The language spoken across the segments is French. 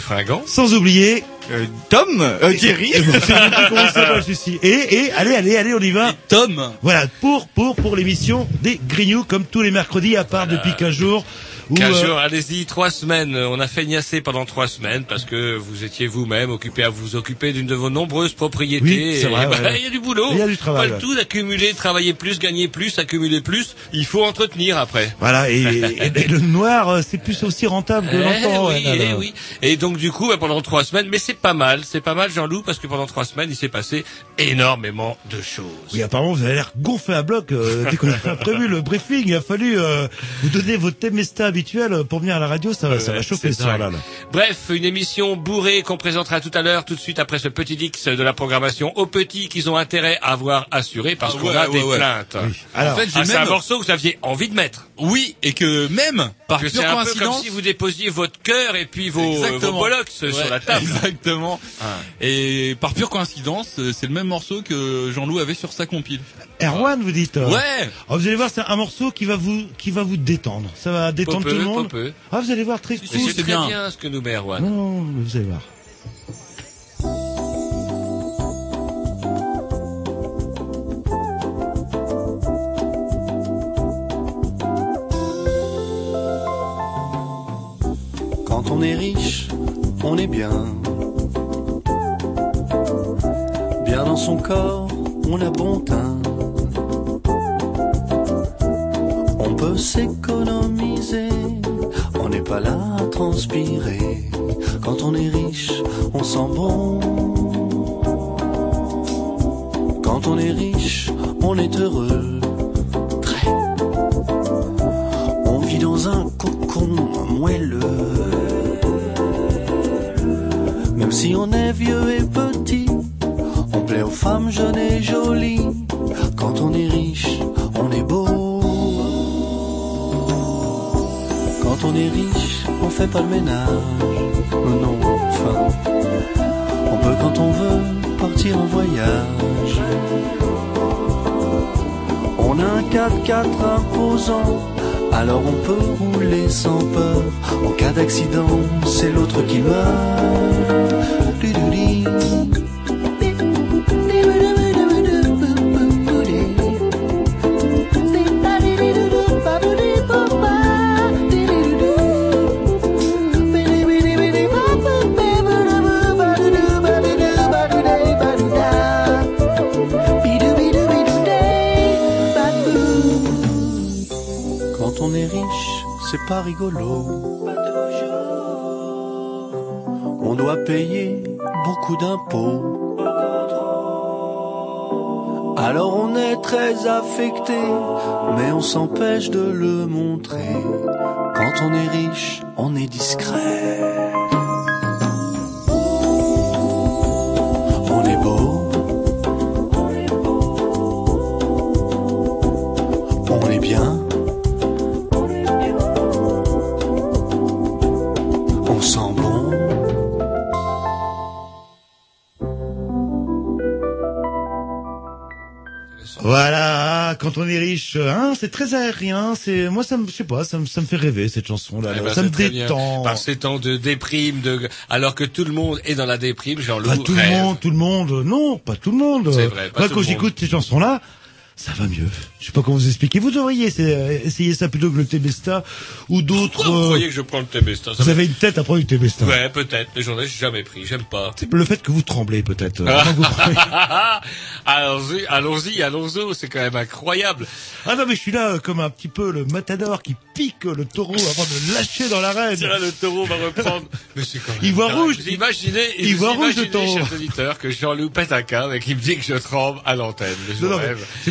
Fringant. sans oublier Euh, Tom euh, Thierry Et ceci. Et, et, allez, allez, allez, on y va. Tom Voilà, pour, pour, pour l'émission des Grignoux, comme tous les mercredis, à part depuis 15 jours. 15 euh, jours, allez-y, trois semaines. On a feignacé pendant trois semaines parce que vous étiez vous-même occupé à vous occuper d'une de vos nombreuses propriétés. Oui, c'est vrai, bah, ouais. Il y a du boulot. Il y a du travail, Pas le tout d'accumuler, travailler plus, gagner plus, accumuler plus. Il faut entretenir après. Voilà, et, et- et le noir, euh, c'est plus aussi rentable que Eh oui, ouais, là, eh là. oui. Et donc du coup, bah, pendant trois semaines, mais c'est pas mal, c'est pas mal Jean-Loup, parce que pendant trois semaines, il s'est passé énormément de choses. Oui, apparemment, vous avez l'air gonflé à bloc. Euh, dès qu'on a prévu le briefing, il a fallu euh, vous donner votre temesta habituel pour venir à la radio. Ça, va ça va Ouais, chauffer c'est ce soir-là. là. Bref, une émission bourrée qu'on présentera tout à l'heure, tout de suite après ce petit dix de la programmation aux petits qu'ils ont intérêt à avoir assuré parce Ah qu'on ouais, a ouais, des ouais. plaintes. Alors, En fait, Ah, c'est un même... morceau que vous aviez envie de mettre. Oui, et que même, par Que pure c'est un peu comme coïncidence... si vous déposiez votre cœur et puis vos, vos bollocks sur la table. Exactement. Ah. Et par pure coïncidence, euh, c'est le même morceau que Jean-Loup avait sur sa compile. Erwan, vous dites. euh, Ouais Alors, vous allez voir, c'est un morceau qui va vous, qui va vous détendre. Ça va détendre Peu, tout le peu, monde. peu. Ah, vous allez voir, très cool. C'est bien. bien. ce que nous met Erwan. Non, vous allez voir. Quand on est riche, on est bien. Bien dans son corps, on a bon teint. Peut s'économiser, on n'est pas là à transpirer. Quand on est riche, on sent bon. Quand on est riche, on est heureux. Très. On vit dans un cocon moelleux. Même si on est vieux et petit, on plaît aux femmes jeunes et jolies. Quand on est riche, On est riche, on fait pas le ménage. Non, enfin, on peut quand on veut partir en voyage. On a un 4x4 imposant, alors on peut rouler sans peur. En cas d'accident, c'est l'autre qui meurt. Rigolo. On doit payer beaucoup d'impôts. Alors on est très affecté, mais on s'empêche de le montrer. Quand on est riche, on est discret. Hein, c'est très aérien, c'est, moi ça me, je sais pas, ça me, ça me fait rêver cette chanson là, Eh ben, ça me détend. Par ces temps de déprime, de, alors que tout le monde est dans la déprime, Jean-Loup Pas tout le monde, tout le monde, non, pas tout le monde. C'est vrai, pas Moi, tout quand j'écoute ces chansons-là, ça va mieux. Je sais pas comment vous expliquer. Vous devriez essayer, euh, ça plutôt que le Tébesta ou d'autres. Vous euh, croyez que je prends le Tempesta Ça vous avez une tête à prendre du Tébesta. Ouais, peut-être. Les journées, j'ai jamais pris. J'aime pas. C'est le fait que vous tremblez peut-être. euh, allons-y, allons-y, allons-y. C'est quand même incroyable. ah non mais je suis là comme un petit peu le matador qui pique le taureau avant de le lâcher dans l'arène. C'est là le taureau va reprendre. Mais c'est quand même Il voit rouge. Vous imaginez, Il voit rouge, le taureau. chers auditeurs, que Jean-Loup pète un câble et qu'il me dit que je tremble à l'antenne. Mais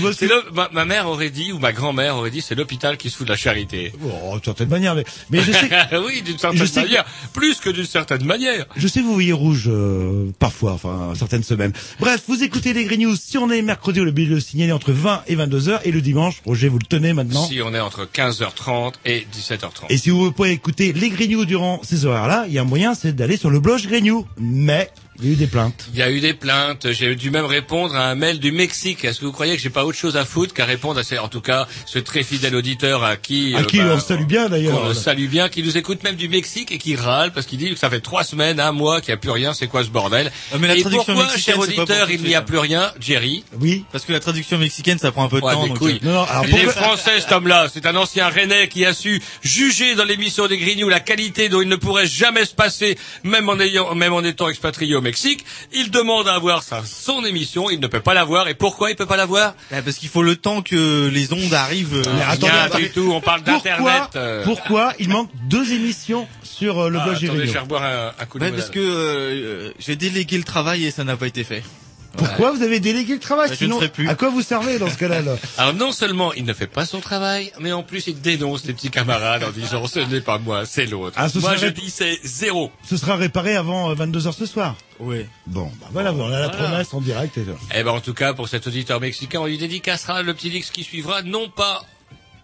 mais c'est le- ma, ma mère aurait dit, ou ma grand-mère aurait dit, c'est l'hôpital qui se fout de la charité. Bon, d'une certaine manière, mais, mais je sais, oui, d'une certaine je sais que- manière. Plus que d'une certaine manière. je sais vous voyez rouge euh, parfois, enfin certaines semaines. Bref, vous écoutez les Green News. Si on est mercredi, on le signaler entre 20 et 22 heures, et le dimanche, Roger, vous le tenez maintenant. Si on est entre 15h30 et 17h30. Et si vous pouvez écouter les Green News durant ces horaires-là, il y a un moyen, c'est d'aller sur le blog Green News. Mais il y a eu des plaintes. Il y a eu des plaintes. J'ai dû même répondre à un mail du Mexique. Est-ce que vous croyez que j'ai pas autre chose à foutre qu'à répondre à ces, en tout cas, ce très fidèle auditeur à qui, À euh, qui bah, on salue bien d'ailleurs. qu'on salue bien, qui nous écoute même du Mexique et qui râle parce qu'il dit que ça fait trois semaines, un mois qu'il n'y a plus rien. C'est quoi ce bordel? Ah, mais la Et traduction pourquoi, mexicaine, cher auditeur, il n'y a hein. plus rien, Jerry? Oui. Parce que la traduction mexicaine, ça prend un peu de Ouais, temps. donc, euh, Non, non, alors Il est français cet homme-là, c'est un ancien Rennais qui a su juger dans l'émission des Grignoux la qualité dont il ne pourrait jamais se passer, même en ayant, même en étant expatrié au Mexique. Il demande à avoir sa, son émission, il ne peut pas l'avoir. Et pourquoi il peut pas l'avoir bah, parce qu'il faut le temps que les ondes arrivent. euh, Mais attendez, Rien attendez. du tout, on parle d'internet. Pourquoi, euh. pourquoi il manque deux émissions sur euh, le Ah, blog attendez, je vais reboire un, un coup de Ouais, parce que euh, j'ai délégué le travail et ça n'a pas été fait. Pourquoi vous avez délégué le travail Bah, je ne Sinon, plus. à quoi vous servez dans ce cas-là là Alors non seulement il ne fait pas son travail, mais en plus il dénonce les petits camarades en disant ce n'est pas moi, c'est l'autre. Ah, ce moi je dis c'est zéro. Ce sera réparé avant 22 heures ce soir. Oui. Bon, bah voilà, on a la promesse en direct. Et... Eh ben en tout cas pour cet auditeur mexicain, on lui dédicacera le petit Dix qui suivra, non pas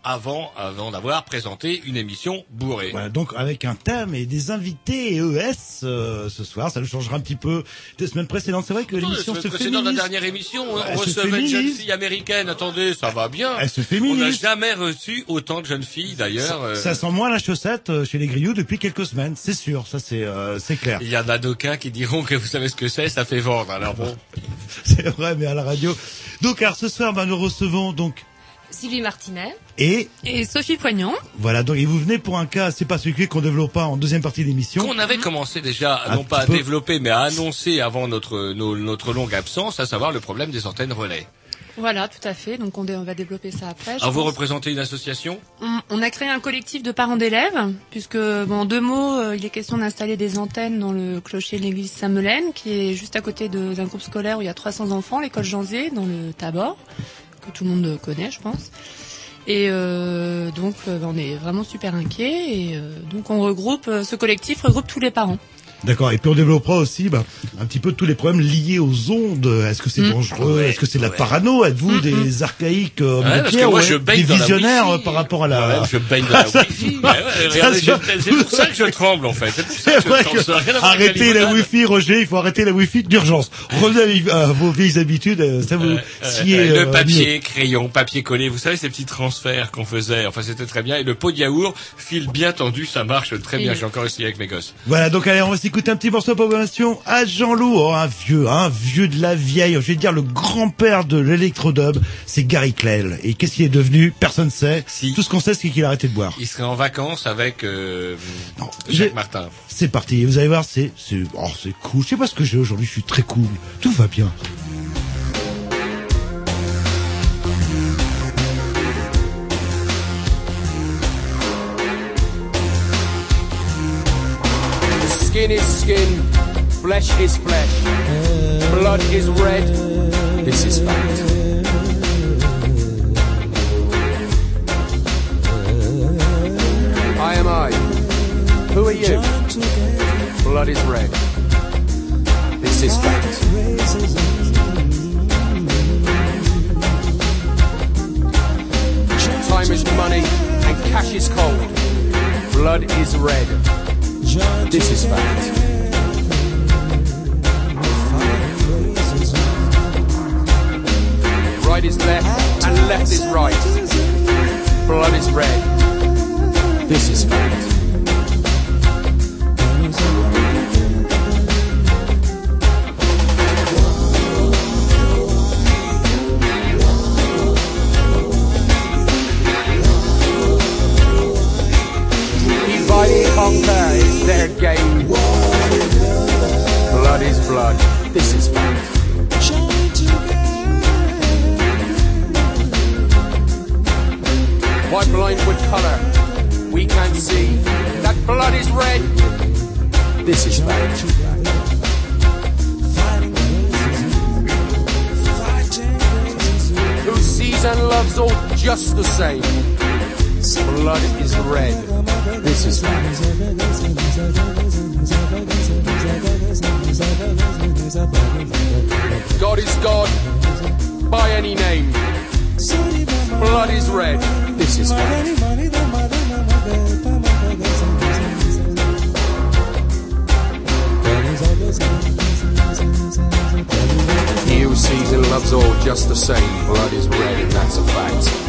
avant, avant d'avoir présenté une émission bourrée. Voilà, donc avec un thème et des invités ES euh, ce soir, ça nous changera un petit peu des semaines précédentes. C'est vrai que l'émission se précédente, la féminise. dernière émission, on Elle se recevait une jeune féminise. fille américaine. Attendez, ça va bien. Elle se On n'a féminise. jamais reçu autant de jeunes filles d'ailleurs. euh, Ça sent moins la chaussette euh, chez les grioux depuis quelques semaines, c'est sûr, ça c'est euh, c'est clair. Il y en a d'aucuns qui diront que vous savez ce que c'est, ça fait vendre. Alors bon, C'est vrai, mais à la radio. Donc, alors ce soir, bah, nous recevons donc Sylvie Martinet. et Et Sophie Poignon. voilà. Donc, et vous venez pour un cas assez particulier qu'on développe pas en deuxième partie de l'émission. qu'on avait commencé déjà, Un non pas à peu. développer, mais à annoncer avant notre nos- notre longue absence, à savoir le problème des antennes relais. Voilà, tout à fait. Donc on, dé- on va développer ça après. Alors vous pense. représentez une association? On, on a créé un collectif de parents d'élèves, puisque bon, en deux mots, euh, il est question d'installer des antennes dans le clocher de l'église Saint-Melaine, qui est juste à côté d'un groupe scolaire où il y a 300 enfants, l'école Janzé, dans le Tabor, que tout le monde connaît, je pense. Et euh, donc euh, on est vraiment super inquiets et euh, donc on regroupe ce collectif regroupe tous les parents. D'accord. Et puis on développera aussi bah, un petit peu tous les problèmes liés aux ondes. Est-ce que c'est Mm. dangereux? Ouais, Est-ce que c'est de la ouais. parano? Êtes-vous Mm, des archaïques euh, Ouais, parce que moi, je des visionnaires Wi-Fi. euh, par rapport à la je baigne dans la Wi-Fi. C'est pour ça que je tremble en fait. Arrêtez la. Wi-Fi, Roger. Il faut arrêter la Wi-Fi d'urgence. Revenez à, vos vieilles habitudes. euh, Ça vous sied, euh, le papier, crayon, papier collé, vous savez ces petits transferts qu'on faisait, enfin c'était très bien. Et le pot de yaourt, fil bien tendu, ça marche très bien. J'ai encore essayé avec mes gosses. Voilà, donc allez, on va s'écouter un petit morceau de programmation à Jean-Loup, oh, un vieux, un vieux de la vieille, je vais dire le grand-père de l'électrodub, c'est Gary Clell. Et qu'est-ce qu'il est devenu Personne ne sait. Si. Tout ce qu'on sait, c'est qu'il a arrêté de boire. Il serait en vacances avec euh, Non, Jacques Martin. C'est parti, vous allez voir, c'est, c'est, oh, cool. Je sais pas ce que j'ai aujourd'hui, je suis très cool. Tout va bien. Skin is skin, flesh is flesh, blood is red. This is fact. I am I. Who are you? Blood is red. This is fact. Time is money and cash is cold. Blood is red. This is fact. Right is left and left is right. Blood is red. This is fact. Conquer is their game. Blood is blood. This is fact. Why blind with color? We can't see that blood is red. This is fact. Who sees and loves all just the same? Blood is red. God is God by any name. Blood is red. This is fact. He who sees and loves all just the same. Blood is red, and that's a fact.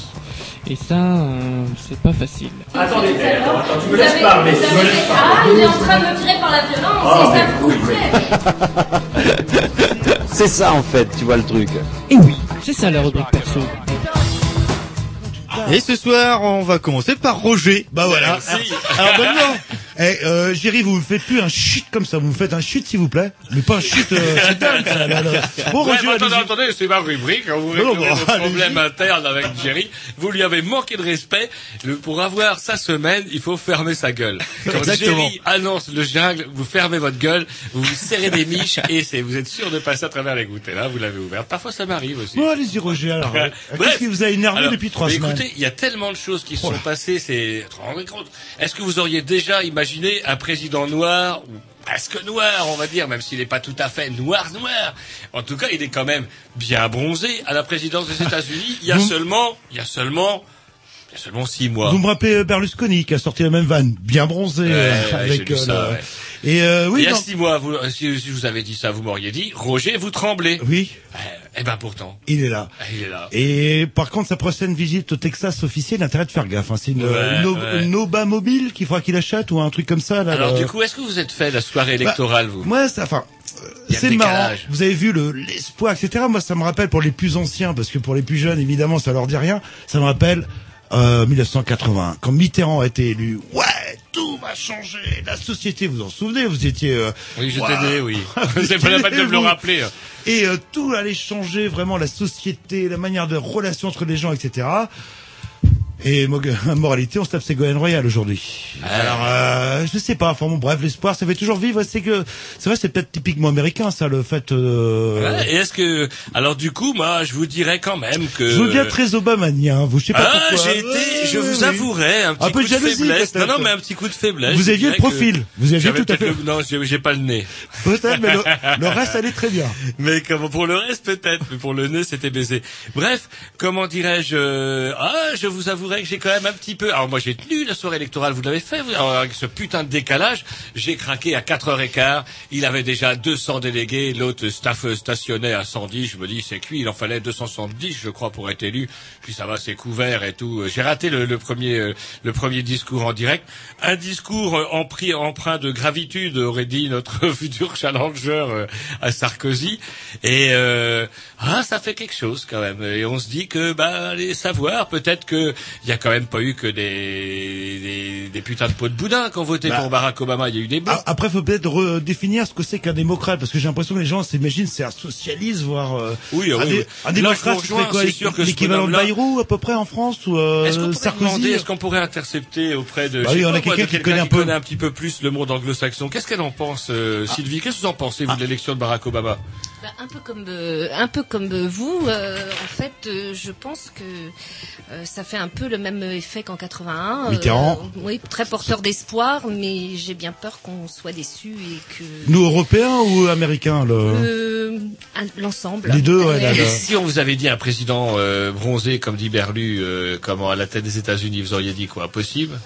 Et ça, euh, c'est pas facile. Attendez, attends, attends, tu me laisses parler, tu me laisses Ah, parler. il est en train de me tirer par la violence, Ah, c'est ça mais le oui, C'est ça en fait, tu vois le truc. Et oui, c'est ça la rubrique perso. Et ce soir, on va commencer par Roger. Bah voilà. Merci. Alors maintenant, Eh, euh, Jerry, vous ne faites plus un chut comme ça. Vous me faites un chut, s'il vous plaît. Mais pas un chut, euh, c'est dingue, ça. là, là. Bon, Ouais, Roger, mais attendez, allez-y. attendez, c'est ma rubrique. Quand vous Non, réglez bon, vos allez-y. problèmes internes avec Jerry, vous lui avez manqué de respect. Le- pour avoir sa semaine, il faut fermer sa gueule. Quand Exactement. Jerry annonce le jungle, vous fermez votre gueule, vous vous serrez des miches et c'est, vous êtes sûr de passer à travers les gouttes. Et là, vous l'avez ouverte. Parfois, ça m'arrive aussi. Bon, allez-y, Roger, alors. Ouais. Qu'est-ce Bref. qui vous a énervé Alors, depuis trois mais semaines Écoutez, il y a tellement de choses qui se Oh sont passées, c'est, vous vous rendez compte? Est-ce que vous auriez déjà imaginé un président noir, ou presque noir, on va dire, même s'il n'est pas tout à fait noir, noir En tout cas, il est quand même bien bronzé à la présidence des États-Unis. Il y a seulement, il y a seulement, il y a seulement six mois. Vous me rappelez euh, Berlusconi qui a sorti la même vanne, bien bronzé, euh, Ouais, avec j'ai lu euh, ça, le- ouais. Et euh, oui, il y a non. six mois, vous, si, si je vous avais dit ça, vous m'auriez dit, Roger, vous tremblez. oui, Eh ben pourtant, il est là. il est là. Et par contre, sa prochaine visite au Texas officielle, il a intérêt de faire gaffe. Hein. C'est une, Ouais, une, o- ouais. une Oba mobile qu'il faudra qu'il achète ou un truc comme ça. Là, Alors du coup, est-ce que vous êtes fait la soirée Bah, électorale, vous Moi, ça, enfin, c'est marrant. Vous avez vu le l'espoir, etc. Moi, ça me rappelle pour les plus anciens, parce que pour les plus jeunes, évidemment, ça leur dit rien. Ça me rappelle euh, 1981, quand Mitterrand a été élu. Ouais, tout va changer. La société, vous en souvenez Vous étiez. euh, Oui, j'étais né, oui. C'est pas la peine de me le rappeler. Et euh, tout allait changer, vraiment la société, la manière de relation entre les gens, etc. Et moralité, on se tape Ségolène Royal aujourd'hui. Alors, euh, je sais pas. Enfin bon, bref, l'espoir, ça fait toujours vivre. C'est que, c'est vrai, c'est peut-être typiquement américain, ça, le fait. Euh... Ouais, et est-ce que alors du coup moi je vous dirais quand même que Je veux bien très obamanien. Vous, je sais pas ah, pourquoi. j'ai été, je vous oui. avouerai un petit Un peu coup de jalousie, faiblesse. Non, non, mais un petit coup de faiblesse. Vous aviez le dirais profil. Vous aviez tout à fait. le- Non, j'ai j'ai pas le nez. Peut-être, mais le, le reste allait très bien. Mais comme pour le reste peut-être, mais pour le nez c'était baisé. Bref, comment dirais-je euh, Ah, je vous avouerai que j'ai quand même un petit peu. Alors moi j'ai tenu la soirée électorale, vous l'avez fait. Vous... Avec ce putain de décalage, j'ai craqué à 4h15. Il avait déjà 200 délégués, l'autre staff stationnait à 110. Je me dis c'est cuit, il en fallait 270 je crois pour être élu. Puis ça va, c'est couvert et tout. J'ai raté le, premier euh, le premier discours en direct. Un discours euh, empris, empreint de gravitude aurait dit notre futur challenger euh, à Sarkozy. Et euh, ah, ça fait quelque chose quand même. Et on se dit que bah allez savoir, peut-être que il y a quand même pas eu que des des, des putains de pots de boudin qui ont voté Bah. pour Barack Obama. Il y a eu des bons. Ah, Après, faut peut-être redéfinir ce que c'est qu'un démocrate, parce que j'ai l'impression que les gens s'imaginent c'est un socialiste, voire euh, Oui, un, oui, dé- oui. un démocrate. c'est sûr que l'équivalent de Bayrou à peu près en France ou euh, Est-ce qu'on pourrait Sarkozy? demander, est-ce qu'on pourrait intercepter auprès de, Bah oui, on a quelqu'un qui connaît un peu. connaît un petit peu plus le monde anglo-saxon. Qu'est-ce qu'elle en pense, euh, Ah. Sylvie? Qu'est-ce que vous en pensez, vous, de l'élection de Barack Obama? Bah, un peu comme euh, un peu comme vous, euh, en fait, euh, je pense que euh, ça fait un peu le même effet qu'en 81. euh, Mitterrand. oui, très porteur d'espoir, mais j'ai bien peur qu'on soit déçus et que Nous, Européens ou Américains le... euh, l'ensemble. Les deux, ouais, là, Et là. si on vous avait dit un président euh, bronzé, comme dit Berlu, euh, comment à la tête des États-Unis, vous auriez dit quoi? Possible?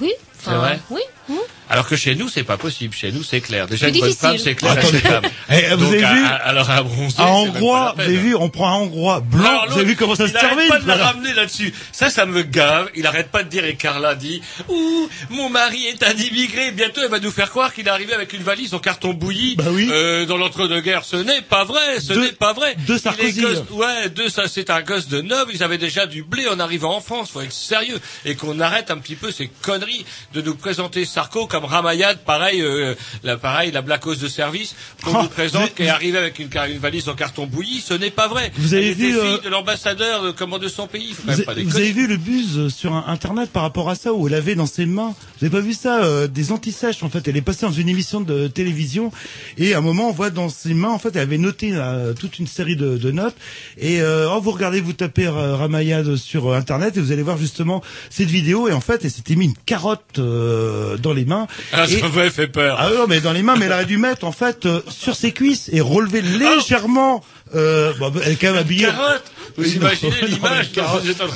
Oui. C'est vrai? Oui. oui. Alors que chez nous, c'est pas possible. Chez nous, c'est clair. Déjà, une bonne difficile. femme, c'est clair, Attendez. acceptable. Eh, vous Donc, avez vu à- Alors, un bronzé, Un Hongrois, vous avez vu, on prend un Hongrois blanc, Alors, vous avez vu comment ça se il arrête termine pas de la ramener là-dessus. Ça, ça me gave. Il arrête pas de dire, et Carla dit, ouh, mon mari est un immigré. Bientôt, elle va nous faire croire qu'il est arrivé avec une valise en carton bouilli. Bah oui. euh, dans l'entre-deux-guerres. Ce n'est pas vrai. Ce n'est pas vrai. de Il Sarkozy. gosse- ouais, de ça, c'est un gosse de noble. Ils avaient déjà du blé en arrivant en France. Faut être sérieux. Et qu'on arrête un petit peu ces conneries de nous présenter Sarko comme Ramayad, pareil, euh, la, pareil, la blacose de service, qu'on Ah, nous présente, qui est arrivé avec une, valise en carton bouilli. Ce n'est pas vrai. Vous avez Elle vu, euh, de l'ambassadeur de, comment, de son pays. Vous, même pas vous déconner. avez vu le buzz euh, sur internet par rapport à ça où elle avait dans ses mains, vous avez pas vu ça, euh, des antisèches en fait. Elle est passée dans une émission de télévision et à un moment on voit dans ses mains en fait elle avait noté euh, toute une série de, de notes et euh, oh, vous regardez vous tapez euh, Ramayad sur euh, internet et vous allez voir justement cette vidéo et en fait elle s'était mis une carotte euh, dans les mains. Ah, ça m'avait fait peur. ah non mais dans les mains mais elle aurait dû mettre en fait euh, sur ses cuisses et relever légèrement. Euh, bon, elle est quand même habillée. Carotte Vous Oui, imaginez l'image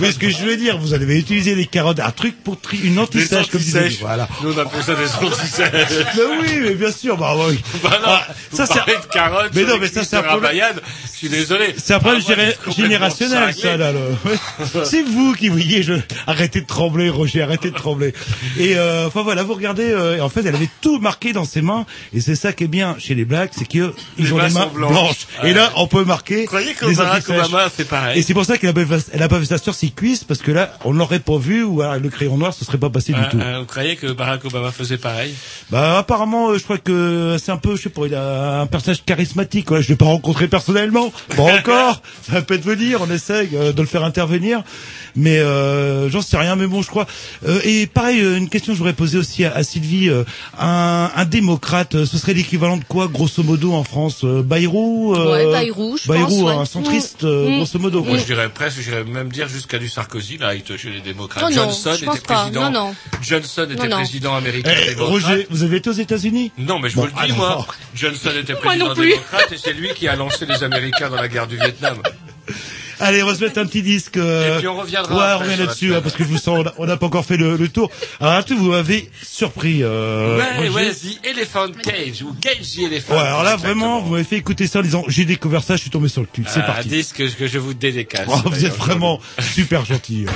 Oui, ce que je veux dire, vous allez utiliser les carottes, un truc pour tri, une anti-sèche, comme disait. Voilà. Nous, on appelle ça des antisèches. Mais oui, mais bien sûr, bah oui. Bah non, Ah, ça, c'est- de carottes, Mais non, mais ça, c'est un problème. Ramayad. suis désolé. C'est un problème Ah, je générationnel, ça, là. ouais. C'est vous qui voyez, je... arrêtez de trembler, Roger, arrêtez de trembler. Et euh, enfin voilà, vous regardez, euh, en fait, elle avait tout marqué dans ses mains, et c'est ça qui est bien chez les blacks, c'est qu'ils Les ont les mains blanches. Et là, on peut marquer. Vous croyez que les Barack. Obama fait pareil Et c'est pour ça qu'elle a pas fait- elle a pas fait ça sur ses cuisses, parce que là, on l'aurait pas vu, ou alors le crayon noir, ce serait pas passé Euh, du tout. euh, vous croyez que Barack Obama faisait pareil? Bah apparemment, euh, je crois que c'est un peu, je sais pas, il a un personnage charismatique. Ouais, je l'ai pas rencontré personnellement, pas encore. Ça peut-être venir, on essaye euh, de le faire intervenir, mais euh, j'en sais rien. Mais bon, je crois. Euh, et pareil, euh, une question que je voudrais poser aussi à, à Sylvie. euh, un, un démocrate, euh, ce serait l'équivalent de quoi, grosso modo, en France euh, Bayrou. euh, Ouais, Bayrou, je Bayrou, pense, ouais. un centriste, euh, Mm. grosso modo. Moi, je dirais presque, j'irais même dire jusqu'à du Sarkozy, là, il chez les démocrates. Oh non, Johnson je pense était pas. président. Non, non. Johnson était Non, non. président américain. Eh, démocrate. Roger, vous avez été aux États-Unis? Non, mais je Bon, vous le dis, moi. Johnson était président démocrate et c'est lui qui a lancé les Américains dans la guerre du Vietnam. Allez, on va se mettre un petit disque. euh, Et puis on reviendra Ouais, après on revient là-dessus, hein, parce que je vous sens, on n'a pas encore fait le, le tour. Alors, un truc, vous m'avez surpris. Euh, ouais, ouais, The Elephant Cage, ou Cage the Elephant. Ouais, alors là, exactement. vraiment, vous m'avez fait écouter ça en disant, j'ai découvert ça, je suis tombé sur le cul. C'est Un parti. disque que, je vous dédicace. Oh, vous êtes vraiment super gentil.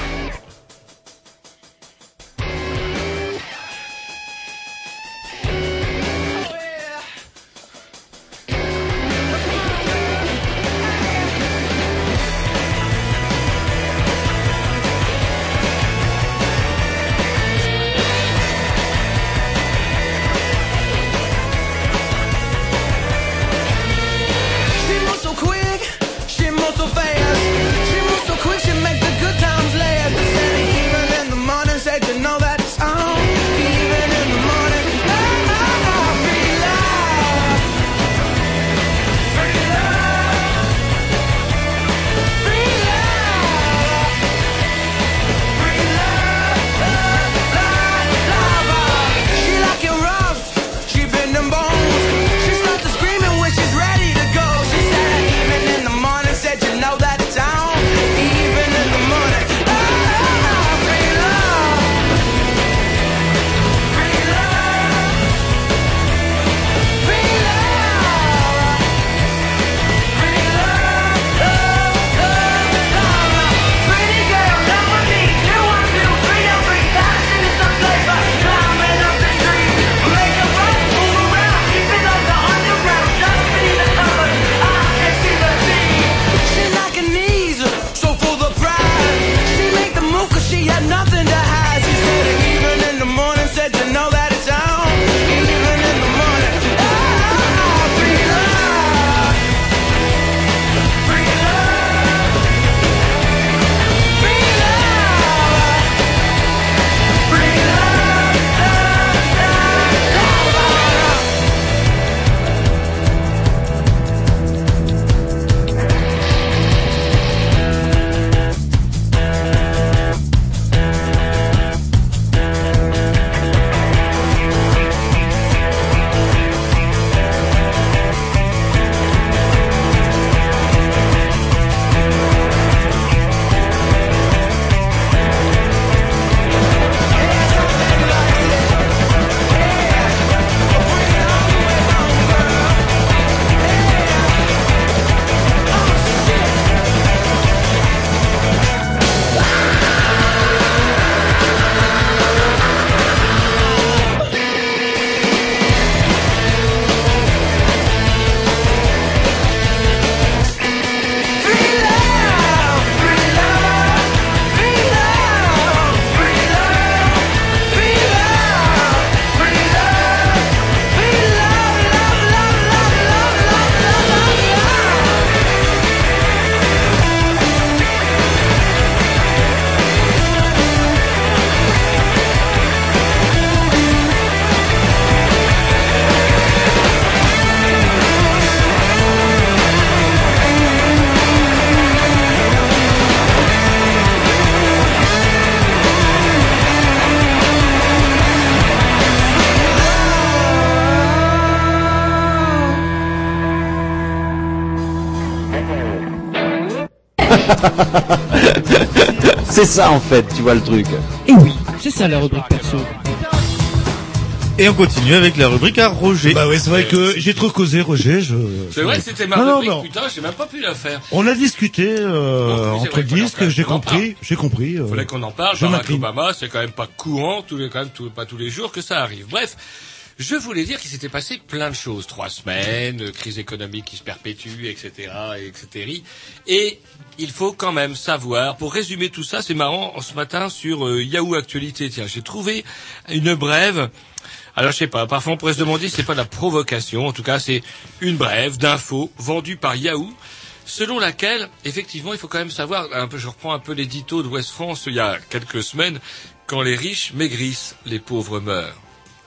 Had nothing to hide. C'est ça en fait, tu vois le truc. Et oui, c'est ça la rubrique perso. Et on continue avec la rubrique à Roger. Bah oui, c'est vrai que j'ai trop causé, Roger. Je... C'est vrai que c'était ma Non, non, rubrique, non. putain, j'ai même pas pu la faire. On a discuté euh, Bon, entre disques, j'ai compris, j'ai compris. euh, Fallait qu'on en parle. je Barack. Obama, c'est quand même pas courant, tous les, quand même tout- pas tous les jours que ça arrive. Bref. Je voulais dire qu'il s'était passé plein de choses. Trois semaines, euh, crise économique qui se perpétue, etc., etc. Et il faut quand même savoir, pour résumer tout ça, c'est marrant, ce matin sur euh, Yahoo Actualité, tiens, j'ai trouvé une brève alors je sais pas, parfois on pourrait se demander si c'est pas de la provocation, en tout cas c'est une brève d'infos vendue par Yahoo, selon laquelle, effectivement, il faut quand même savoir, je reprends un peu l'édito de West France il y a quelques semaines, quand les riches maigrissent, les pauvres meurent.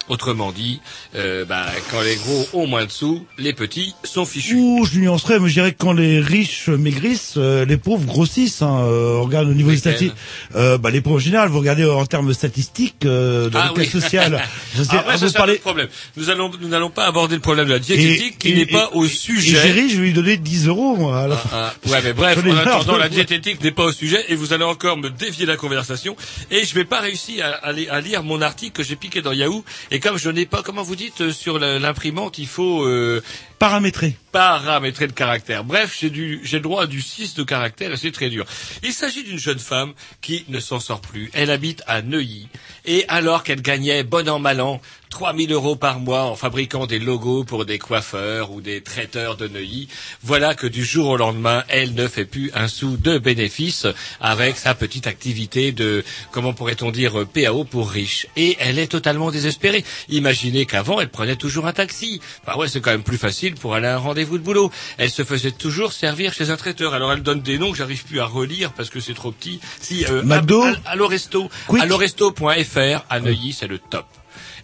Autrement dit, euh, bah, quand les gros ont moins de sous, les petits sont fichus. Ouh, je nuancerais, mais je dirais que quand les riches maigrissent, euh, les pauvres grossissent. Hein. Euh, on regarde au niveau statistiques. Euh, bah, les pauvres en général, vous regardez en termes statistiques euh, de Ah oui. sociale. Je sais- Après, ah, ça, vous autre problème. Nous allons, nous n'allons pas aborder le problème de la diététique qui et- n'est et- pas au Et sujet. Géry, je vais lui donner 10 euros, moi, à la fin. Ah, ouais, mais bref, en attendant, la diététique n'est pas au sujet et vous allez encore me dévier la conversation et je vais pas réussir à, à à lire mon article que j'ai piqué dans Yahoo et comme je n'ai pas, comment vous dites, euh, sur l'imprimante, il faut euh, Paramétrer. paramétrer le caractère. Bref, j'ai du, j'ai le droit à du 6 de caractère et c'est très dur. Il s'agit d'une jeune femme qui ne s'en sort plus. Elle habite à Neuilly. Et alors qu'elle gagnait, bon an, mal an, 3000 euros par mois en fabriquant des logos pour des coiffeurs ou des traiteurs de Neuilly, voilà que du jour au lendemain, elle ne fait plus un sou de bénéfice avec sa petite activité de, comment pourrait-on dire, PAO pour riches. Et elle est totalement désespérée. Imaginez qu'avant, elle prenait toujours un taxi. Bah ouais, c'est quand même plus facile pour aller à un rendez-vous de boulot. Elle se faisait toujours servir chez un traiteur. Alors elle donne des noms que j'arrive plus à relire parce que c'est trop petit. Si, euh, McDo Al- Allo Resto. Alloresto.fr à Neuilly, c'est le top.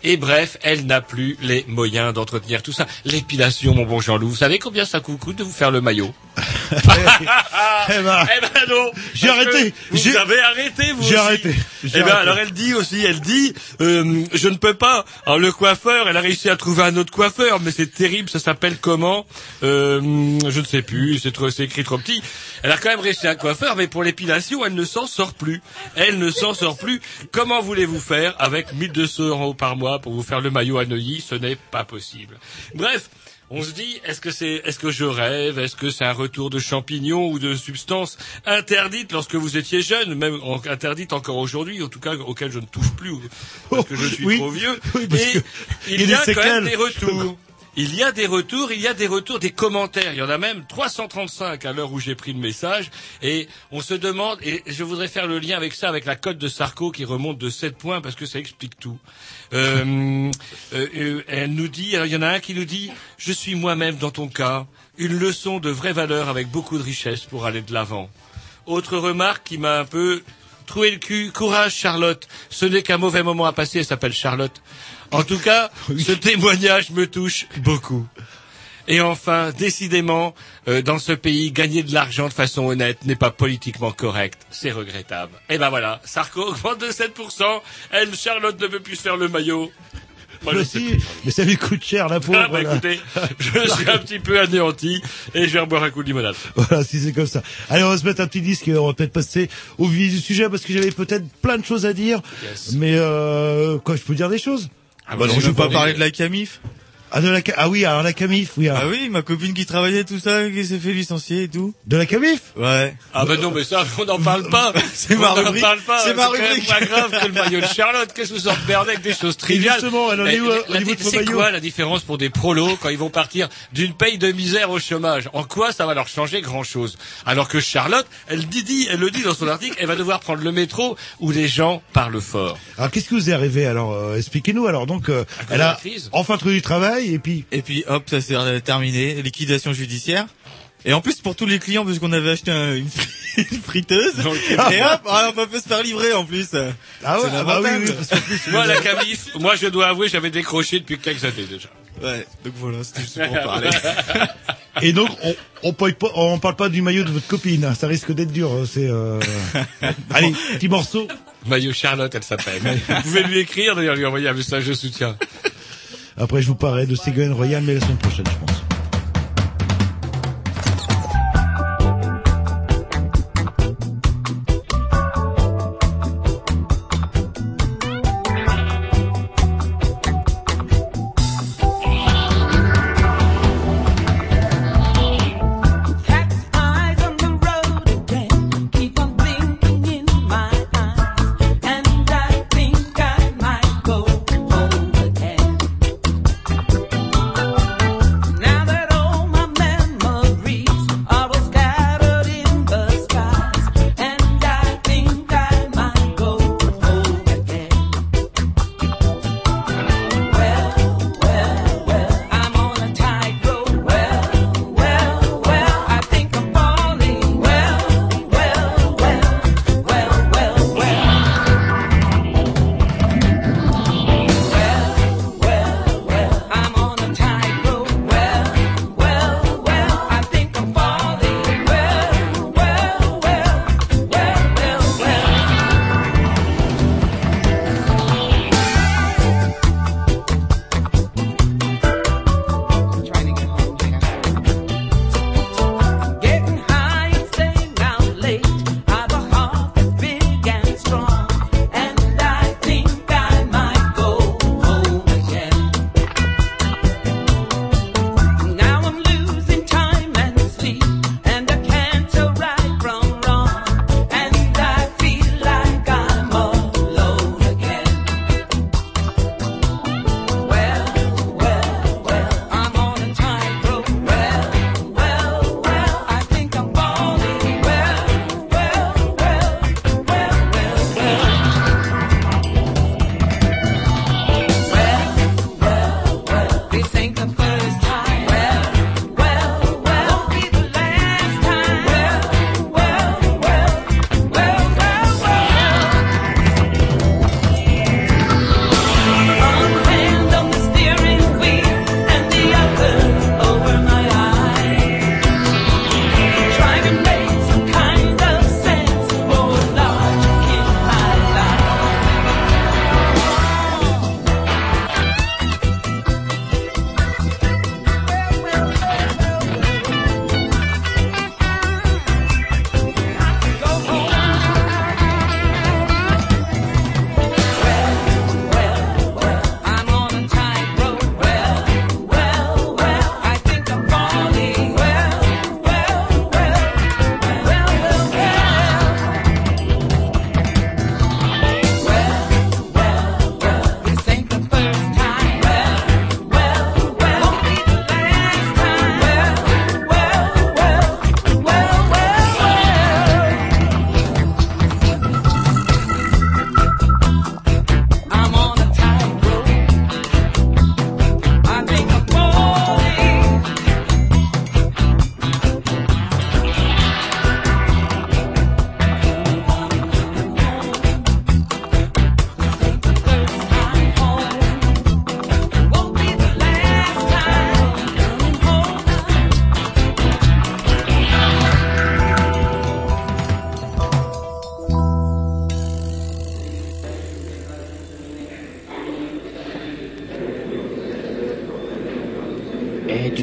Et bref, elle n'a plus les moyens d'entretenir tout ça. L'épilation, mon bon Jean-Loup, vous savez combien ça coûte de vous faire le maillot Eh ben, Eh ben non J'ai arrêté. Vous avez arrêté, vous J'ai arrêté. Eh ben arrêté. alors elle dit aussi, elle dit, euh, je ne peux pas. Alors le coiffeur, elle a réussi à trouver un autre coiffeur, mais c'est terrible, ça s'appelle comment euh, Je ne sais plus, c'est trop, c'est écrit trop petit. Elle a quand même réussi un coiffeur, mais pour l'épilation, elle ne s'en sort plus. Elle ne s'en sort plus. Comment voulez-vous faire avec 1200 euros par mois? Pour vous faire le maillot à Neuilly Ce n'est pas possible. Bref. On se dit, est-ce que c'est, est-ce que je rêve, est-ce que c'est un retour de champignons ou de substances interdites lorsque vous étiez jeune, même interdites encore aujourd'hui, en tout cas auxquelles je ne touche plus parce que je suis oui. trop vieux. Oui, parce Et que il y y a quand même des retours. Il y a des retours, il y a des retours, des commentaires. Il y en a même 335 à l'heure où j'ai pris le message. Et on se demande, et je voudrais faire le lien avec ça, avec la cote de Sarko qui remonte de 7 points parce que ça explique tout. Euh, euh, euh, elle nous dit, alors il y en a un qui nous dit, je suis moi-même dans ton cas, une leçon de vraie valeur avec beaucoup de richesse pour aller de l'avant. Autre remarque qui m'a un peu trouvé le cul, courage Charlotte, ce n'est qu'un mauvais moment à passer, elle s'appelle Charlotte. En tout cas, ce témoignage me touche beaucoup. Et enfin, décidément, euh, dans ce pays, gagner de l'argent de façon honnête n'est pas politiquement correct. C'est regrettable. Et ben voilà, Sarko augmente de 7%. Elle, Charlotte, ne veut plus se faire le maillot. Moi, je Mais sais plus. mais ça lui coûte cher, la pauvre. Ah, bah, voilà. écoutez, je suis un petit peu anéanti et je vais reboire un coup de limonade. Voilà, si c'est comme ça. Allez, on va se mettre un petit disque et on va peut-être passer au vif du sujet parce que j'avais peut-être plein de choses à dire. Mais euh, quoi, je peux dire des choses? Ah bah je veux pas parler de la Camif. Ah, de la ah oui, alors la Camif, oui. alors. Ah oui, ma copine qui travaillait tout ça, qui s'est fait licencier et tout. De la Camif? Ouais. Ah ben non, mais ça, on n'en parle pas. C'est On ma n'en rubrique. parle pas. C'est ma quand même rubrique. moins grave que le maillot de Charlotte. Qu'est-ce que vous en perdez avec des choses triviales? Justement, elle en est où, euh, la- au niveau de son C'est maillot quoi la différence pour des prolos quand ils vont partir d'une paye de misère au chômage? En quoi ça va leur changer grand-chose? Alors que Charlotte, elle dit, dit, elle le dit dans son article, elle va devoir prendre le métro où les gens parlent fort. Alors qu'est-ce qui vous est arrivé Alors euh, expliquez-nous. Alors donc, euh, elle de la a crise? enfin trouvé du travail et puis Et puis hop, ça s'est terminé, liquidation judiciaire. Et en plus pour tous les clients, parce qu'on avait acheté un- une, une friteuse. Donc, et hop, ah, on peut se faire livrer en plus. ah ouais, ah bah oui, oui, parce qu'en plus, Moi, la camif, moi je dois avouer, j'avais décroché depuis quelques années déjà. Ouais, donc voilà, c'était juste pour en parler. Et donc on on parle pas on parle pas du maillot de votre copine. Ça risque d'être dur. hein, C'est euh... allez petit morceau. Maillot Charlotte, elle s'appelle. Vous pouvez lui écrire, d'ailleurs, lui envoyer un message de soutien. Après je vous parlerai de Ségolène Royal mais la semaine prochaine je pense.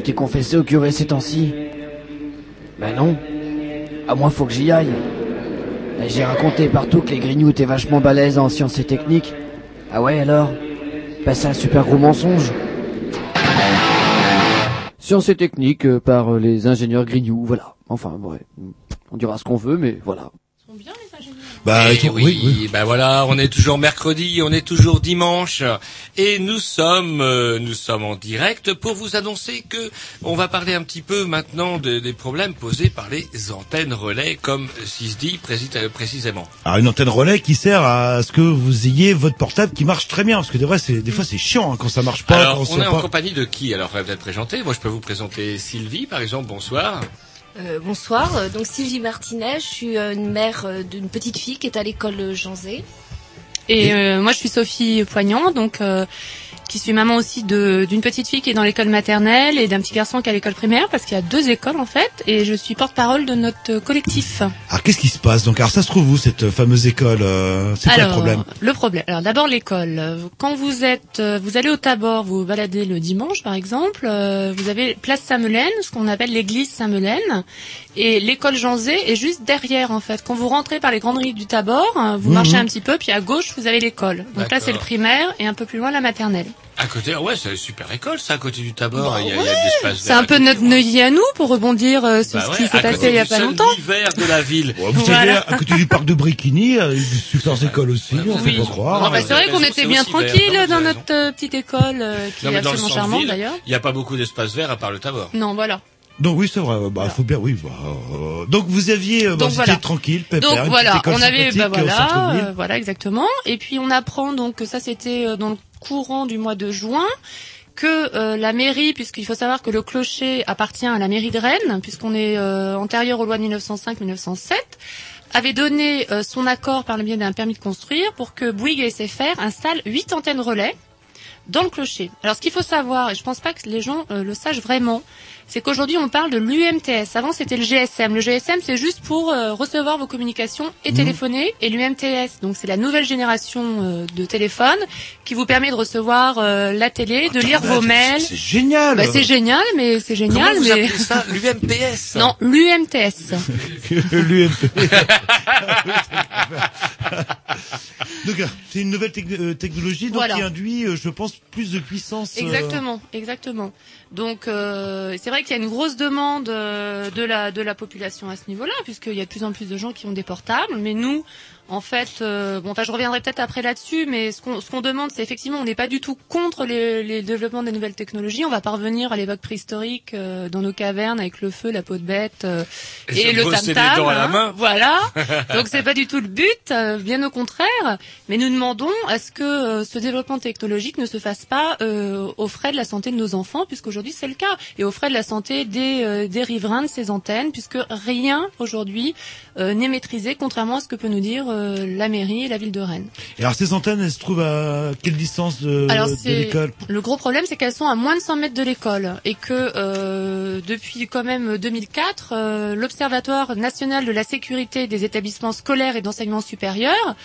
T'es confessé au curé ces temps-ci Ben non. À moi, faut que j'y aille. Et J'ai raconté partout que les grignoux étaient vachement balèzes en sciences et techniques. Ah ouais, alors? Ben c'est un super gros mensonge. Sciences et techniques euh, par euh, les ingénieurs grignoux, voilà. Enfin, ouais. On dira ce qu'on veut, mais voilà. Bah, oui, oui, oui. bah voilà, on est toujours mercredi, on est toujours dimanche, et nous sommes, euh, nous sommes en direct pour vous annoncer que on va parler un petit peu maintenant de- des problèmes posés par les antennes relais, comme s'il se dit précis- euh, précisément. Alors une antenne relais qui sert à ce que vous ayez votre portable qui marche très bien parce que des fois c'est des fois c'est chiant hein, quand ça marche pas. Alors, on est en compagnie de qui Alors, vous peut-être présenter. Moi, je peux vous présenter Sylvie, par exemple. Bonsoir. Euh, bonsoir, Euh, donc Sylvie Martinez, je suis une mère d'une petite fille qui est à l'école Jean Zé. Et euh, moi, je suis Sophie Poignant, donc euh, qui suis maman aussi de d'une petite fille qui est dans l'école maternelle et d'un petit garçon qui est à l'école primaire, parce qu'il y a deux écoles en fait. Et je suis porte-parole de notre collectif. Alors qu'est-ce qui se passe donc? Alors ça se trouve où cette fameuse école euh, C'est quoi le problème? Le problème. Alors d'abord l'école. Quand vous êtes, euh, vous allez au Tabor, vous vous baladez le dimanche par exemple, euh, vous avez place Saint-Melaine, ce qu'on appelle l'église Saint-Melaine, et l'école Jean Zé est juste derrière en fait. Quand vous rentrez par les grandes rues du Tabor, vous Mhm. marchez un petit peu, puis à gauche vous avez l'école. Donc là c'est le primaire et un peu plus loin la maternelle. À côté, ouais, c'est une super école, ça, à côté du Tabor. il y a, il y a de l'espace C'est un peu notre Neuilly à nous pour rebondir euh, sur Bah ce ouais, qui s'est passé il y a pas longtemps. l'hiver de la ville. Vous savez, à côté du parc de Brikini, euh, il y a des super écoles aussi, on fait pas croire. Ah bah, c'est vrai qu'on était bien tranquille dans notre euh, petite école euh, qui Non, est absolument charmante d'ailleurs. il n'y a pas beaucoup d'espace vert à part le Tabor. Non, voilà. Donc oui, c'est vrai. Bah, faut bien, oui. bah, euh, donc vous aviez, euh, bah, Donc, vous voilà. tranquille, pépère, Donc voilà, école on avait, bah voilà, euh, voilà exactement. Et puis on apprend donc que ça c'était euh, dans le courant du mois de juin que euh, la mairie, puisqu'il faut savoir que le clocher appartient à la mairie de Rennes, puisqu'on est euh, antérieur aux lois de 1905-1907, avait donné euh, son accord par le biais d'un permis de construire pour que Bouygues et SFR installent huit antennes relais dans le clocher. Alors ce qu'il faut savoir, et je pense pas que les gens le sachent vraiment, c'est qu'aujourd'hui on parle de l'UMTS. Avant c'était le GSM. Le GSM c'est juste pour euh, recevoir vos communications et Mhm. téléphoner. Et l'UMTS, donc c'est la nouvelle génération euh, de téléphone qui vous permet de recevoir euh, la télé, de lire vos mails. C'est génial. Bah, c'est génial, mais c'est génial. Comment vous mais... appelez ça L'UMPS Non, l'UMTS. L'UMP. donc c'est une nouvelle tec- euh, technologie donc Voilà. qui induit, euh, je pense, plus de puissance. euh, Exactement, exactement. Donc euh, c'est vrai qu'il y a une grosse demande euh, de la de la population à ce niveau-là, puisqu'il y a de plus en plus de gens qui ont des portables. Mais nous, en fait, euh, bon, enfin, je reviendrai peut-être après là-dessus, mais ce qu'on ce qu'on demande, c'est effectivement, on n'est pas du tout contre les, les développements des nouvelles technologies. On va parvenir à l'époque préhistorique euh, dans nos cavernes avec le feu, la peau de bête euh, Et et, le tam tam. main. Voilà. Donc c'est pas du tout le but, euh, bien au contraire. Mais nous demandons à ce que euh, ce développement technologique ne se fasse pas euh, aux frais de la santé de nos enfants, puisqu'aujourd'hui c'est le cas, et aux frais de la santé des, euh, des riverains de ces antennes, puisque rien aujourd'hui euh, n'est maîtrisé, contrairement à ce que peut nous dire euh, la mairie et la ville de Rennes. Et alors ces antennes, elles se trouvent à quelle distance de, l'école? le gros problème, c'est qu'elles sont à moins de 100 mètres de l'école et que euh, depuis quand même 2004, euh, l'Observatoire national de la sécurité des établissements scolaires et d'enseignement supérieur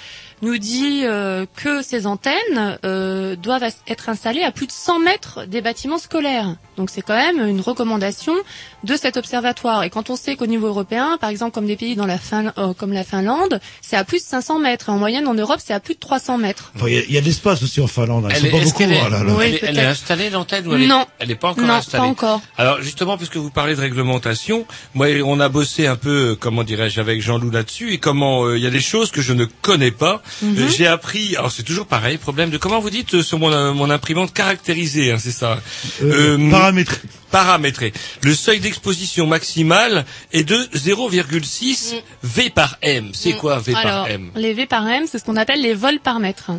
nous dit euh, que ces antennes euh, doivent être installées à plus de 100 mètres des bâtiments scolaires. Donc c'est quand même une recommandation de cet observatoire. Et quand on sait qu'au niveau européen, par exemple comme des pays dans la Fin- euh, comme la Finlande, c'est à plus de 500 mètres. Et en moyenne en Europe, c'est à plus de 300 mètres. Enfin, il y a- il y, a de l'espace aussi en Finlande. hein. Elle est, pas beaucoup. qu'elle est, là là. elle est- elle est peut-être. installée l'antenne ou elle est, Non. elle est pas encore Non, installée? pas encore. Alors justement, puisque vous parlez de réglementation, moi on a bossé un peu, euh, comment dirais-je, avec Jean-Loup là-dessus et comment euh, il y a des choses que je ne connais pas. Mhm. Euh, J'ai appris, alors c'est toujours pareil, problème de comment vous dites euh, sur mon, euh, mon imprimante caractérisée, hein, c'est ça. Euh, paramétré. Paramétré. Le seuil d'exposition maximale est de 0,6 V par M. C'est quoi V Mm. Alors, par M? les V par M, c'est ce qu'on appelle les vols par mètre.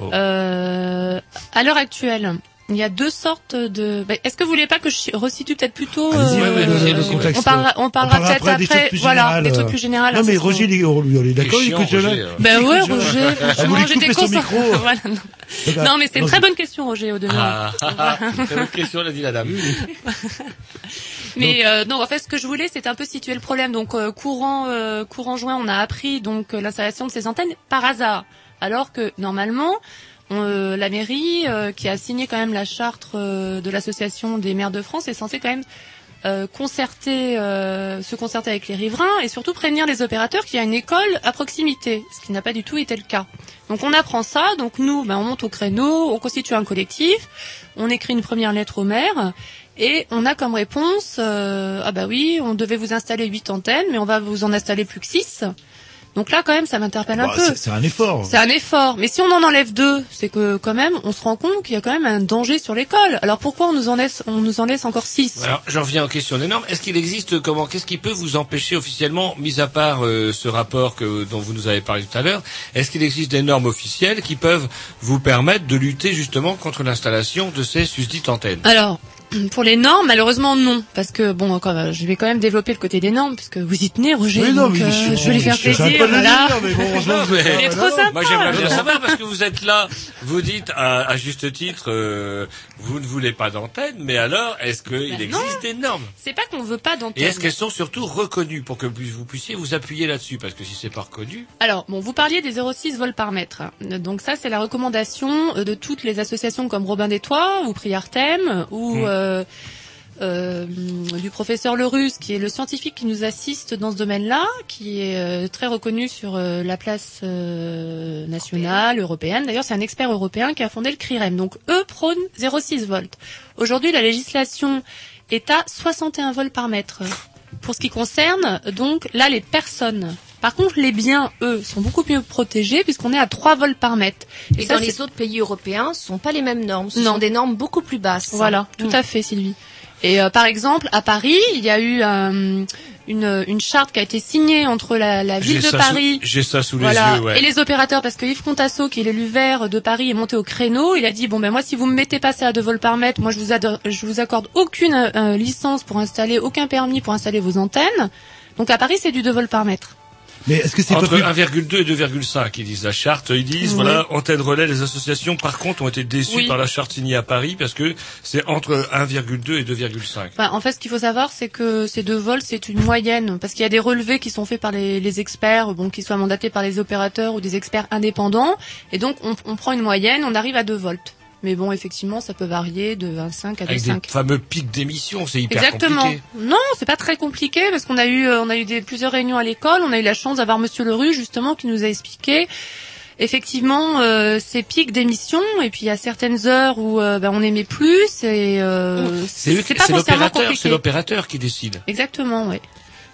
Oh. Euh, à l'heure actuelle, il y a deux sortes de. bah, Est-ce que vous voulez pas que je resitue peut-être plutôt euh, ouais, ouais, le- le on parlera, on parlera peut-être des après, voilà, des trucs euh. plus généraux. Non, mais Roger, il est, on est d'accord, il écoute. Roger, euh. Ben ouais, Écoute Roger. Ah, Franchement, j'étais. Voilà, non. Mais c'est une très bonne question, Roger, au demeurant. Ah, c'est votre question, l'a dit la dame. Mais euh, donc en fait ce que je voulais c'était un peu situer le problème. Donc euh, courant euh, courant juin on a appris donc euh, l'installation de ces antennes par hasard, alors que normalement euh, la mairie, euh, qui a signé quand même la charte euh, de l'association des maires de France, est censée quand même concerter, se concerter avec les riverains et surtout prévenir les opérateurs qu'il y a une école à proximité, ce qui n'a pas du tout été le cas. Donc on apprend ça, donc nous, ben, on monte au créneau, on constitue un collectif, on écrit une première lettre au maire et on a comme réponse, ah bah oui, on devait vous installer huit antennes, mais on va vous en installer plus que six. Donc là, quand même, ça m'interpelle un Bah, peu. c'est- C'est un effort. C'est un effort. Mais si on en enlève deux, c'est que quand même, on se rend compte qu'il y a quand même un danger sur l'école. Alors pourquoi on nous en laisse, on nous en laisse encore six? Alors, j'en reviens aux questions des normes. Est-ce qu'il existe comment Qu'est-ce qui peut vous empêcher officiellement, mis à part euh, ce rapport que, dont vous nous avez parlé tout à l'heure, est-ce qu'il existe des normes officielles qui peuvent vous permettre de lutter justement contre l'installation de ces susdites antennes? Alors, pour les normes, malheureusement non, parce que bon, quand même, je vais quand même développer le côté des normes, parce que vous y tenez, Roger. Oui, non, donc, mais euh, je- je vais lui faire plaisir. voilà. dire, mais bon, Non, mais- est trop sympa. Moi, j'aimerais bien savoir parce que vous êtes là, vous dites à, à juste titre, euh, vous ne voulez pas d'antenne, mais alors, est-ce qu'il Ben existe des normes? C'est pas qu'on veut pas Et d'antenne. est-ce qu'elles sont surtout reconnues pour que vous puissiez vous appuyer là-dessus? Parce que si c'est pas reconnu, Alors, bon, vous parliez des 0,6 volts par mètre. Donc ça, c'est la recommandation euh, de toutes les associations comme Robin des Toits ou Priartem ou Mm. euh, euh, du professeur Lerus, qui est le scientifique qui nous assiste dans ce domaine-là, qui est euh, très reconnu sur euh, la place euh, nationale, européenne. D'ailleurs, c'est un expert européen qui a fondé le CRIREM. Donc, eux prônent 0,6 volts. Aujourd'hui, la législation est à 61 volts par mètre. Pour ce qui concerne, donc, là, les personnes. Par contre, les biens, eux, sont beaucoup mieux protégés puisqu'on est à 3 volts par mètre. Et ça, dans les autres pays européens, ce sont pas les mêmes normes. Ce Non. sont des normes beaucoup plus basses. Voilà, tout à fait, Sylvie. Et euh, par exemple, à Paris, il y a eu euh, une, une charte qui a été signée entre la, la ville de ça Paris sous- ça sous voilà, les yeux, ouais. et les opérateurs, parce que Yves Contasso, qui est l'élu vert de Paris, est monté au créneau. Il a dit bon ben moi, si vous me mettez passer à 2 volts par mètre, moi je vous, je vous accorde aucune euh, licence pour installer, aucun permis pour installer vos antennes. Donc à Paris, c'est du 2 volts par mètre. Mais est-ce que c'est Entre plus... 1,2 et 2,5, ils disent la charte. Ils disent, Oui. voilà, antenne relais, les associations, par contre, ont été déçues Oui. par la charte signée à Paris parce que c'est entre 1,2 et 2,5. Enfin, en fait, ce qu'il faut savoir, c'est que ces 2 volts, c'est une moyenne, parce qu'il y a des relevés qui sont faits par les, les experts, bon, qui soient mandatés par les opérateurs ou des experts indépendants, et donc on, on prend une moyenne, on arrive à 2 volts. Mais bon, effectivement, ça peut varier de 1,5 à Avec 2,5. des fameux pics d'émission, c'est hyper Exactement. compliqué. Non, c'est pas très compliqué parce qu'on a eu euh, on a eu des plusieurs réunions à l'école, on a eu la chance d'avoir monsieur Lerue justement qui nous a expliqué effectivement euh, ces pics d'émission et puis il y a certaines heures où euh, ben, on aimait plus et euh, C'est pas l'opérateur, c'est l'opérateur qui décide. Exactement, oui.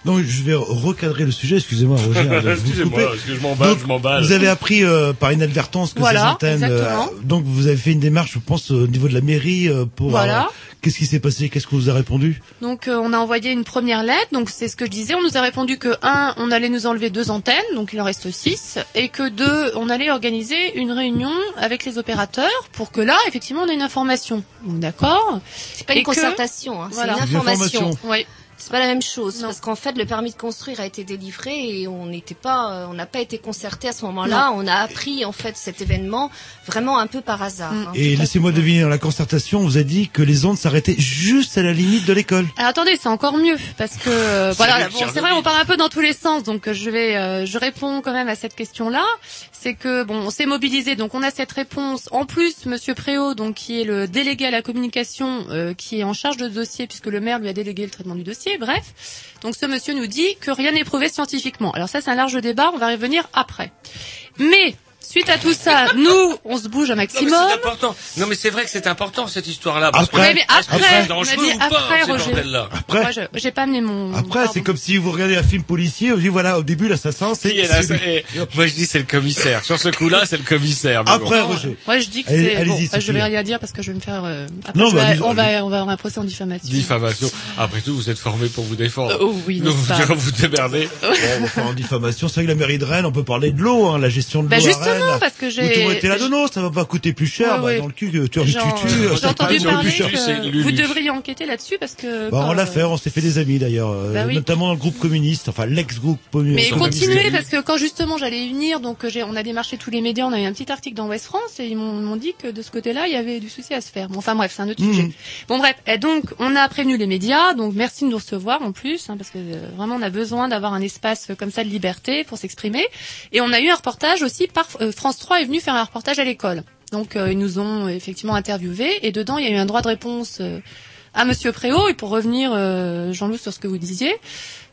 Non, je vais recadrer le sujet, excusez-moi Roger. Excusez-moi, je m'emballe, Donc, je m'emballe. Vous avez appris euh, par inadvertance que Voilà, ces antennes... euh, exactement. donc vous avez fait une démarche, je pense, au niveau de la mairie euh, pour... Voilà. euh, Qu'est-ce qui s'est passé Qu'est-ce qu'on vous a répondu? Donc euh, on a envoyé une première lettre, donc c'est ce que je disais, on nous a répondu que un, on allait nous enlever deux antennes, donc il en reste six, et que deux, on allait organiser une réunion avec les opérateurs pour que là, effectivement, on ait une information. Donc, D'accord? C'est pas une Et que- concertation, hein, Voilà. c'est une information. Oui. C'est pas la même chose parce qu'en fait le permis de construire a été délivré et on n'était pas, euh, on n'a pas été concerté à ce moment-là. On a appris en fait cet événement vraiment un peu par hasard. Mm. hein. Et laissez-moi deviner, dans la concertation, on vous a dit que les ondes s'arrêtaient juste à la limite de l'école. Alors attendez, c'est encore mieux parce que euh, voilà, bon, c'est vrai, on parle un peu dans tous les sens, donc euh, je vais, euh, je réponds quand même à cette question-là. C'est que bon, on s'est mobilisé, donc on a cette réponse. En plus, Monsieur Préau, donc qui est le délégué à la communication, euh, qui est en charge de ce dossier puisque le maire lui a délégué le traitement du dossier. Bref, donc ce monsieur nous dit que rien n'est prouvé scientifiquement. Alors ça, c'est un large débat, on va revenir après. Mais suite à tout ça, nous, on se bouge un Non, mais maximum. c'est important. Non, mais c'est vrai que c'est important cette histoire-là. parce Après- que- mais est-ce que après, c'est on a dit ou pas, après, ces Roger. bordels-là Après- Moi, je- j'ai pas amené mon. Après, c'est comme si vous regardez un film policier, on dit voilà, au début, l'assassin, c'est... Là, c'est c'est- Moi, je dis c'est le commissaire. Sur ce coup-là, c'est le commissaire. mais Après, bon. Roger. Moi, je dis que Allez- c'est. allez-y, Bon, je vais rien dire parce que je vais me faire. euh, après, Non, je bah, vais- on va, on va avoir un procès en diffamation. Diffamation. Après tout, vous êtes formé pour vous défendre. Oh oui, Donc, n'est-ce vous pas vous démerdez. Bon, on va faire en diffamation. C'est vrai que la mairie de Rennes, on peut parler de l'eau, hein, la gestion de l'eau Bah, à justement, Rennes. parce que j'ai- Vous t'aurais été là de l'eau, ça va pas coûter plus cher, Ouais, bah, dans le cul, que tu as Genre, tu tues, euh, J'ai entendu parler plus cher. que vous devriez enquêter là-dessus parce que. Bah, on l'a euh, fait, on s'est fait des amis d'ailleurs, euh, Bah oui. notamment dans le groupe communiste, enfin l'ex-groupe communiste. Mais continuez parce que quand justement j'allais y venir, donc euh, on a démarché tous les médias, on a eu un petit article dans West France et ils m'ont, dit que de ce côté-là il y avait du souci à se faire. Bon, enfin bref, c'est un autre Mhm. sujet. Bon bref, et donc on a prévenu les médias, donc merci de nous recevoir en plus, hein, parce que euh, vraiment on a besoin d'avoir un espace euh, comme ça de liberté pour s'exprimer. Et on a eu un reportage aussi par euh, France 3 est venu faire un reportage à l'école. Donc euh, ils nous ont effectivement interviewés et dedans il y a eu un droit de réponse euh, à Monsieur Préau. Et pour revenir, euh, Jean-Loup, sur ce que vous disiez,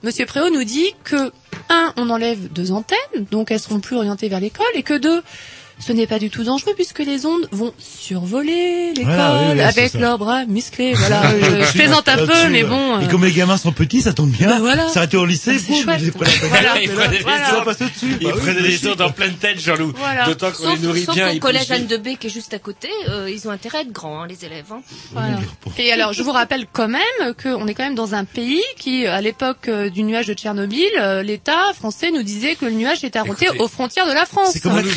Monsieur Préau nous dit que un, on enlève deux antennes, donc elles seront plus orientées vers l'école, et que deux, ce n'est pas du tout dangereux puisque les ondes vont survoler l'école Voilà, oui, oui, c'est avec leurs bras musclés. Voilà, je, je plaisante un peu, mais euh, bon. Et euh, comme les gamins sont petits, ça tombe bien. Bah voilà. Ça a été au lycée, C'est chouette. ils prenaient et ils ondes. en pleine tête, Jean-Loup. Voilà. D'autant qu'on les Sauf, nourrit sauf bien. qu'au ils collège Anne de B qui est juste à côté, euh, ils ont intérêt à être grands, hein, les élèves. Hein. Voilà. Et alors, je vous rappelle quand même qu'on est quand même dans un pays qui, à l'époque euh, du nuage de Tchernobyl, l'État français nous disait que le nuage était arrêté aux frontières de la France. c'est comme la nous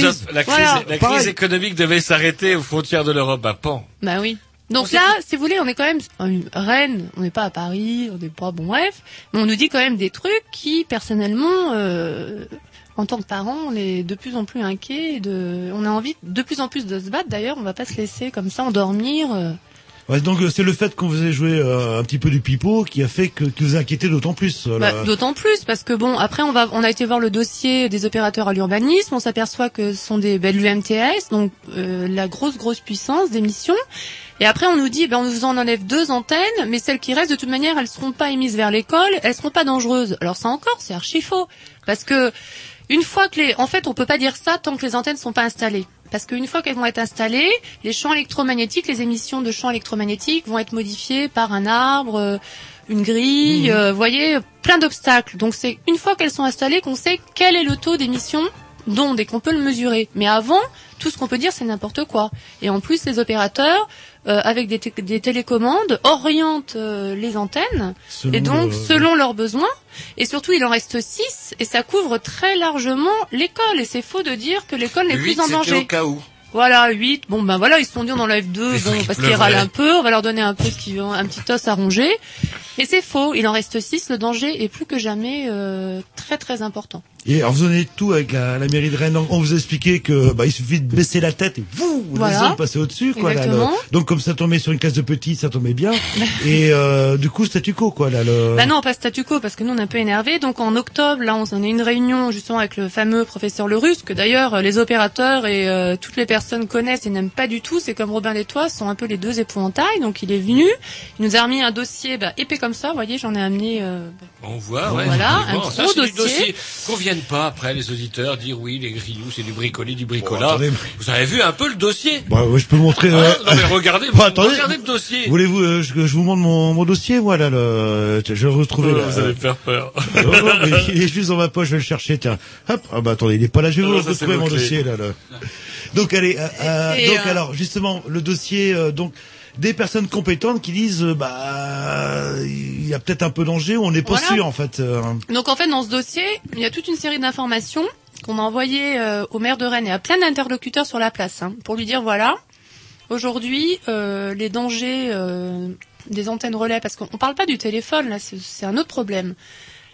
La crise, Voilà. la crise Pareil. économique devait s'arrêter aux frontières de l'Europe. Bah, pan. Bah oui. Donc On là, si vous voulez, on est quand même euh, Rennes, on n'est pas à Paris, on n'est pas bon bref, mais on nous dit quand même des trucs qui, personnellement, euh, en tant que parents, on est de plus en plus inquiets. De, on a envie de plus en plus de se battre. D'ailleurs, on va pas se laisser comme ça endormir. Ouais, donc euh, c'est le fait qu'on vous ait joué euh, un petit peu du pipeau qui a fait que, que vous inquiétez d'autant plus. euh, Bah. D'autant plus parce que bon, après on va, on a été voir le dossier des opérateurs à l'urbanisme, on s'aperçoit que ce sont des ben, l'UMTS, donc euh, la grosse grosse puissance d'émission. Et après on nous dit, ben on vous en enlève deux antennes, mais celles qui restent de toute manière, elles seront pas émises vers l'école, elles seront pas dangereuses. Alors ça encore, c'est archi faux, parce que une fois que les, en fait, on peut pas dire ça tant que les antennes sont pas installées. Parce qu'une fois qu'elles vont être installées, les champs électromagnétiques, les émissions de champs électromagnétiques vont être modifiées par un arbre, euh, une grille, Mhm. euh, vous voyez, plein d'obstacles. Donc c'est une fois qu'elles sont installées qu'on sait quel est le taux d'émission d'ondes et qu'on peut le mesurer. Mais avant, tout ce qu'on peut dire, c'est n'importe quoi. Et en plus, les opérateurs, avec des, té- des télécommandes, orientent euh, les antennes. Selon et donc, le- selon leurs besoins, et surtout, il en reste 6, et ça couvre très largement l'école. Et c'est faux de dire que l'école n'est plus en danger. au cas où. Voilà, 8. Bon, ben voilà, ils se sont dit, on enlève 2, Les bon, parce qui qu'ils râlent un peu, on va leur donner un peu ce qu'ils ont, un petit os à ronger. Et c'est faux, il en reste 6, le danger est plus que jamais euh, très très important. Et alors vous en êtes tout avec la, la mairie de Rennes. On vous a expliqué que bah, il suffit de baisser la tête et vous, Voilà. les passaient au-dessus. Quoi, là, le- donc comme ça tombait sur une classe de petits, ça tombait bien. et euh, du coup statu quo quoi là. Le... Bah non, pas statu quo, parce que nous on est un peu énervés. Donc en octobre, là, on en a une réunion justement avec le fameux professeur Le Russe, que d'ailleurs les opérateurs et euh, toutes les personnes connaissent et n'aiment pas du tout. C'est comme Robin ce sont un peu les deux épouvantails. Donc il est venu, il nous a remis un dossier bah, épais comme ça. Vous voyez, j'en ai amené. euh, On voit, ouais. Voilà, un Ça, gros du dossier. dossier. Qu'on vienne pas après les auditeurs dire oui, les grillous, c'est du bricolé, du bricolage. attendez. Vous avez vu un peu le dossier? Bah, ouais, je peux montrer. Ah, euh, Non mais regardez, Bah, attendez. regardez le dossier. Voulez-vous euh, je, je vous montre mon, mon dossier Voilà le. Je vais le retrouver. Oh, là. vous allez me faire peur. Non, non, mais il est juste dans ma poche, je vais le chercher, tiens. Hop, ah bah attendez, il est pas là, je vais vous ça, retrouver mon dossier là. là. Donc allez, euh, euh, Et, donc euh, alors justement le dossier, euh, donc des personnes compétentes qui disent euh, bah il y a peut-être un peu danger, on n'est pas Voilà. sûr en fait. euh. Donc en fait, dans ce dossier, il y a toute une série d'informations qu'on a envoyées euh, au maire de Rennes et à plein d'interlocuteurs sur la place, hein, pour lui dire voilà, aujourd'hui, euh, les dangers des antennes relais, parce qu'on ne parle pas du téléphone, là, c'est un autre problème.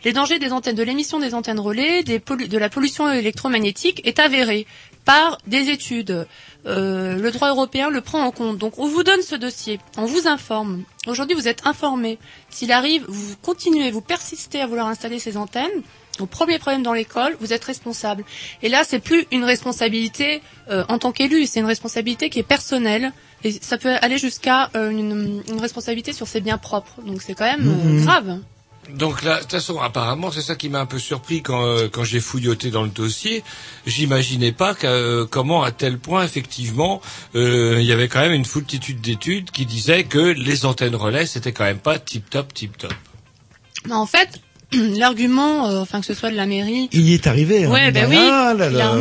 Les dangers des antennes, de l'émission des antennes relais, des de la pollution électromagnétique est avéré par des études. Euh, le droit européen le prend en compte. Donc on vous donne ce dossier, on vous informe. Aujourd'hui vous êtes informé. S'il arrive, vous continuez, vous persistez à vouloir installer ces antennes. Au premier problème dans l'école, vous êtes responsable. Et là, c'est plus une responsabilité euh, en tant qu'élu, c'est une responsabilité qui est personnelle. Et ça peut aller jusqu'à euh, une, une responsabilité sur ses biens propres. Donc c'est quand même euh, Mhm. grave. Donc là, de toute façon, apparemment, c'est ça qui m'a un peu surpris quand, euh, quand j'ai fouilloté dans le dossier. J'imaginais pas que, euh, comment, à tel point, effectivement, euh, il y avait quand même une foultitude d'études qui disaient que les antennes relais, c'était quand même pas tip top, tip top. Mais en fait, l'argument, euh, enfin que ce soit de la mairie, Il y est arrivé. hein. Ouais, ben oui. Ah là Il là. Ah,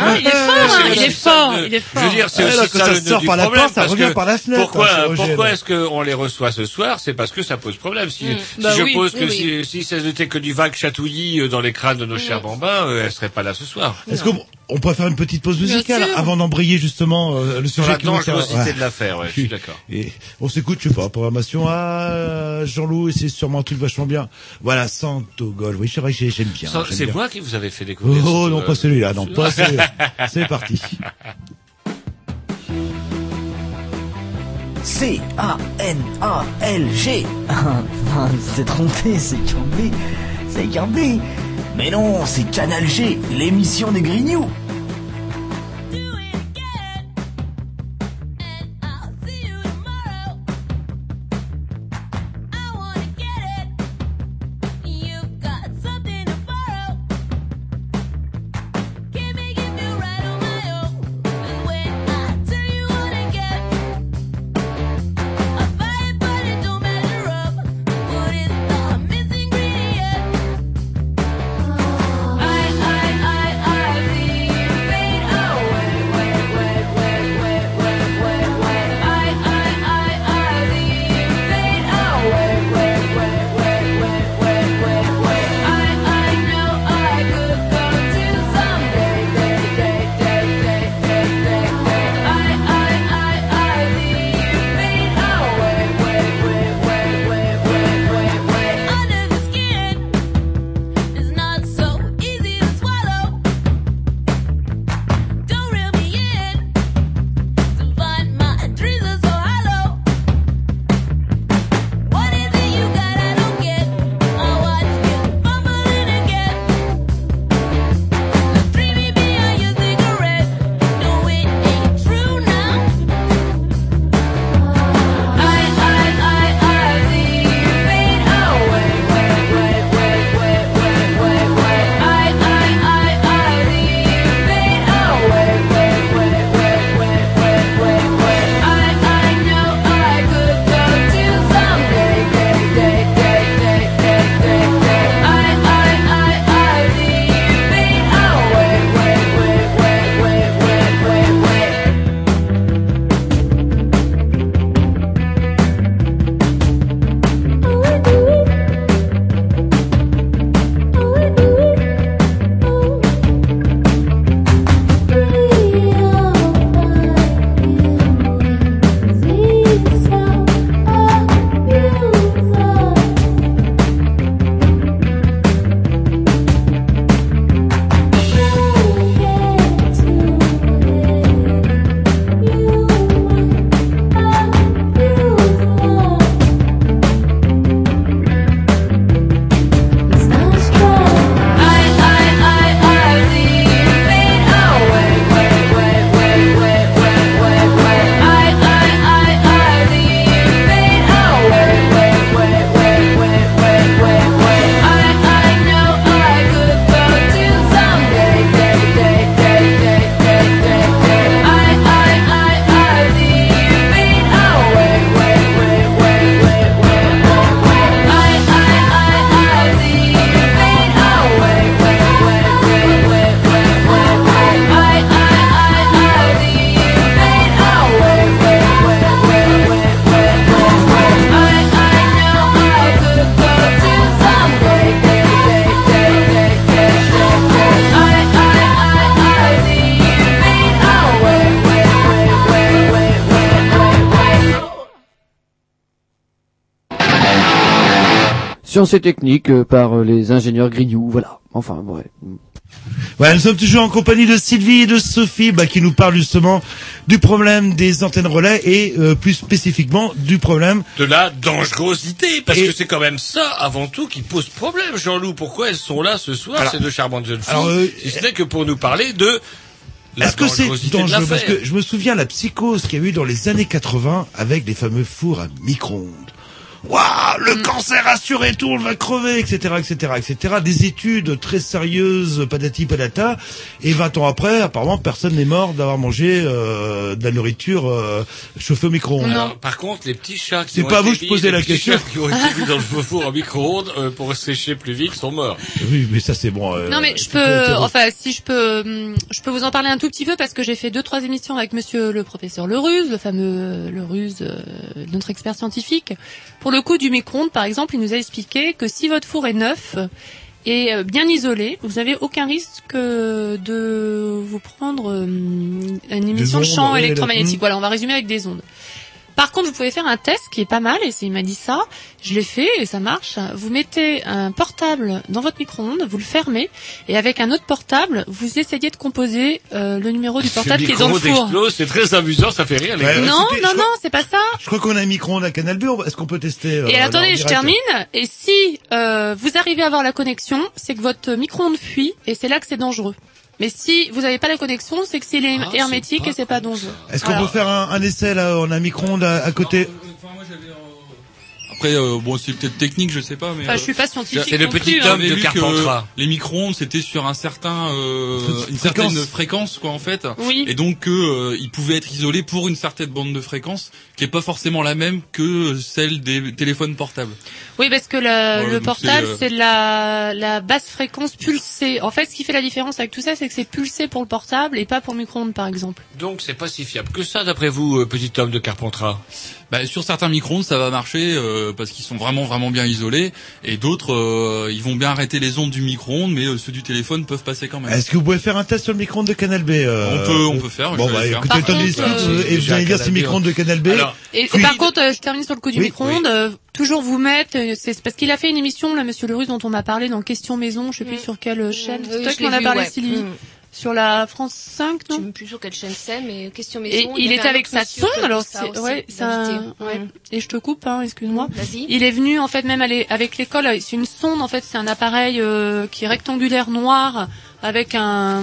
Ah, il est fort, hein, il est fort, il est fort. Je veux dire, c'est Ah, aussi ça, ça le sort du par la problème, porte, ça revient par la fenêtre, Pourquoi, hein, pourquoi est-ce qu'on les reçoit ce soir? C'est parce que ça pose problème. Si, Mm. si Bah je oui, pose oui, que oui. si, si ça n'était que du vague chatouillis euh, dans les crânes de nos chers bambins, euh, elle serait pas là ce soir. Est-ce qu'on on pourrait faire une petite pause musicale avant d'embrayer justement euh, le Sur sujet la qui nous dangerosité de l'affaire, ouais, je suis d'accord. Et on s'écoute, je sais pas, programmation à Jean-Loup et c'est sûrement un truc vachement bien. Voilà, Santo Gol. Oui, c'est vrai que j'ai- j'aime bien. C'est moi qui vous avez fait Oh, découvrir. oh, ce- non, pas celui-là, non, pas celui-là. C'est parti. C-A-N-A-L-G. Ah, c'est trompé, c'est Cambé. C'est Cambé. Mais non, c'est Canal G, l'émission des Grignoux. Et techniques euh, par euh, les ingénieurs Grignoux, voilà. Enfin, ouais. Voilà, nous sommes toujours en compagnie de Sylvie et de Sophie, bah, qui nous parlent justement du problème des antennes relais et euh, plus spécifiquement du problème de la dangerosité, parce que c'est quand même ça, avant tout, qui pose problème, Jean-Loup. Pourquoi elles sont là ce soir, Alors- ces deux charmantes jeunes filles, Alors, euh, si ce n'est que pour nous parler de la Est-ce que c'est dangereux? Parce que je me souviens la psychose qu'il y a eu dans les années 80 avec les fameux fours à micro-ondes. Waouh, le cancer assuré, tout, on va crever, etc., etc., etc. Des études très sérieuses, patati patata. Et 20 ans après, apparemment, personne n'est mort d'avoir mangé euh, de la nourriture euh, chauffée au micro-ondes. Alors, par contre, les petits chats qui C'est ont pas été vous que je mis- posais les la petits question. chats qui ont été mis dans le four en micro-ondes euh, pour sécher plus vite sont morts. Oui, mais ça c'est bon. euh, Non mais je c'est pas peux, enfin si je peux, hum, je peux vous en parler un tout petit peu parce que j'ai fait deux trois émissions avec Monsieur le professeur Leruse, le fameux Leruse, euh, notre expert scientifique. Pour le coup du micro-ondes par exemple, il nous a expliqué que si votre four est neuf et euh, bien isolé, vous n'avez aucun risque euh, de vous prendre hum, une émission de champ électromagnétique. Voilà, on va résumer avec des ondes. Par contre, vous pouvez faire un test qui est pas mal, et c'est- il m'a dit ça. Je l'ai fait et ça marche. Vous mettez un portable dans votre micro-ondes, vous le fermez, et avec un autre portable, vous essayez de composer euh, le numéro du portable qui est dans le micro-ondes four. c'est très amusant, ça fait rire les Ouais, gars. Non, non, non, c'est pas ça. Je crois qu'on a un micro-ondes à Canal Bleu. Est-ce qu'on peut tester euh, Et attendez, je termine. Et si euh, vous arrivez à avoir la connexion, c'est que votre micro-ondes fuit, et c'est là que c'est dangereux. Mais si vous n'avez pas la connexion, c'est que c'est Ah, hermétique et c'est pas dangereux. Est-ce qu'on peut faire un, un essai là On a un micro-ondes à, à côté. Après, euh, bon, c'est peut-être technique, je sais pas, mais. Enfin, euh, je suis pas scientifique c'est non plus, hein. J'avais de Carpentras. que Les micro-ondes, c'était sur un certain, euh, une Fréquence. certaine fréquence, quoi, en fait. Oui. Et donc, euh, ils pouvaient être isolés pour une certaine bande de fréquence, qui est pas forcément la même que celle des téléphones portables. Oui, parce que la- Ouais, le portable, c'est, euh, la, la basse fréquence pulsée. En fait, ce qui fait la différence avec tout ça, c'est que c'est pulsé pour le portable et pas pour le micro-ondes, par exemple. Donc c'est pas si fiable que ça, d'après vous, euh, petit homme de Carpentras? Bah, sur certains micro-ondes, ça va marcher euh, parce qu'ils sont vraiment vraiment bien isolés, et d'autres, euh, ils vont bien arrêter les ondes du micro-ondes, mais euh, ceux du téléphone peuvent passer quand même. Est-ce que vous pouvez faire un test sur le micro-ondes de Canal B euh, On peut- on peut faire, Bon je vais bah faire. écoutez, des euh, et vous allez dire si micro-ondes de Canal B. Et, et Puis- par contre, euh, je termine sur le coup du Oui, micro-ondes. euh, toujours vous mettre, euh, c'est parce qu'il a fait une émission, là, Monsieur Lerus, dont on m'a parlé dans Question Maison, je sais plus sur quelle euh, chaîne. Oui, C'est toi qui vu, parlé, ouais. Sylvie. Sur la France 5, non Je sais plus sur quelle chaîne c'est, mais question Et maison. il, y avait était avec sa a alors c'est, ouais, ça, d'invité. ouais. Et je te coupe, hein, excuse-moi. Vas-y. Il est venu en fait même aller avec l'école. C'est une sonde en fait, c'est un appareil euh, qui est rectangulaire noir avec un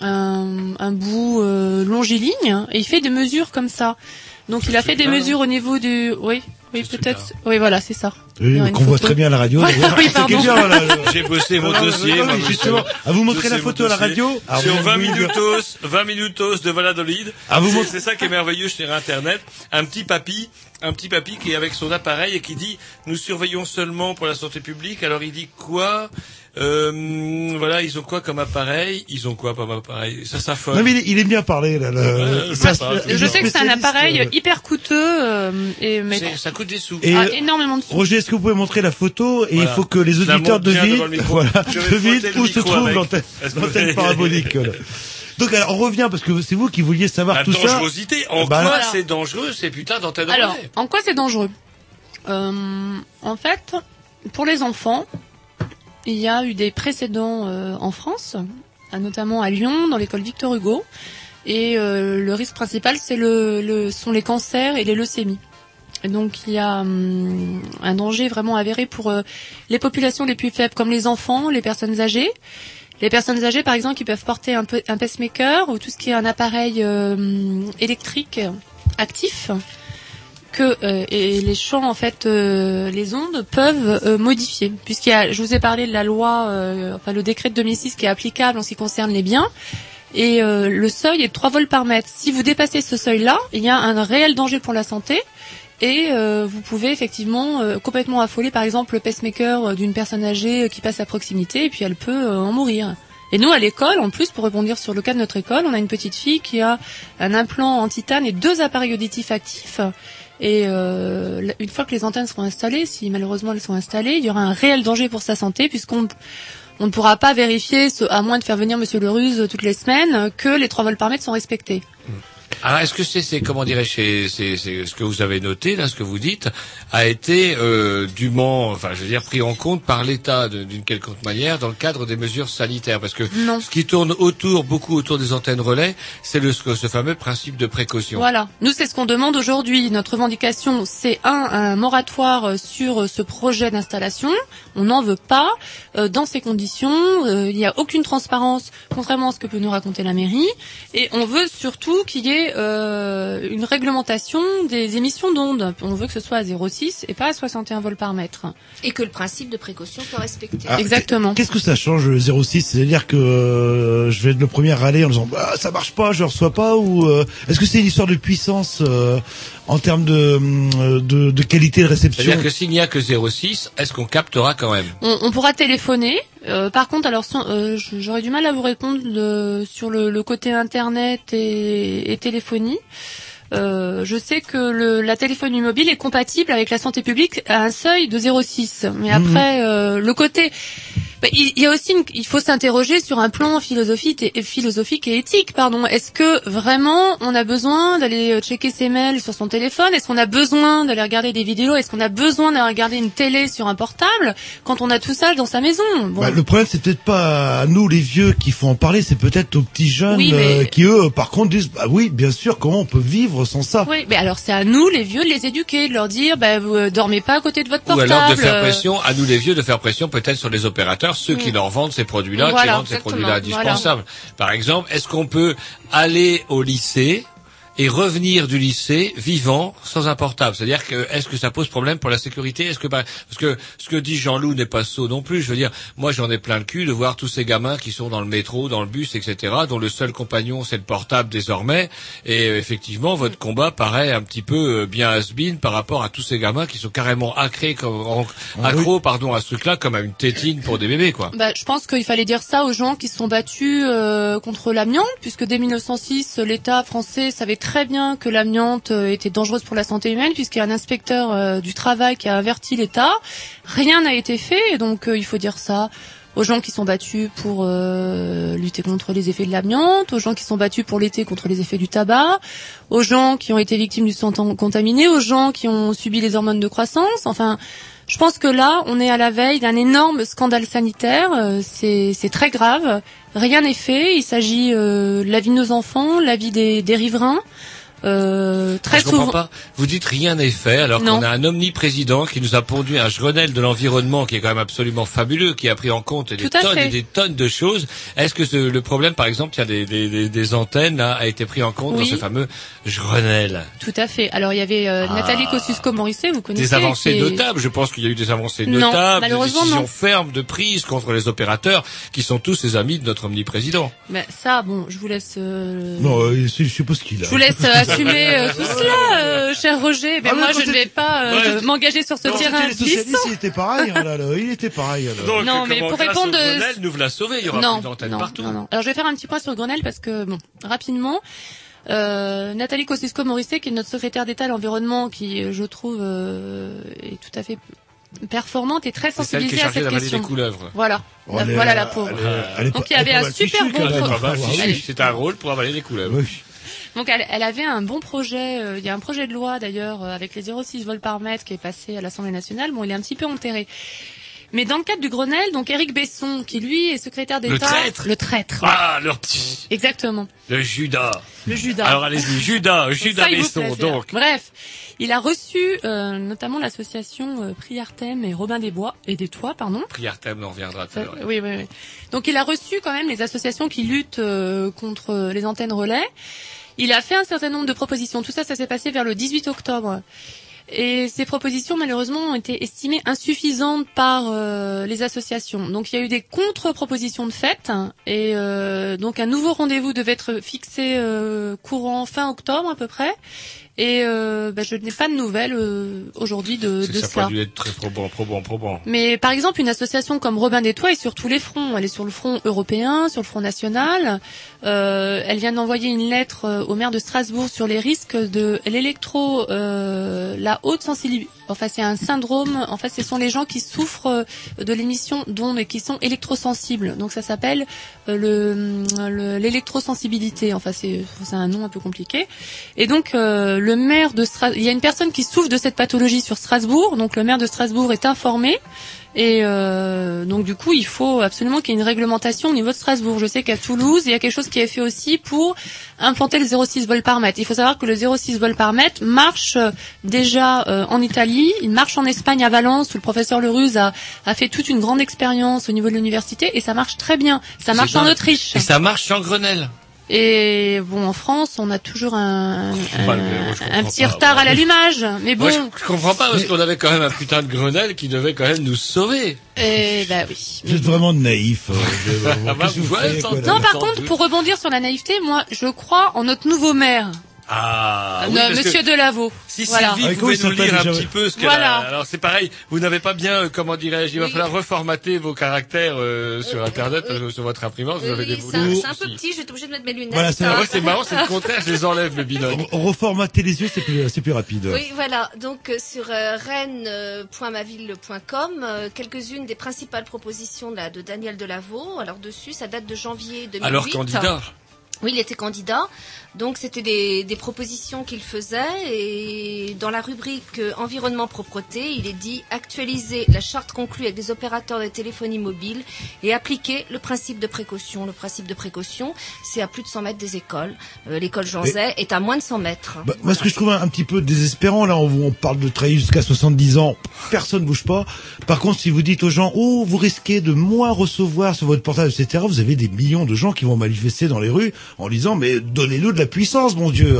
un, un bout euh, longiligne et il fait des mesures comme ça. Donc il a fait des mesures au niveau du, oui, oui peut-être, oui voilà, c'est ça. Oui, qu'on voit photo. très bien à la radio. Voilà, oui, J'ai bossé mon Non, non, dossier. non, moi, vous justement. À vous montrer la Dossier, photo à la mon dossier. radio. Alors, Sur vous- 20 vous- minutos, 20 minutos de Valladolid. Ah, vous C'est ça qui est merveilleux sur Internet. Un petit papy, un petit papy qui est avec son appareil et qui dit, nous surveillons seulement pour la santé publique. Alors il dit quoi? Euh, voilà, ils ont quoi comme appareil? Ils ont quoi comme appareil? Ça s'affole. Non mais il est, il est bien parlé là. le- Ouais, ça je sais pas. il est Je sais que c'est un appareil euh, hyper coûteux euh, et mais C'est- Ça coûte des sous. Et, ah, énormément de sous. Roger, est-ce que vous pouvez montrer la photo? Et il faut que les auditeurs devinent le voilà, devinent où se trouve l'antenne parabolique. là. Donc alors on revient parce que c'est vous qui vouliez savoir La tout ça. dangerosité. En Bah, quoi voilà. c'est dangereux, ces putains d'antennes Alors, en quoi c'est dangereux? Euh, En fait, pour les enfants, il y a eu des précédents euh, en France, notamment à Lyon, dans l'école Victor Hugo, et euh, le risque principal, c'est le, le, sont les cancers et les leucémies. Donc il y a hum, un danger vraiment avéré pour euh, les populations les plus faibles, comme les enfants, les personnes âgées. Les personnes âgées, par exemple, qui peuvent porter un, un pacemaker ou tout ce qui est un appareil euh, hum, électrique actif, que euh, et les champs en fait euh, les ondes peuvent euh, modifier puisqu'il y a je vous ai parlé de la loi euh, enfin le décret de 2006 qui est applicable en ce qui concerne les biens et euh, le seuil est de 3 volts par mètre. Si vous dépassez ce seuil-là, il y a un réel danger pour la santé et euh, vous pouvez effectivement euh, complètement affoler par exemple le pacemaker d'une personne âgée qui passe à proximité et puis elle peut en mourir. Et nous, à l'école, en plus, pour rebondir sur le cas de notre école, on a une petite fille qui a un implant en titane et deux appareils auditifs actifs. Et euh, une fois que les antennes seront installées, si malheureusement elles sont installées, il y aura un réel danger pour sa santé puisqu'on on ne pourra pas vérifier, à moins de faire venir Monsieur le Ruse toutes les semaines, que les 3 volts par mètre sont respectés. Alors, est-ce que c'est, c'est comment dirais-je, c'est, c'est, ce que vous avez noté là, ce que vous dites, a été euh, dûment, enfin, je veux dire, pris en compte par l'État de- d'une quelconque manière dans le cadre des mesures sanitaires, parce que Non. ce qui tourne autour, beaucoup autour des antennes relais, c'est le ce, ce fameux principe de précaution. Voilà. Nous, c'est ce qu'on demande aujourd'hui. Notre revendication, c'est un, un moratoire sur ce projet d'installation. On n'en veut pas. Euh, dans ces conditions, euh, il n'y a aucune transparence, contrairement à ce que peut nous raconter la mairie. Et on veut surtout qu'il y ait euh, une réglementation des émissions d'ondes. On veut que ce soit à 0,6 et pas à 61 volts par mètre. Et que le principe de précaution soit respecté. Ah, Exactement. Qu'est-ce que ça change le 06 C'est-à-dire que euh, je vais être le premier à râler en disant bah, ça marche pas, je reçois pas ou euh, est-ce que c'est une histoire de puissance euh, en termes de, euh, de de qualité de réception C'est-à-dire que s'il n'y a que 0,6, est-ce qu'on captera quand même? On, on pourra téléphoner. Euh, par contre, alors sans- euh, j'aurais du mal à vous répondre le- sur le, le côté internet et, et téléphonie. Euh, je sais que le, la téléphonie mobile est compatible avec la santé publique à un seuil de 0,6. Mais après, euh, le côté, il, il y a aussi, une- il faut s'interroger sur un plan philosophique et, philosophique et éthique. Pardon. Est-ce que vraiment on a besoin d'aller euh, checker ses mails sur son téléphone? Est-ce qu'on a besoin d'aller regarder des vidéos? Est-ce qu'on a besoin d'aller regarder une télé sur un portable quand on a tout ça dans sa maison? Bon. Bah, le problème, c'est peut-être pas à nous les vieux qu'il faut en parler, c'est peut-être aux petits jeunes Oui, mais- euh, qui eux, par contre, disent bah oui, bien sûr, comment on peut vivre sans ça? Oui, mais alors c'est à nous, les vieux, de les éduquer, de leur dire, bah, vous euh, dormez pas à côté de votre Ou portable. alors de faire pression, à nous les vieux, de faire pression peut-être sur les opérateurs, ceux qui Mm. leur vendent ces produits-là, qui vendent ces produits-là indispensables. Par exemple, est-ce qu'on peut aller au lycée et revenir du lycée vivant sans un portable C'est-à-dire que est-ce que ça pose problème pour la sécurité? Est-ce que par- parce que ce que dit Jean-Loup n'est pas sot non plus. Je veux dire, moi j'en ai plein le cul de voir tous ces gamins qui sont dans le métro, dans le bus, etc., dont le seul compagnon c'est le portable désormais. Et effectivement, votre combat paraît un petit peu euh, bien has-been par rapport à tous ces gamins qui sont carrément accrés, comme, Ah accros, pardon, à ce truc-là, comme à une tétine pour des bébés, quoi. Bah, je pense qu'il fallait dire ça aux gens qui se sont battus euh, contre l'amiante, puisque dès 1906, l'État français savait très bien que l'amiante euh, était dangereuse pour la santé humaine, puisqu'il y a un inspecteur euh, du travail qui a averti l'État. Rien n'a été fait, et donc euh, il faut dire ça aux gens qui sont battus pour lutter contre les effets de l'amiante, aux gens qui sont battus pour lutter contre les effets du tabac, aux gens qui ont été victimes du sang contaminé, aux gens qui ont subi les hormones de croissance. Enfin, je pense que là, on est à la veille d'un énorme scandale sanitaire. euh, C'est très grave. Rien n'est fait. Il s'agit euh, de la vie de nos enfants, la vie des, des riverains. Euh, très je comprends souvent. pas. Vous dites rien n'est fait alors qu'on a un omniprésident qui nous a pondu un Grenelle de l'environnement qui est quand même absolument fabuleux, qui a pris en compte des Tout tonnes fait. et des tonnes de choses. Est-ce que ce- le problème, par exemple, il y a des, des, des, des antennes là, a été pris en compte dans ce fameux Grenelle? Tout à fait. Alors il y avait euh, Ah. Nathalie Kosciusko-Morizet, vous connaissez. Des avancées qui notables. Je pense qu'il y a eu des avancées Non, notables, des malheureusement, décisions non. fermes de prise contre les opérateurs qui sont tous les amis de notre omniprésident. Ben, ça, bon, je vous laisse. euh, Non, euh, je suppose qu'il a. Je vous laisse euh, assumer euh, tout cela, euh, cher Roger. Mais Ah, mais moi, je ne vais pas euh, Ouais. m'engager sur ce Non, terrain les socialistes, glissant. il était pareil, hein, là, là, il était pareil. alors. Donc, Non, mais comment, pour grâce répondre Grenelle, nous voilà sauvés. Il y aura non, plus d'antennes non, partout. non, non. Alors je vais faire un petit point sur le Grenelle parce que bon, rapidement, euh, Nathalie Kosciusko-Morizet, qui est notre secrétaire d'État à l'environnement, qui euh, je trouve euh, est tout à fait performante et très C'est celle qui est sensibilisée à chargée cette d'avaler question. des couleuvres. Voilà, Oh, La- elle est- voilà la pauvre. elle est- elle est Donc il y avait elle est pas un mal super fichue, bon. quand même. pro- Ah bah, si. C'est un rôle pour avaler des couleuvres. Oui. Donc elle, elle avait un bon projet, euh, il y a un projet de loi d'ailleurs euh, avec les 0,6 volts par mètre qui est passé à l'Assemblée nationale. Bon, il est un petit peu enterré. Mais dans le cadre du Grenelle, donc Éric Besson, qui lui est secrétaire d'État, Le traître. le traître, Ah, leur petit, exactement, le Judas. le Judas. Alors allez-y, Judas, Judas Besson, donc. Bref, il a reçu euh, notamment l'association euh, Priartem et Robin des Bois et des Toits, pardon. Prière thème, on reviendra tout à l'heure. oui, oui, oui. Donc il a reçu quand même les associations qui luttent euh, contre les antennes relais. Il a fait un certain nombre de propositions. Tout ça, ça s'est passé vers le 18 octobre. Et ces propositions, malheureusement, ont été estimées insuffisantes par euh, les associations. Donc il y a eu des contre-propositions de fait. Et euh, donc un nouveau rendez-vous devait être fixé euh, courant fin octobre à peu près. Et euh, bah, je n'ai pas de nouvelles euh, aujourd'hui de, de ça n'a cela. pas dû être très probant, probant, probant. Mais par exemple, une association comme Robin des Toits est sur tous les fronts. Elle est sur le front européen, sur le front national. Euh, elle vient d'envoyer une lettre euh, au maire de Strasbourg sur les risques de l'électro, euh, la haute sensibilité. Enfin, c'est un syndrome. En fait, ce sont les gens qui souffrent euh, de l'émission d'ondes et qui sont électrosensibles. Donc, ça s'appelle euh, le le- l'électrosensibilité. Enfin, c'est c'est un nom un peu compliqué. Et donc, euh, le maire de Strasbourg, il y a une personne qui souffre de cette pathologie sur Strasbourg. Donc, le maire de Strasbourg est informé. Et euh, donc du coup, il faut absolument qu'il y ait une réglementation au niveau de Strasbourg. Je sais qu'à Toulouse, il y a quelque chose qui est fait aussi pour implanter le 0,6 vol par mètre. Il faut savoir que le 0,6 vol par mètre marche euh, déjà euh, en Italie, il marche en Espagne à Valence où le professeur Leruse a, a fait toute une grande expérience au niveau de l'université et ça marche très bien. Ça marche en. Autriche. Et ça marche en Grenelle. Et bon, en France, on a toujours un, un, Pas petit pas. retard à l'allumage. Mais bon, Moi, je, je comprends pas parce qu'on avait quand même un putain de Grenelle qui devait quand même nous sauver. eh bah oui. Vous êtes vraiment naïf. euh, Ah bah, vous faites, quoi, Non, par contre, doute. pour rebondir sur la naïveté, moi, je crois en notre nouveau maire, Ah, euh, oui, parce Monsieur que Delaveau. Si voilà. Sylvie Ah, pouvait il nous lire un petit peu ce qu'elle Voilà. Alors c'est pareil, vous n'avez pas bien, euh, comment dirais-je, il va falloir reformater vos caractères euh, sur Internet, que sur votre imprimante, vous avez des c'est un, peu petit, je vais être obligée de mettre mes lunettes. Voilà, c'est Ah ouais, c'est marrant, c'est le contraire, je les enlève, mes binômes. Re- Reformater les yeux, c'est plus, c'est plus rapide. Oui, voilà. Donc euh, sur euh, rennes.maville.com, euh, quelques-unes des principales propositions là, de Daniel Delaveau. Alors dessus, ça date de janvier 2008. Alors candidat. Oui, il était candidat. Donc c'était des, des propositions qu'il faisait et dans la rubrique environnement propreté, il est dit actualiser la charte conclue avec des opérateurs de téléphonie mobile et appliquer le principe de précaution. Le principe de précaution, c'est à plus de 100 mètres des écoles. Euh, L'école Jean Zay est à moins de 100 mètres. Bah, moi, ce que je trouve un, un petit peu désespérant, là, on, on parle de travailler jusqu'à 70 ans, personne bouge pas. Par contre, si vous dites aux gens, oh, vous risquez de moins recevoir sur votre portable, etc., vous avez des millions de gens qui vont manifester dans les rues en disant, mais donnez-nous de la puissance, mon Dieu.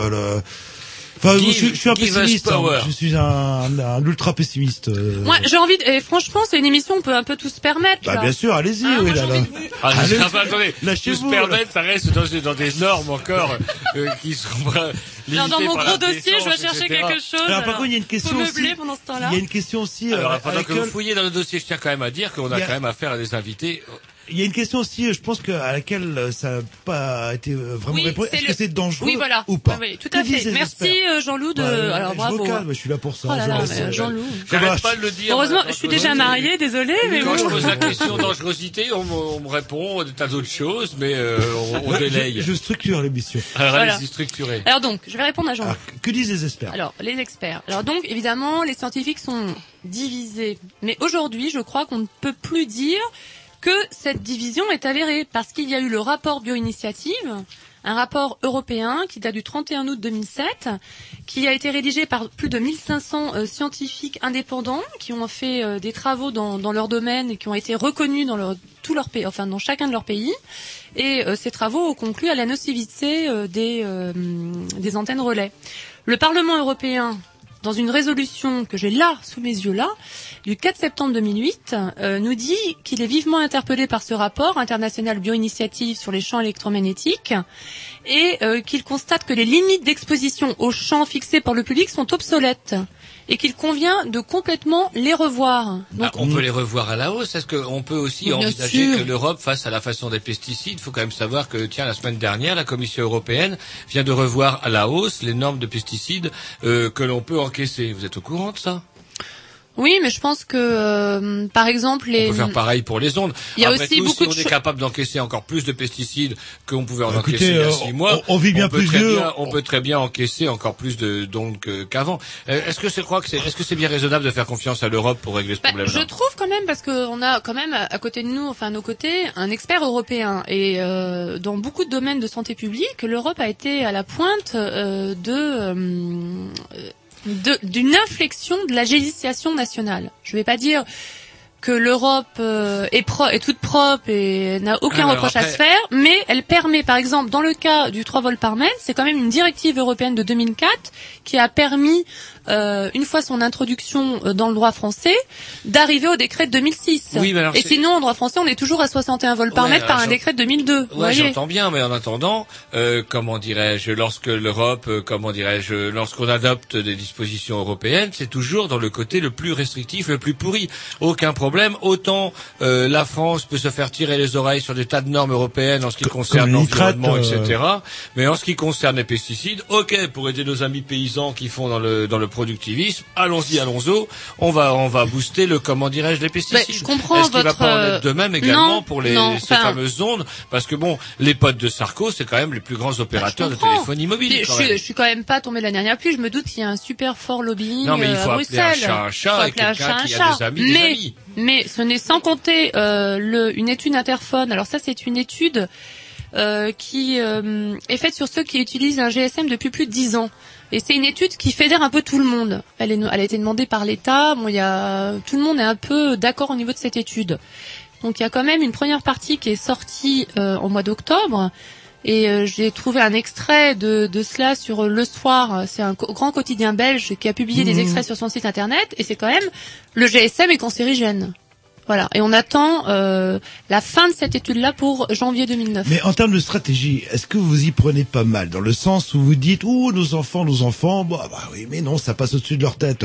Enfin, Give- je, suis- je suis un pessimiste, hein. je suis un, un, un ultra pessimiste. euh. Moi, j'ai envie. De... Et franchement, c'est une émission, on peut un peu tout se permettre. bah, là. bien sûr, allez-y, Ah, oui, là, j'ai là. envie de- Ah, Allez, ah, bah, attendez, lâchez-vous, tout se permettre, ça reste dans, des- dans des normes encore euh, qui dans mon gros dossier, je vais chercher etc. quelque chose. Alors, par contre, il y a une question aussi. pendant ce. Il y a une question aussi. euh, Alors, pendant que vous fouillez dans le dossier, je tiens quand même à dire qu'on a- quand même affaire à des invités. Il y a une question aussi, je pense que à laquelle euh, ça n'a pas été euh, vraiment Oui, répondu. Est-ce le- que c'est dangereux Oui, voilà. ou pas Oui, oui, tout à fait. Merci euh, Jean-Loup de. Ouais, Alors je bravo. me calme, je suis là pour ça. Oh là je là, Jean-Loup. J'arrête pas de le dire. Heureusement, je suis déjà mariée, désolée, mais Quand je pose la question dangerosité, on, me- on me répond des tas d'autres choses, mais euh, on, on délaye. Je, je structure l'émission. Alors Voilà. allez-y, structurez. Alors donc, je vais répondre à Jean. Alors, que disent les experts? Alors, les experts. Alors donc, évidemment, les scientifiques sont divisés. Mais aujourd'hui, je crois qu'on ne peut plus dire que cette division est avérée, parce qu'il y a eu le rapport bioinitiative, un rapport européen qui date du 31 août 2007, qui a été rédigé par plus de 1500 euh, scientifiques indépendants qui ont fait euh, des travaux dans, leur domaine et qui ont été reconnus dans leur, tout leur pays, enfin dans chacun de leurs pays. Et euh, ces travaux ont conclu à la nocivité euh, des antennes relais. Le Parlement européen, dans une résolution que j'ai là, sous mes yeux là, du 4 septembre 2008, euh, nous dit qu'il est vivement interpellé par ce rapport international bioinitiative sur les champs électromagnétiques et euh, qu'il constate que les limites d'exposition aux champs fixés par le public sont obsolètes et qu'il convient de complètement les revoir. Donc, Ah, on peut les revoir à la hausse. Est-ce qu'on peut aussi envisager sûr. que l'Europe fasse à la façon des pesticides? Il faut quand même savoir que, tiens, la semaine dernière, la Commission européenne vient de revoir à la hausse les normes de pesticides euh, que l'on peut encaisser. Vous êtes au courant de ça? Oui, mais je pense que, euh, par exemple, les... On peut faire pareil pour les ondes. Il y a Après aussi tout, beaucoup si on de est cho- capable d'encaisser encore plus de pesticides qu'on pouvait en Bah, encaisser il y a euh, six mois, on- on vit bien peut plus très vieux. bien- on peut très bien encaisser encore plus de d'ondes qu'avant. Euh, est-ce que c'est crois que c'est est-ce que c'est bien raisonnable de faire confiance à l'Europe pour régler ce Bah, problème-là? je trouve quand même parce qu'on a quand même à côté de nous, enfin à nos côtés, un expert européen et euh, dans beaucoup de domaines de santé publique, l'Europe a été à la pointe euh, de euh, de- d'une inflexion de la législation nationale. Je ne vais pas dire que l'Europe euh, est, pro- est toute propre et n'a aucun Alors reproche à se faire, mais elle permet, par exemple, dans le cas du 3 vols par mètre, c'est quand même une directive européenne de 2004 qui a permis, euh, une fois son introduction euh, dans le droit français, d'arriver au décret de 2006. Oui, mais alors et sinon, en droit français, on est toujours à 61 vols par Ouais, mètre par un décret de 2002. vous Ouais, j'entends bien, mais en attendant, euh, comment dirais-je, lorsque l'Europe, euh, comment dirais-je, lorsqu'on adopte des dispositions européennes, c'est toujours dans le côté le plus restrictif, le plus pourri. Aucun problème. Autant euh, la France peut se faire tirer les oreilles sur des tas de normes européennes en ce qui concerne l'environnement, euh, etc. Mais en ce qui concerne les pesticides, ok, pour aider nos amis paysans qui font dans le dans le productivisme, allons-y, allons-y. On va on va booster le comment dirais-je les pesticides. Mais je comprends Est-ce qu'il va votre, pas en euh, être de même également non, pour les non, ces enfin- fameuses ondes Parce que bon, les potes de Sarko, c'est quand même les plus grands opérateurs de téléphonie mobile. Je, je suis quand même pas tombée de la dernière pluie. Je me doute qu'il y a un super fort lobbying Non, mais il euh, faut à appeler un Bruxelles. chat un chat Faut et appeler un quelqu'un chat un qui a chat. des amis, des mais, amis. Mais ce n'est sans compter euh, le, une étude interphone. Alors ça, c'est une étude euh, qui euh, est faite sur ceux qui utilisent un GSM depuis plus de 10 ans. Et c'est une étude qui fédère un peu tout le monde. Elle, est, elle a été demandée par l'État. Bon, il y a tout le monde est un peu d'accord au niveau de cette étude. Donc il y a quand même une première partie qui est sortie euh, au mois d'octobre. Et euh, j'ai trouvé un extrait de, de cela sur Le Soir. C'est un grand quotidien belge qui a publié des Mhm. extraits sur son site internet. Et c'est quand même le GSM est cancérigène. Voilà. Et on attend euh, la fin de cette étude-là pour janvier 2009. Mais en termes de stratégie, est-ce que vous y prenez pas mal? Dans le sens où vous dites ouh nos enfants, nos enfants, bon, ah bah oui, mais non, ça passe au-dessus de leur tête.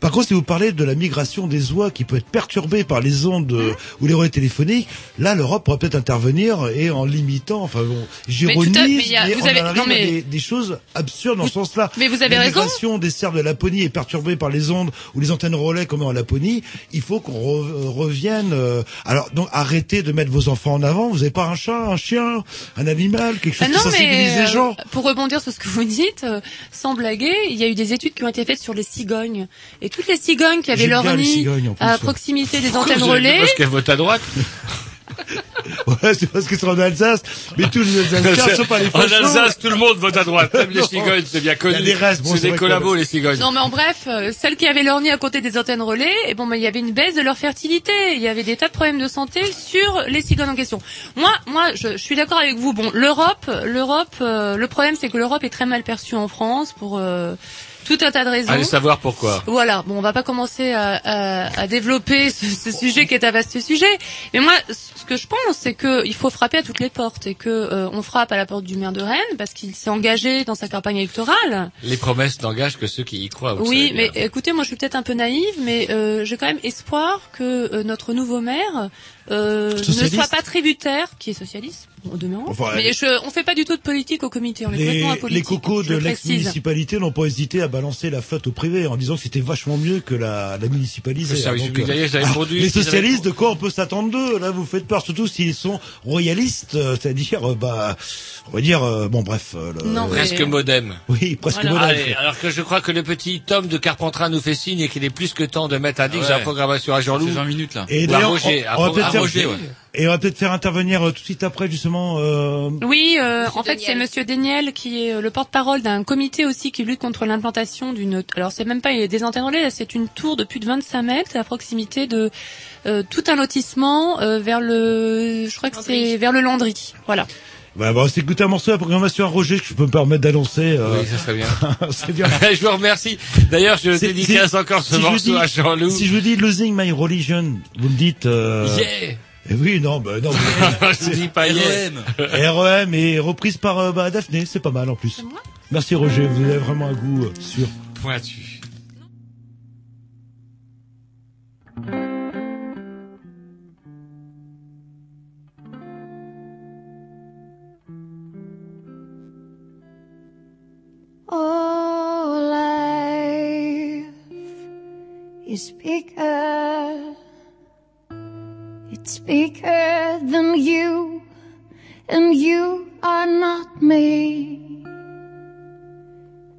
Par contre, si vous parlez de la migration des oies qui peut être perturbée par les ondes euh, ou les relais téléphoniques, là l'Europe pourrait peut-être intervenir et en limitant, enfin bon, j'ironise, mais mais, vous on avez- non, à mais- des, des choses absurdes dans ce sens-là. mais vous avez la raison. migration des cerfs de Laponie est perturbée par les ondes ou les antennes relais comme en Laponie. Il faut qu'on re- revienne. euh, alors donc arrêtez de mettre vos enfants en avant. Vous n'avez pas un chat, un chien, un animal, quelque chose Ah qui non, sensibilise mais les gens. euh, pour rebondir sur ce que vous dites, euh, sans blaguer, il y a eu des études qui ont été faites sur les cigognes. Et toutes les cigognes qui avaient leur nid cigognes, en plus, à proximité des antennes relais, Parce qu'elle vote à droite. Ouais, c'est parce qu'ils sont en Alsace, mais tous les Alsaciens sont pas les en. Alsace, tout le monde vote à droite. Même les cigognes, c'est bien connu. Il y a des restes, bon, c'est des collabos, les cigognes. Non mais en bref, euh, celles qui avaient leur nid à côté des antennes relais, et bon, bah, il y avait une baisse de leur fertilité. Il y avait des tas de problèmes de santé sur les cigognes en question. Moi, moi, je, je suis d'accord avec vous. Bon, l'Europe, l'Europe, euh, le problème c'est que l'Europe est très mal perçue en France pour euh, tout un tas de raisons. Allez savoir pourquoi. Voilà, bon, on va pas commencer à, à, à développer ce, ce sujet qui est un vaste sujet, mais moi, ce que je pense, c'est que il faut frapper à toutes les portes et que euh, on frappe à la porte du maire de Rennes parce qu'il s'est engagé dans sa campagne électorale. Les promesses n'engagent que ceux qui y croient. Oui, mais écoutez, moi je suis peut-être un peu naïve, mais euh, j'ai quand même espoir que euh, notre nouveau maire euh, ne soit pas tributaire, qui est socialiste, au demeurant. Enfin, mais je, on fait pas du tout de politique au comité, on est Les, les cocos de l'ex-municipalité n'ont pas hésité à balancer la flotte au privé en disant que c'était vachement mieux que la, la. Le service public, avaient ah, produit- les avaient- socialistes, de quoi on peut s'attendre d'eux Là, vous faites peur, surtout s'ils sont royalistes, euh, c'est-à-dire, euh, bah, on va dire, euh, bon, bref. le- Non, Presque modem. Oui, presque Voilà. Allez, alors que je crois que le petit Tom de Carpentras nous fait signe et qu'il est plus que temps de mettre un disque Ouais. à la programmation à Jean-Loup. C'est 20 minutes là. Et d'ailleurs, Roger, on, à on va Pro- peut-être à faire, Roger, ouais. et on va peut-être faire intervenir euh, tout de suite après, justement, euh, Oui, euh, en fait, c'est. Monsieur Deniel qui est euh, le porte-parole d'un comité aussi qui lutte contre l'implantation d'une. Alors, c'est même pas des antennes relais, là, c'est une tour de plus de 25 mètres à proximité de euh, tout un lotissement euh, vers le. Je crois que Landry. c'est vers le Landry. Voilà. Bah, bah, on va s'écouter un morceau de la programmation à Roger que je peux me permettre d'annoncer. euh, Oui, ça serait bien. c'est bien. je vous remercie. D'ailleurs, je C'est- dédicace c'est- encore ce si je vous morceau dis- à Jean-Loup. Si je vous dis Losing My Religion, vous me dites... Euh, Yeah eh oui, non, bah, non. Je dis pas yeah. REM et reprise par euh, bah, Daphné, c'est pas mal en plus. Merci Roger, vous avez vraiment un goût euh, sûr. Pointu. Is bigger. It's bigger than you, and you are not me.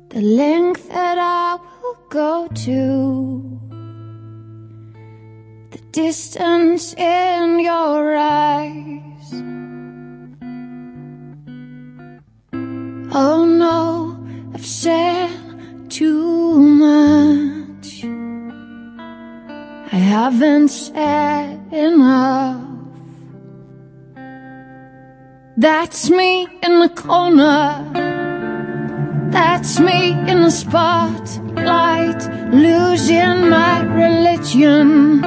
The length that I will go to, the distance in your eyes. Oh no, I've said too much. I haven't said enough. That's me in the corner. That's me in the spotlight, losing my religion.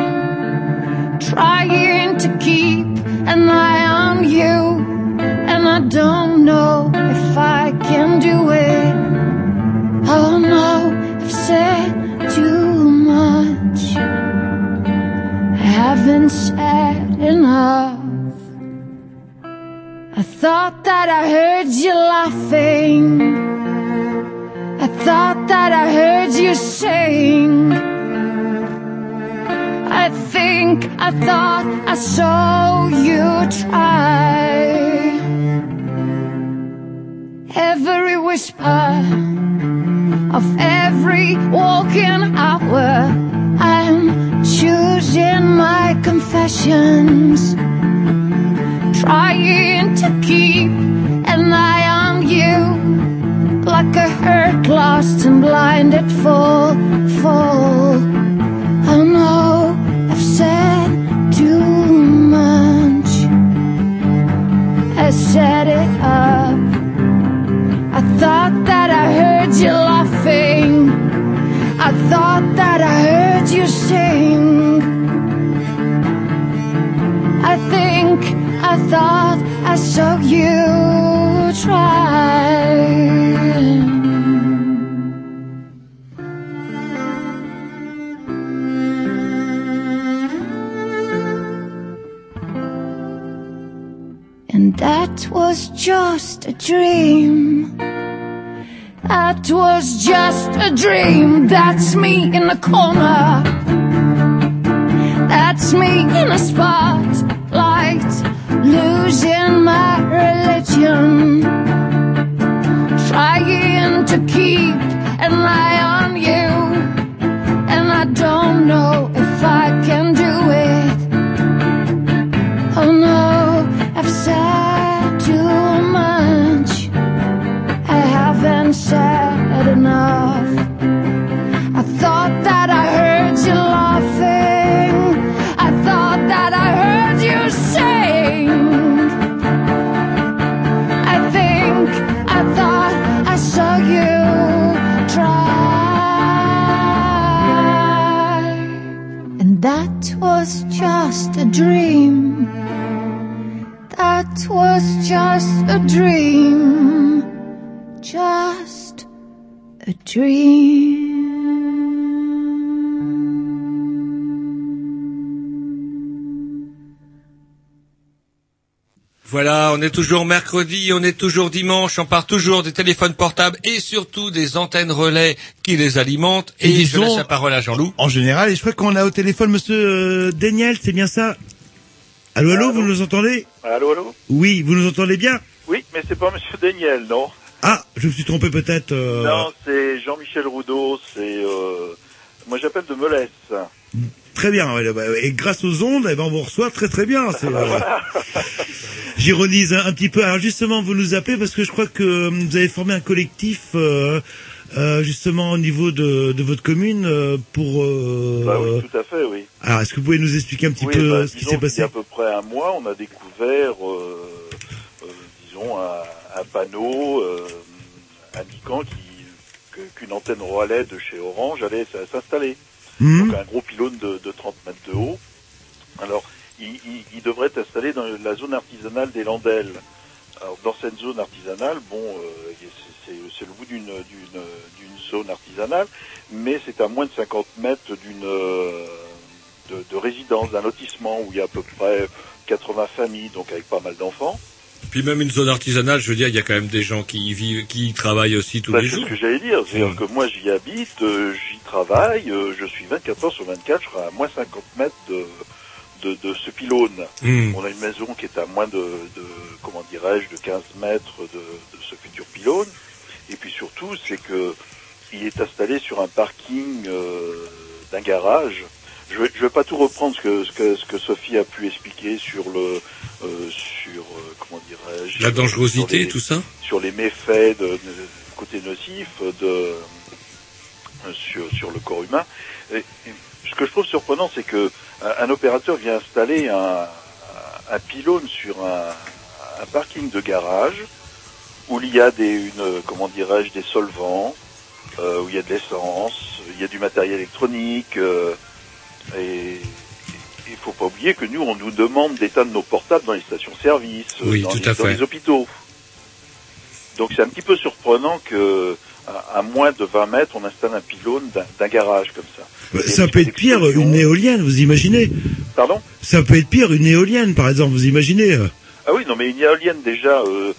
Trying to keep an eye on you, and I don't know if I can do it. Oh no, I've said Haven't said enough. I thought that I heard you laughing. I thought that I heard you saying. I think I thought I saw you try. Every whisper of every confessions, trying to keep an eye on you, like a hurt, lost and blinded fool, fool. Oh, I know I've said too much. I said it Saw you try. And that was just a dream. That was just a dream. That's me in the corner. That's me in a spotlight, losing my religion. Trying to keep an eye on you. And I don't know if I can do it. Dream. That was just a dream. Just a dream. Voilà, on est toujours mercredi, on est toujours dimanche, on part toujours des téléphones portables et surtout des antennes relais qui les alimentent. Et, je laisse la parole à Jean-Loup. En général, et je crois qu'on a au téléphone Monsieur euh, Daniel, c'est bien ça Allô, allô, vous nous entendez Allô, allô Oui, vous nous entendez bien Oui, mais c'est pas Monsieur Daniel, non Ah, je me suis trompé peut-être. euh, Non, c'est Jean-Michel Roudot, c'est... Euh... Moi j'appelle de Melès. Très bien, bah, et grâce aux ondes, eh ben, on vous reçoit très très bien. c'est, euh, J'ironise un, un petit peu. Alors justement, vous nous appelez parce que je crois que euh, vous avez formé un collectif euh, euh, justement au niveau de, de votre commune pour... euh, Bah oui, tout à fait, oui. Alors, est-ce que vous pouvez nous expliquer un petit oui, peu bah, ce qui s'est qu'il y passé a à peu près un mois, on a découvert, euh, euh, disons, un, un panneau euh, indiquant qui- que- qu'une antenne relais de chez Orange allait s'installer. Mhm. Donc un gros pylône de, de 30 mètres de haut. Alors, il, devrait être installé dans la zone artisanale des Landelles. Alors, dans cette zone artisanale, bon, euh, c'est- le bout d'une zone artisanale, mais c'est à moins de 50 mètres d'une euh, de, de résidence, d'un lotissement où il y a à peu près 80 familles, donc avec pas mal d'enfants. Puis même une zone artisanale, je veux dire, il y a quand même des gens qui y vivent, qui y travaillent aussi tous Bah, les c'est jours. ce que j'allais dire, c'est-à-dire que moi j'y habite, euh, j'y travaille, euh, je suis 24 heures sur 24, je serai à moins 50 mètres de, de, de ce pylône. Hmm. On a une maison qui est à moins de, de comment dirais-je, de 15 mètres de, de ce futur pylône. Et puis surtout, c'est que il est installé sur un parking euh, d'un garage. Je vais, je vais pas tout reprendre ce que, ce que, ce que Sophie a pu expliquer sur le, euh, sur La dangerosité, les- tout ça sur les méfaits de, de- côté nocif de euh, sur, sur le corps humain. Et, et ce que je trouve surprenant, c'est que un, un opérateur vient installer un, un pylône sur un, un parking de garage où il y a des, une, comment dirais-je, des solvants, euh, où il y a de l'essence, il y a du matériel électronique, euh, et il faut pas oublier que nous, on nous demande d'éteindre nos portables dans les stations-service, Oui, dans, les, dans hôpitaux. Donc c'est un petit peu surprenant que à, à moins de 20 mètres, on installe un pylône d'un garage comme ça. Bah, Ça peut être pire, une éolienne, vous imaginez Pardon? Ça peut être pire, une éolienne, par exemple, vous imaginez. Ah oui, non, mais une éolienne déjà, euh,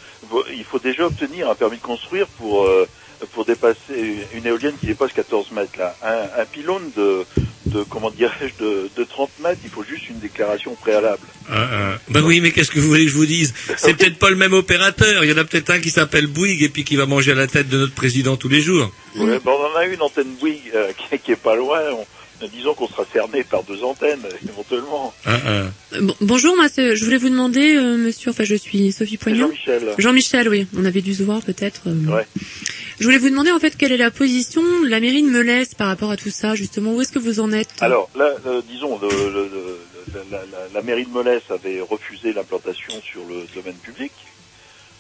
il faut déjà obtenir un permis de construire pour euh, pour dépasser une éolienne qui dépasse 14 mètres là. Un, un pylône de de comment dirais-je de, de 30 mètres, il faut juste une déclaration préalable. Ah, ah. Ben oui, mais qu'est-ce que vous voulez que je vous dise? C'est peut-être pas le même opérateur. Il y en a peut-être un qui s'appelle Bouygues et puis qui va manger à la tête de notre président tous les jours. Ouais, ben, on en a une antenne Bouygues euh, qui, qui est pas loin. On- disons qu'on sera cerné par deux antennes éventuellement. Ah, ah. Euh, bon- bonjour, moi, je voulais vous demander, euh, monsieur, enfin, je suis Sophie Poignot. Jean-Michel. Jean-Michel, oui, on avait dû se voir peut-être. euh. Ouais. Je voulais vous demander en fait quelle est la position de la mairie de Melès par rapport à tout ça, justement. Où est-ce que vous en êtes? Alors là, euh, disons, le- le- le- la, la- la mairie de Molès avait refusé l'implantation sur le domaine public.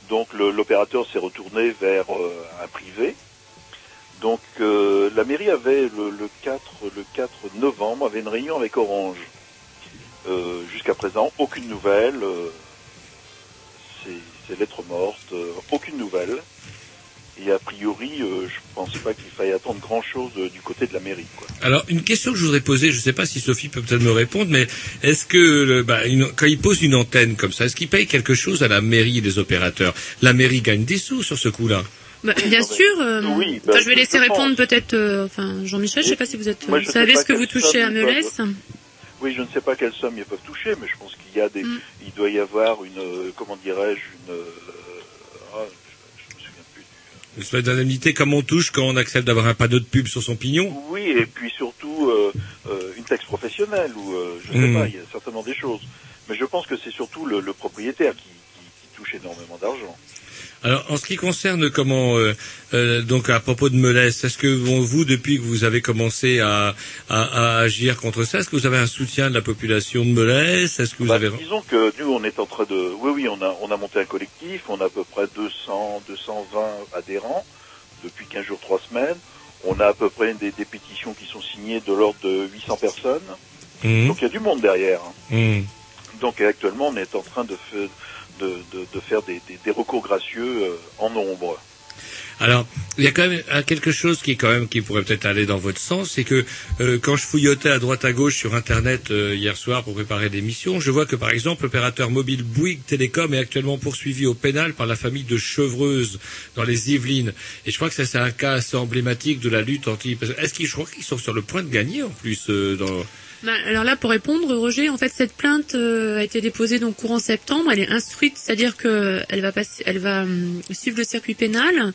Donc l'opérateur s'est retourné vers euh, un privé. Donc euh, la mairie avait le, le 4 le 4 novembre avait une réunion avec Orange. Euh, Jusqu'à présent, aucune nouvelle. euh, c'est- lettre morte, aucune nouvelle. Et a priori, euh, je pense pas qu'il faille attendre grand chose du côté de la mairie. Alors, une question que je voudrais poser, je ne sais pas si Sophie peut peut-être me répondre, mais est-ce que bah, une- quand ils posent une antenne comme ça, est-ce qu'ils payent quelque chose à la mairie et les opérateurs? La mairie gagne des sous sur ce coup-là? Bah, Bien sûr. euh, Oui, bah, je vais je laisser répondre peut-être. euh, enfin, Jean-Michel, je sais pas si vous êtes. Moi, vous je savez ce que vous touchez à Melès Oui, je ne sais pas quelle somme ils peuvent toucher, mais je pense qu'il y a des, Mm. il doit y avoir une, euh, comment dirais-je, une, euh, ah, Une espèce d'indemnité comme on touche quand on accepte d'avoir un panneau de pub sur son pignon oui, et puis surtout euh, euh, une taxe professionnelle ou euh, je ne sais Mm. pas, il y a certainement des choses. Mais je pense que c'est surtout le, le propriétaire qui, qui, qui touche énormément d'argent. Alors, en ce qui concerne comment, euh, euh, donc à propos de Melès, est-ce que vous, depuis que vous avez commencé à, à, à agir contre ça, est-ce que vous avez un soutien de la population de Melès Est-ce que vous Bah, avez Disons que nous, on est en train de, oui, oui, on a, on a monté un collectif, on a à peu près 200, 220 adhérents depuis 15 jours, 3 semaines. On a à peu près des, des pétitions qui sont signées de l'ordre de 800 personnes. Mhm. Donc il y a du monde derrière. hein. Mhm. Donc actuellement, on est en train de, de, faire des, recours gracieux euh, en nombre. Alors, il y a quand même euh, quelque chose qui quand même qui pourrait peut-être aller dans votre sens, c'est que euh, quand je fouillotais à droite à gauche sur Internet hier soir pour préparer l'émission, je vois que par exemple l'opérateur mobile Bouygues Télécom est actuellement poursuivi au pénal par la famille de Chevreuse dans les Yvelines. Et je crois que ça c'est un cas assez emblématique de la lutte anti. Est-ce qu'ils, je sont sur le point de gagner en plus dans. Bah, alors là, pour répondre, Roger, en fait, cette plainte euh, a été déposée donc courant septembre. Elle est instruite, c'est-à-dire que elle va passer, elle va hum, suivre le circuit pénal.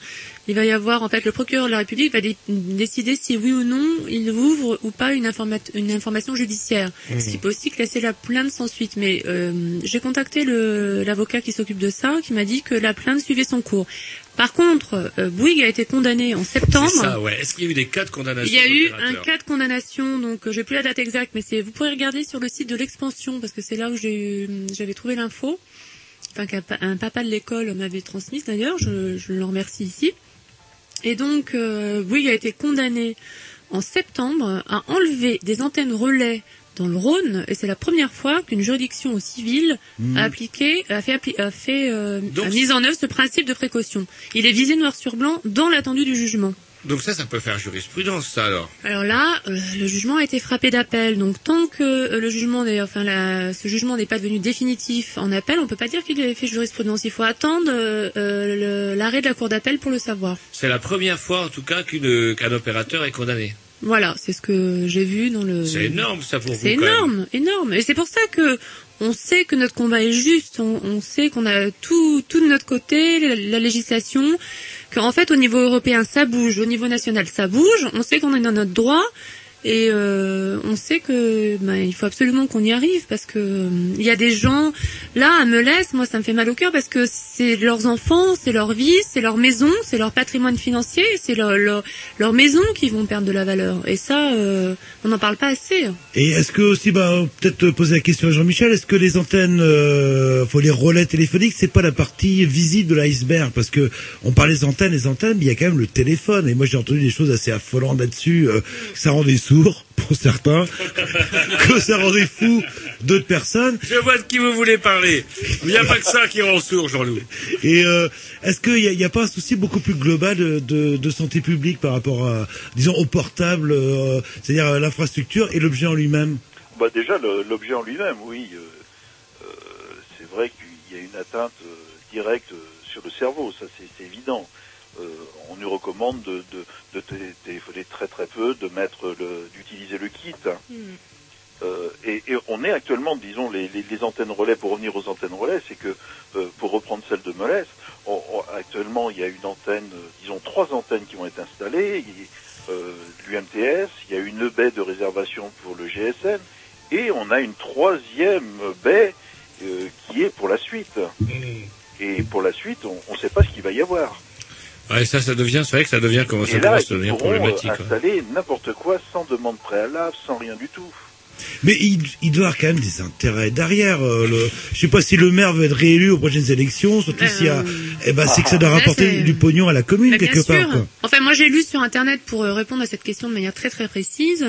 Il va y avoir, en fait, le procureur de la République va dé- décider si oui ou non il ouvre ou pas une, informa- une information judiciaire. Mhm. Ce qui peut aussi classer la plainte sans suite. Mais euh, j'ai contacté l'avocat qui s'occupe de ça, qui m'a dit que la plainte suivait son cours. Par contre, euh, Bouygues a été condamné en septembre. C'est ça, ouais. Est-ce qu'il y a eu des cas de condamnation Il y a eu un cas de condamnation, donc euh, j'ai plus la date exacte, mais c'est vous pourrez regarder sur le site de l'expansion parce que c'est là où j'avais trouvé l'info. Enfin, un papa de l'école m'avait transmise d'ailleurs, je, je le remercie ici. Et donc, euh, Bouygues a été condamné en septembre à enlever des antennes relais dans le Rhône, et c'est la première fois qu'une juridiction au civil Mhm. a appliqué, a fait, appli- a fait, euh, a mis en œuvre ce principe de précaution. Il est visé noir sur blanc dans l'attendu du jugement. Donc ça, ça peut faire jurisprudence, ça alors. Alors là, euh, le jugement a été frappé d'appel. Donc tant que euh, le jugement, n'est- enfin la- ce jugement n'est pas devenu définitif en appel, on peut pas dire qu'il ait fait jurisprudence. Il faut attendre euh, euh, le- l'arrêt de la cour d'appel pour le savoir. C'est la première fois, en tout cas, qu'une- qu'un opérateur est condamné. Voilà, c'est ce que j'ai vu dans le. C'est énorme, ça, pour vous, C'est même. énorme, énorme. Et c'est pour ça que on sait que notre combat est juste. On, on sait qu'on a tout, tout de notre côté, la, la législation. Qu'en fait, au niveau européen, ça bouge. Au niveau national, ça bouge. On sait qu'on est dans notre droit. Et euh, on sait que ben, il faut absolument qu'on y arrive parce que euh, il y a des gens là à Melès, moi ça me fait mal au cœur parce que c'est leurs enfants, c'est leur vie, c'est leur maison, c'est leur patrimoine financier, c'est leur, leur leur maison qui vont perdre de la valeur. Et ça, euh, on n'en parle pas assez. Et est-ce que aussi, bah, peut-être poser la question à Jean-Michel, est-ce que les antennes, euh, faut les relais téléphoniques, c'est pas la partie visible de l'iceberg? Parce que on parle des antennes, les antennes, mais il y a quand même le téléphone. Et moi, j'ai entendu des choses assez affolantes là-dessus. euh, ça rendait sourd pour certains, que ça rendait fou d'autres personnes. Je vois de qui vous voulez parler. Il n'y a pas que ça qui rend sourd, Jean-Loup. Et euh, est-ce qu'il n'y a, pas un souci beaucoup plus global de, de, de santé publique par rapport à, disons, au portable, euh, c'est-à-dire l'infrastructure et l'objet en lui-même? Bah déjà l'objet en lui-même, oui. euh, c'est vrai qu'il y a une atteinte directe sur le cerveau, ça c'est c'est évident. Euh, on nous recommande de, de, de té- téléphoner très très peu, de mettre le, d'utiliser le kit. hein. Euh, et, et on est actuellement, disons, les, les, les antennes relais, pour revenir aux antennes relais, c'est que, euh, pour reprendre celle de Molès, on- on- actuellement, il y a une antenne, euh, disons, trois antennes qui vont être installées, euh, l'UMTS, il y a une baie de réservation pour le GSM, et on a une troisième baie euh, qui est pour la suite. Et pour la suite, on ne sait pas ce qu'il va y avoir. Ouais, ça, ça devient, c'est vrai que ça devient, comment ça et là, commence à ils devenir pourront euh, problématique. installer n'importe quoi sans demande préalable, sans rien du tout. Mais il, il doit y avoir quand même des intérêts derrière. Euh, le, je sais pas si le maire veut être réélu aux prochaines élections, surtout s'il y a, eh ben, c'est que ça doit Là, rapporter du pognon à la commune Bah, bien quelque part. sûr. Quoi. Enfin, moi j'ai lu sur internet pour euh, répondre à cette question de manière très très précise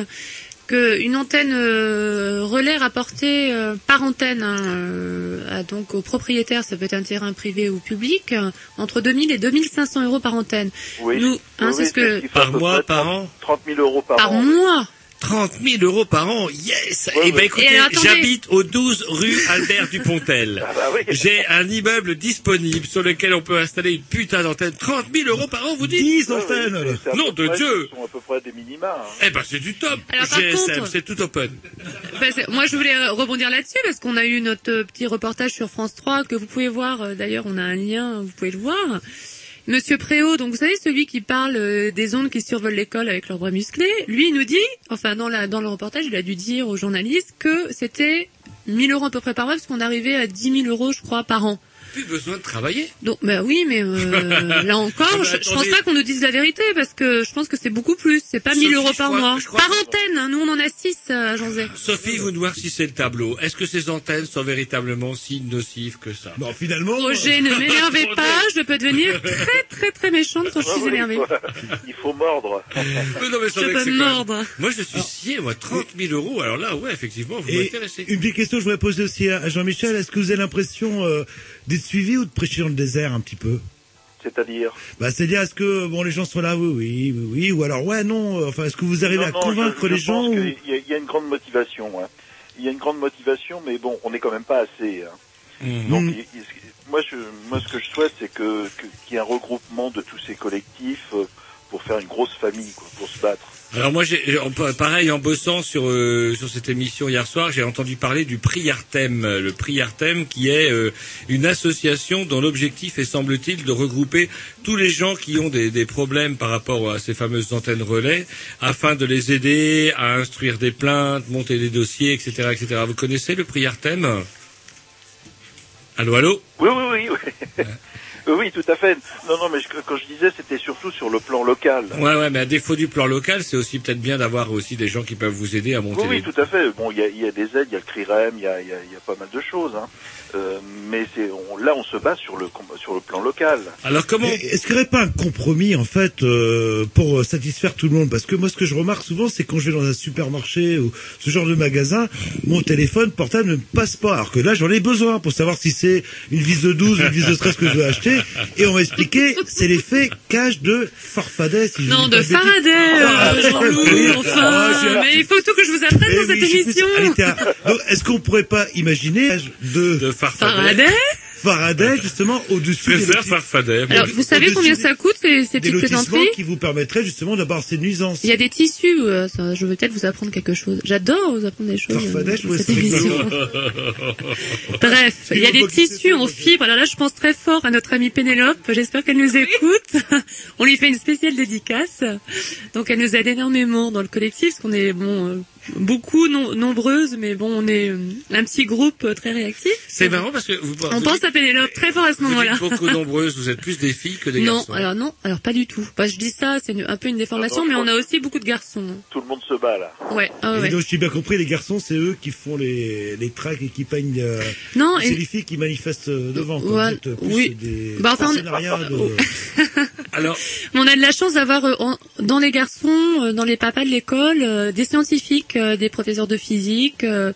qu'une antenne euh, relais rapportée euh, par antenne hein, euh, à, donc au propriétaire, ça peut être un terrain privé ou public, euh, entre 2000 et 2500 euros par antenne. Oui, Nous, hein, oui, c'est ce que ce qui fait à peu près 30 30 000 euros par, par an. mois. 30 000 euros par an, yes Ouais, Eh ben ouais. écoutez, Et alors, attendez. j'habite au 12 rue Albert Dupontel. Ah bah oui. J'ai un immeuble disponible sur lequel on peut installer une putain d'antenne. 30 000 euros par an, vous dites 10 Ouais, ouais, antennes. Nom peu de près- Dieu Ce sont à peu près des minima. hein. Eh ben c'est du top Alors, par GSM, contre- c'est tout open. Bah, c'est- moi, je voulais rebondir là-dessus parce qu'on a eu notre petit reportage sur France 3 que vous pouvez voir. euh, D'ailleurs, on a un lien, vous pouvez le voir. Monsieur Préau, donc vous savez celui qui parle euh, des ondes qui survolent l'école avec leurs bras musclés, lui nous dit, enfin dans la dans le reportage, il a dû dire aux journalistes que c'était 1000 euros à peu près par mois parce qu'on arrivait à 10 000 euros, je crois, par an. Plus besoin de travailler. Donc, bah oui, mais euh, là encore, Ah, mais je, je pense pas qu'on nous dise la vérité parce que je pense que c'est beaucoup plus. C'est pas 1000 Sophie, euros par crois- mois. Par antenne, hein, nous on en a 6 à Janzé. Sophie, vous noircissez le tableau. Est-ce que ces antennes sont véritablement si nocives que ça? Non, finalement. Roger, ne m'énervez pas, je peux devenir très très très méchante quand je suis énervée. il, faut, il faut mordre. Mais non, mais c'est Je peux c'est même- mordre. Moi, je suis scié, moi, 30 000 euros. Alors là, ouais, effectivement, vous m'intéressez. une petite question que je voudrais poser aussi à à Jean-Michel. Est-ce que vous avez l'impression euh, d'être suivi ou de prêcher dans le désert un petit peu C'est-à-dire bah, C'est-à-dire, est-ce que bon, les gens sont là, oui, oui, oui, oui, ou alors, ouais, non, euh, enfin, est-ce que vous arrivez Non, à non, convaincre je- je les gens pense ou... qu'il y, a- il y a une grande motivation. hein. Il y a une grande motivation, mais bon, on n'est quand même pas assez. hein. Mhm. Donc, Mm. il- il- moi, je, moi, ce que je souhaite, c'est que que- qu'il y ait un regroupement de tous ces collectifs euh, pour faire une grosse famille, quoi, pour se battre. Alors moi, pareil, en bossant sur euh, sur cette émission hier soir, j'ai entendu parler du prix Artem, le prix Artem, qui est euh, une association dont l'objectif est, semble-t-il, de regrouper tous les gens qui ont des, des problèmes par rapport à ces fameuses antennes relais, afin de les aider à instruire des plaintes, monter des dossiers, etc., etc. Vous connaissez le prix Artem? Allô, allô? Oui, oui, oui. Oui, Oui, oui, tout à fait. Non, non, mais je- quand je disais, c'était surtout sur le plan local. Ouais, ouais, mais à défaut du plan local, c'est aussi peut-être bien d'avoir aussi des gens qui peuvent vous aider à monter Oui, oui, tout à fait. Bon, il y a, il y a des aides, il y a le CRIREM, il y a, il y a- il y a pas mal de choses. Hein. Euh, mais c'est, on- là, on se base sur le, sur le plan local. Alors comment Est-ce qu'il n'y aurait pas un compromis en fait euh, pour euh, satisfaire tout le monde? Parce que moi, ce que je remarque souvent, c'est quand je vais dans un supermarché ou ce genre de magasin, mon téléphone portable ne passe pas. Alors que là, j'en ai besoin pour savoir si c'est une vis de 12 ou une vis de 13 que je veux acheter. Et on m'a expliqué, c'est l'effet cache de Farfadet. Si je Non, de Faraday, Ah, euh, Jean-Loup, oui. enfin. Ah, j'ai- mais il faut tout que je vous apprenne dans cette plus émission. Donc, est-ce qu'on pourrait pas imaginer de, de Faraday Faraday, justement, au-dessus des, Préserve loti- Farfadet. Alors, vous savez combien ça coûte, ces, ces des petites lotissements plaisanteries qui vous permettraient justement d'avoir ces nuisances. Il y a des tissus, euh, ça, je veux peut-être vous apprendre quelque chose. J'adore vous apprendre des choses. Farfadet, euh, je cette émission. Bref, il y a des tissus en fibre. Alors là, je pense très fort à notre amie Pénélope. J'espère qu'elle nous écoute. On lui fait une spéciale dédicace. Donc, elle nous aide énormément dans le collectif, parce qu'on est bon, euh, beaucoup non- nombreuses, mais bon, on est euh, un petit groupe euh, très réactif. C'est marrant parce que vous, On vous pense dites- à Pénélope très fort à ce vous moment-là. dites beaucoup nombreuses, vous êtes plus des filles que des Non, garçons. alors non, alors pas du tout. Bah, je dis ça, c'est un peu une déformation, non, mais on a aussi beaucoup de garçons. Tout le monde se bat là. Ouais, ah ouais, Et donc, j'ai bien compris, les garçons, c'est eux qui font les, les tracks et qui peignent, euh, Non, c'est et- les filles qui manifestent euh, devant, quoi. Ouais, Vous êtes plus oui. des Bah, enfin, on- de... Alors, On a de la chance d'avoir euh, dans les garçons, euh, dans les papas de l'école, euh, des scientifiques, euh, des professeurs de physique, euh,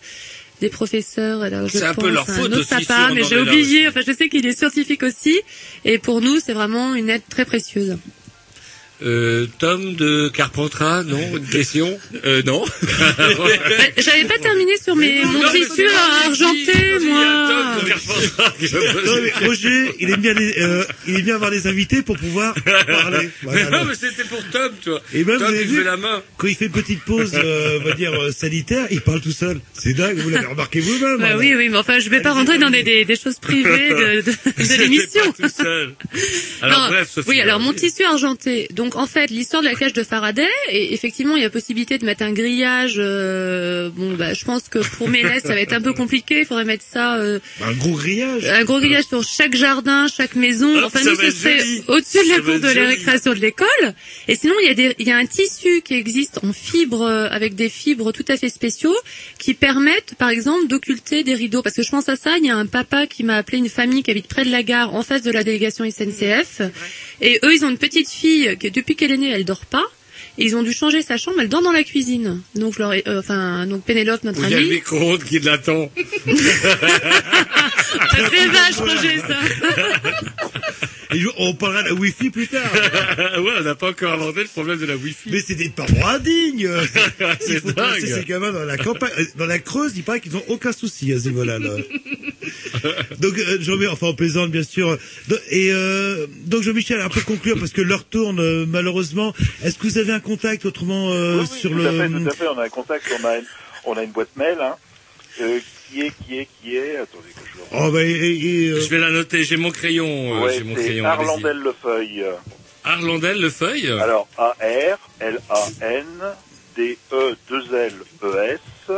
des professeurs. alors, je C'est un peu leur faute un autre aussi, papa, si mais j'ai oublié. Enfin, je sais qu'il est scientifique aussi, et pour nous, c'est vraiment une aide très précieuse. Euh, Tom de Carpentras, non? Une question? Euh, Non. Bah, J'avais pas terminé sur mes, mon tissu argenté, moi. Tom de Carpentras qui va poser Non, une mais Roger, il aime bien les, euh, il aime bien avoir des invités pour pouvoir parler. Voilà, Mais non, mais c'était pour Tom, toi. Et même, Tom, vous avez vu, fait la main. quand il fait une petite pause, euh, on va dire, euh, sanitaire, il parle tout seul. C'est dingue, vous l'avez remarqué vous-même. Bah hein. oui, oui, mais enfin, je vais pas rentrer dans des, des, des choses privées de, de, de C'était l'émission. tout seul. Alors Non, bref, Sophie. oui, alors mon tissu argenté. Donc en fait, l'histoire de la cage de Faraday, et effectivement, il y a possibilité de mettre un grillage. euh, bon, bah, je pense que pour laisses, ça va être un peu compliqué. Il faudrait mettre ça, euh, Un gros grillage. un gros grillage sur chaque jardin, chaque maison. Hop, enfin, ça nous, va ce être serait joli. au-dessus de la cour de la récréation de l'école. Et sinon, il y a des, il y a un tissu qui existe en fibre, euh, avec des fibres tout à fait spéciaux, qui permettent, par exemple, d'occulter des rideaux. Parce que je pense à ça, il y a un papa qui m'a appelé une famille qui habite près de la gare, en face de la délégation SNCF. Et eux, ils ont une petite fille qui, depuis qu'elle est née, elle dort pas. Et ils ont dû changer sa chambre, elle dort dans la cuisine. Donc je leur ai, euh, enfin, donc Pénélope, notre Il y a le amie. micro-ondes qui l'attend. C'est vache, Roger, ça. Et je- on parlera de la Wi-Fi plus tard. ouais, on n'a pas encore inventé le problème de la Wi-Fi. Mais c'est des parents indignes. C'est Il faut dingue. placer ces gamins dans la campagne, euh, dans la Creuse. Il paraît qu'ils n'ont aucun souci à ce niveau-là. là. donc, euh, jean enfin, on plaisante bien sûr. Donc, et euh, donc, Jean-Michel, un peu conclure parce que l'heure tourne euh, malheureusement. Est-ce que vous avez un contact autrement euh, Oui, oui, sur tout le à fait, tout à fait. On a un contact, on a une, on a une boîte mail, hein, euh, qui est, qui est, qui est. Attendez que je. Oh, bah, et, et, euh, Je vais la noter, j'ai mon crayon. euh, ouais, j'ai mon c'est crayon. Arlandel Lefeuille. Arlandel, le feuille. Alors A R L A N D E 2 L E S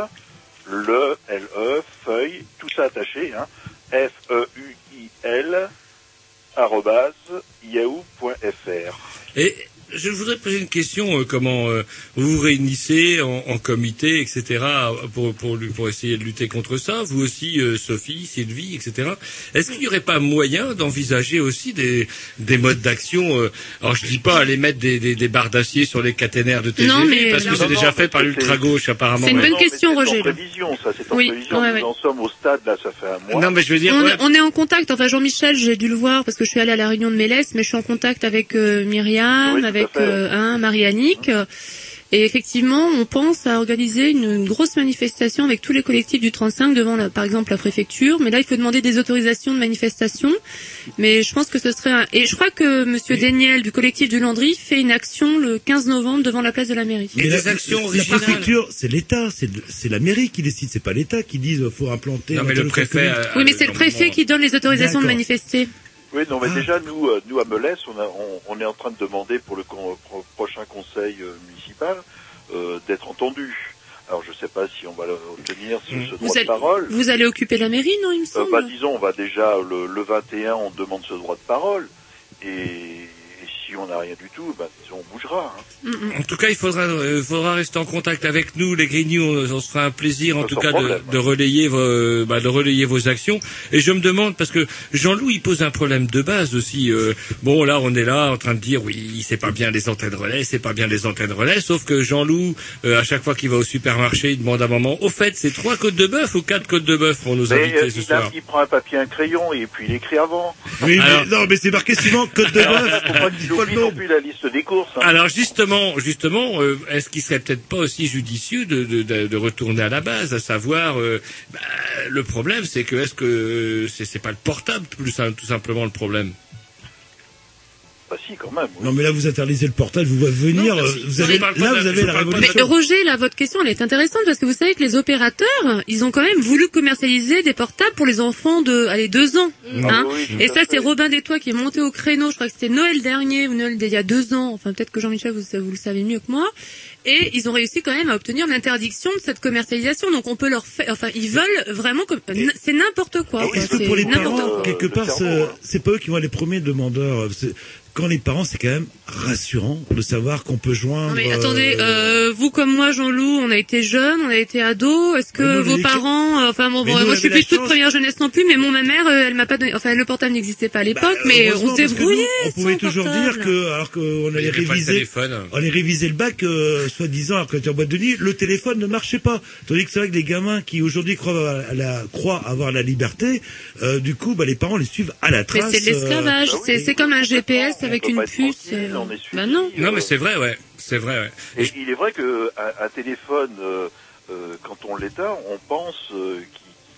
le L E feuille tout ça attaché hein F E U I L arrobase yahoo.fr. Et je voudrais poser une question, euh, comment euh, vous vous réunissez en, en comité, etc., pour, pour, pour essayer de lutter contre ça, vous aussi, euh, Sophie, Sylvie, etc. Est-ce qu'il n'y aurait pas moyen d'envisager aussi des, des modes d'action euh, Alors je dis pas aller mettre des, des, des barres d'acier sur les caténaires de TGV, Non, mais- parce que c'est déjà fait par l'ultra-gauche apparemment. C'est une bonne question, mais c'est Roger, en prévision, ça c'est en Oui, prévision. ouais, Nous en sommes au stade là, ça fait un mois. Non, mais je veux dire, On, ouais, on est en contact, enfin Jean-Michel, j'ai dû le voir parce que je suis allée à la réunion de Mélès, mais je suis en contact avec euh, Myriam, Oui, avec euh, hein, Marie-Annick. euh, Et effectivement, on pense à organiser une, une grosse manifestation avec tous les collectifs du 35 devant, la, par exemple, la préfecture. Mais là, il faut demander des autorisations de manifestation. Mais je pense que ce serait... Un... Et je crois que Monsieur Daniel du collectif du Landry fait une action le 15 novembre devant la place de la mairie. Et la, actions la originales. préfecture, c'est l'État, c'est la mairie qui décide, c'est pas l'État qui dit euh, faut implanter. Non, mais le préfet, euh, Oui, mais c'est le préfet qui donne les autorisations de manifester. Oui, non, mais Ah. déjà, nous, euh, nous à Melès, on, a, on, on est en train de demander pour le con- pro- prochain conseil euh, municipal euh, d'être entendu. Alors, je sais pas si on va obtenir ce, ce droit Vous de parole. vous allez occuper la mairie, non, il me Euh, semble bah, disons, on va déjà, le, le 21, on demande ce droit de parole. Et si on n'a rien du tout, disons, on bougera. hein. En tout cas, il faudra, euh, faudra rester en contact avec nous, les Grignoux. On, on se fera un plaisir, en tout cas, de, de relayer vos, bah, de relayer vos actions. Et je me demande, parce que Jean-Loup, il pose un problème de base aussi. euh, bon, là, on est là en train de dire, oui, c'est pas bien les antennes relais, c'est pas bien les antennes relais. Sauf que Jean-Loup, euh, à chaque fois qu'il va au supermarché, il demande à maman, au fait, c'est trois côtes de bœuf ou quatre côtes de bœuf pour nous Mais inviter euh, ce il, soir a- il prend un papier, un crayon, et puis il écrit avant. Oui, Alors- mais, non, mais c'est marqué souvent code de bœuf. Faut pas qu'il pas le oublie non nombre. plus la liste des courses. hein. Alors justement, justement, euh, est-ce qu'il serait peut-être pas aussi judicieux de, de, retourner à la base, à savoir, euh, bah, le problème, c'est que est-ce que c'est c'est pas le portable plus tout simplement le problème? Bah si, quand même. Non mais là vous interdisez le portage, vous voyez venir, Non, euh, si, vous avez, là de- vous avez la de- Mais révolution. Roger, là, votre question, elle est intéressante parce que vous savez que les opérateurs, ils ont quand même voulu commercialiser des portables pour les enfants de, allez, deux ans. Ah hein. oui, tout Et ça, c'est Robin Détois qui est monté au créneau. Je crois que c'était Noël dernier ou Noël d'il y a deux ans. Enfin, peut-être que Jean-Michel, vous, vous le savez mieux que moi. Et ils ont réussi quand même à obtenir l'interdiction de cette commercialisation. Donc on peut leur faire, enfin, ils veulent vraiment, c'est n'importe quoi. quoi. Est-ce que C'est pour les n'importe parents, quoi. quelque part, cerveau, c'est- pas eux qui vont être les premiers demandeurs Quand les parents, c'est quand même rassurant de savoir qu'on peut joindre. Non mais euh, attendez, euh, vous comme moi, Jean-Loup, on a été jeunes, on a été ados. Est-ce Mais nous, que vos parents, euh, enfin bon, Mais bon, nous, moi je suis plus toute première jeunesse non plus, mais mon ma mère, euh, elle m'a pas donné, enfin le portable n'existait pas à l'époque, Bah, mais heureusement, on se parce que débrouillait. nous, On pouvait toujours portable. dire que, alors qu'on allait réviser, on allait réviser le bac, euh, soi-disant, alors qu'on était en boîte de nuit, le téléphone ne marchait pas. Tandis que c'est vrai que les gamins qui aujourd'hui croient à la, croient avoir la liberté, euh, du coup, bah, les parents les suivent à la Mais trace. c'est de l'esclavage, euh, c'est c'est comme un GPS avec une puce. tranquille, euh, on est suivi, Bah non. Non, euh, mais c'est vrai, ouais, c'est vrai. Ouais. Et il est vrai que un, un téléphone, euh, euh, quand on l'éteint, on pense euh,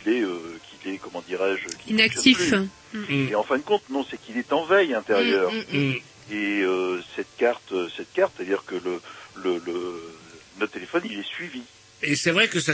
qu'il est, euh, qu'il est, comment dirais-je, qu'il Inactif. fonctionne plus. Et en fin de compte, non, c'est qu'il est en veille intérieure. Mm, mm, mm. Et euh, cette carte, euh, cette carte, c'est-à-dire que le, le, le, notre téléphone, il est suivi. Et c'est vrai que ça.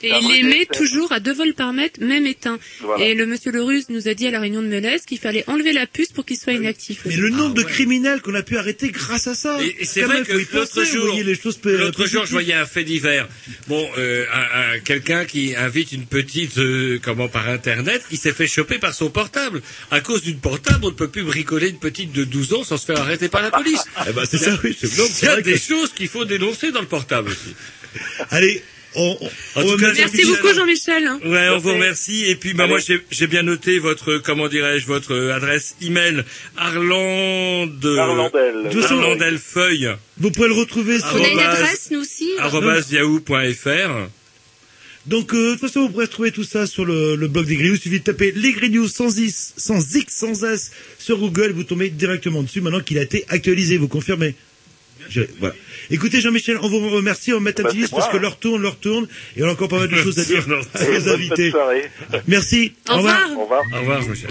Et il émet tête. toujours à deux vols par mètre, même éteint. Voilà. Et le monsieur le russe nous a dit à la réunion de Melès qu'il fallait enlever la puce pour qu'il soit inactif. Mais le nombre de criminels qu'on a pu arrêter grâce à ça. Et, et c'est vrai que l'autre jour, les l'autre jour, je voyais un fait divers. Bon, euh, un- un- quelqu'un qui invite une petite, euh, comment par internet, qui s'est fait choper par son portable. À cause d'une portable, on ne peut plus bricoler une petite de 12 ans sans se faire arrêter par la police. Eh ben, c'est ça, oui. c'est- donc, c'est Il y a vrai des que- choses qu'il faut dénoncer dans le portable aussi. Allez, on, on, on cas, Merci beaucoup Jean-Michel. hein. Ouais, on vous remercie. Et puis, bah, Allez. moi, j'ai bien noté votre, comment dirais-je, votre adresse email, Arlande, Arlandel. Arlandel Feuille, Vous pouvez le retrouver sur On a une adresse, nous aussi. yahoo.fr. Donc, euh, de toute façon, vous pourrez retrouver tout ça sur le, le blog des Green News. Il suffit de taper les Green News sans X, sans X, sans S sur Google. Vous tombez directement dessus maintenant qu'il a été actualisé. Vous confirmez Je- voilà. Écoutez, Jean-Michel, on vous remercie. On met un Bah, petit liste c'est parce que l'heure tourne, l'heure tourne. Et on a encore pas mal de choses à dire à nos invités. Merci. Au revoir. Au revoir. Au revoir, Jean-Michel.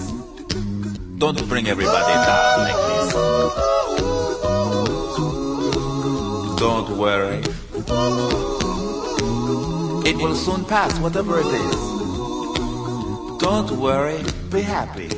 Don't bring everybody down like this. Don't worry. It will soon pass, whatever it is. Don't worry, be happy.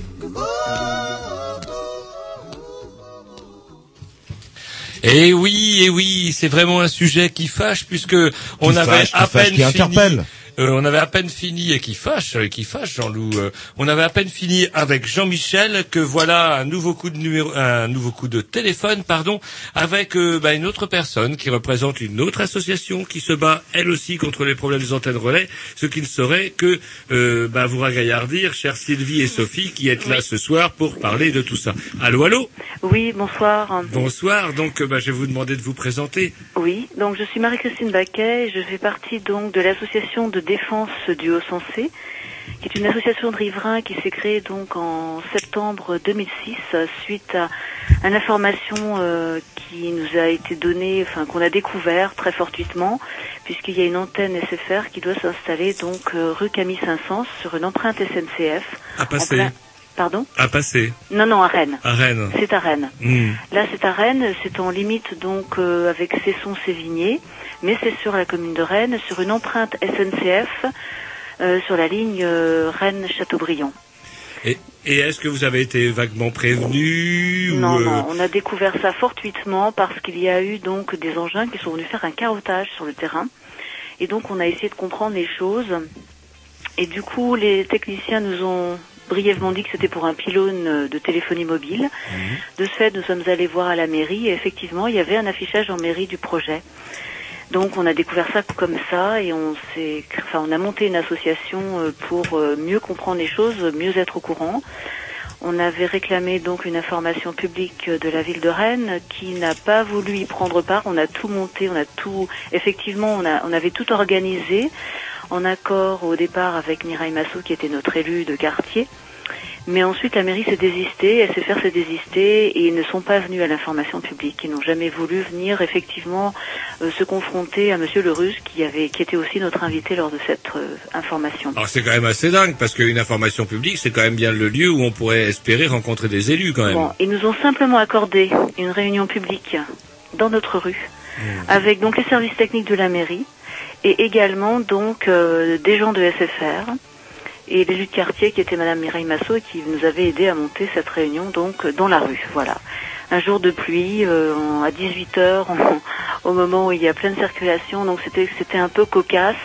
Et Eh oui, et oui, c'est vraiment un sujet qui fâche puisque on Qui avait fâche, à fâche, peine qui fini. interpelle. Euh, on avait à peine fini et qui fâche, euh, qui fâche Jean-Loup. euh, on avait à peine fini avec Jean-Michel que voilà un nouveau coup de numéro, un nouveau coup de téléphone, pardon, avec euh, bah, une autre personne qui représente une autre association qui se bat elle aussi contre les problèmes des antennes relais, ce qui ne serait que euh, bah, vous ragaillardir, chère Sylvie et Sophie, qui êtes là ce soir pour parler de tout ça. Allô, allô? Oui, bonsoir. Bonsoir. Donc, euh, bah, je vais vous demander de vous présenter. Oui, donc je suis Marie-Christine Baquet et je fais partie donc de l'association de défense du Haut-Sensé, qui est une association de riverains qui s'est créée donc en septembre 2006 euh, suite à, à l'information euh, qui nous a été donnée, enfin qu'on a découvert très fortuitement, puisqu'il y a une antenne SFR qui doit s'installer donc euh, rue Camille Saint-Saëns sur une empreinte SNCF. À passer. plein- Pardon? À passer. Non, non, à Rennes. À Rennes. C'est à Rennes. Hmm. Là, c'est à Rennes, c'est en limite donc euh, avec Cesson-Sévigné, mais c'est sur la commune de Rennes, sur une empreinte SNCF euh, sur la ligne euh, Rennes-Châteaubriand. Et, et est-ce que vous avez été vaguement prévenu Non, ou, euh, non, on a découvert ça fortuitement parce qu'il y a eu donc des engins qui sont venus faire un carottage sur le terrain. Et donc on a essayé de comprendre les choses. Et du coup, les techniciens nous ont brièvement dit que c'était pour un pylône de téléphonie mobile. De ce fait, nous sommes allés voir à la mairie et effectivement, il y avait un affichage en mairie du projet. Donc on a découvert ça comme ça et on s'est, enfin on a monté une association euh, pour euh, mieux comprendre les choses, mieux être au courant. On avait réclamé donc une information publique de la ville de Rennes qui n'a pas voulu y prendre part. On a tout monté, on a tout, effectivement, on, a, on avait tout organisé en accord au départ avec Mireille Massot qui était notre élue de quartier. Mais ensuite, la mairie s'est désistée, SFR s'est désistée et ils ne sont pas venus à l'information publique. Ils n'ont jamais voulu venir effectivement euh, se confronter à Monsieur le Russe qui avait, qui était aussi notre invité lors de cette euh, information. Alors c'est quand même assez dingue parce qu'une information publique c'est quand même bien le lieu où on pourrait espérer rencontrer des élus quand même. Bon, ils nous ont simplement accordé une réunion publique dans notre rue avec donc les services techniques de la mairie et également donc euh, des gens de SFR et l'élu de quartier qui était Madame Mireille Massot et qui nous avait aidé à monter cette réunion donc dans la rue. Voilà. Un jour de pluie euh, à 18 heures en- au moment où il y a pleine circulation donc c'était c'était un peu cocasse.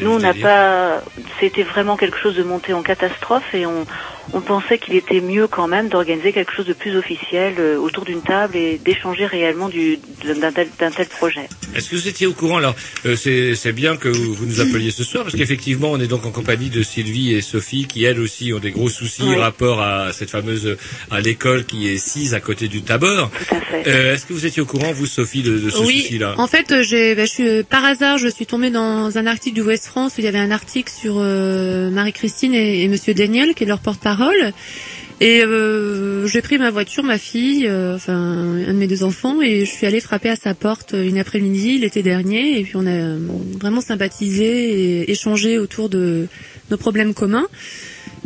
Nous on n'a pas c'était vraiment quelque chose de monté en catastrophe et on on pensait qu'il était mieux quand même d'organiser quelque chose de plus officiel euh, autour d'une table et d'échanger réellement du d'un tel, projet. Est-ce que vous étiez au courant Alors euh, c'est bien que vous vous nous appeliez ce soir parce qu'effectivement on est donc en compagnie de Sylvie et Sophie qui elles aussi ont des gros soucis Oui. rapport à cette fameuse à l'école qui est sise à côté du Tabor. Tout à fait. Euh, Est-ce que vous étiez au courant vous Sophie de, de ce oui, souci-là? En fait, j'ai, bah, je suis, par hasard, je suis tombée dans un article du West France où il y avait un article sur euh, Marie-Christine et, et Monsieur Daniel, qui est leur porte-parole. Et euh, j'ai pris ma voiture, ma fille, euh, enfin un de mes deux enfants, et je suis allée frapper à sa porte une après-midi l'été dernier, et puis on a vraiment sympathisé et échangé autour de nos problèmes communs.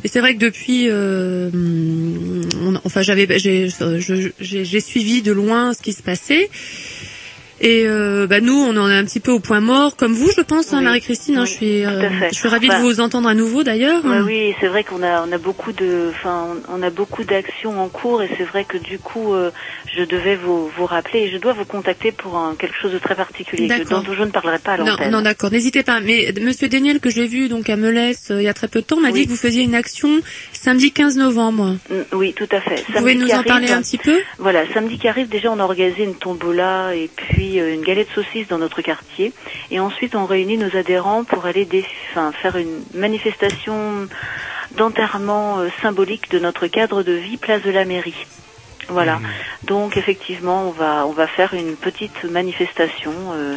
Et c'est vrai que depuis, euh, on- enfin j'avais, j'ai suivi de loin ce qui se passait. Et euh, bah, nous, on en est un petit peu au point mort, comme vous, je pense, hein, Marie-Christine. hein, je suis, euh, à fait. je suis ravie Enfin, de vous entendre à nouveau, d'ailleurs. Ouais, oui, c'est vrai qu'on a on a beaucoup de enfin on a beaucoup d'actions en cours et c'est vrai que du coup euh, je devais vous vous rappeler et je dois vous contacter pour un, quelque chose de très particulier que- dont je ne parlerai pas à Non, l'antenne. non, d'accord. N'hésitez pas. Mais Monsieur Daniel, que j'ai vu donc à Melès euh, il y a très peu de temps, m'a dit que vous faisiez une action samedi 15 novembre. Mm, Oui, tout à fait. Vous pouvez nous en parler arrive- un petit peu? Voilà, samedi qui arrive, déjà on a organisé une tombola et puis euh, une galette saucisse dans notre quartier. Et ensuite on réunit nos adhérents pour aller enfin, faire une manifestation d'enterrement euh, symbolique de notre cadre de vie, place de la mairie. Voilà. Donc effectivement, on va on va faire une petite manifestation. euh,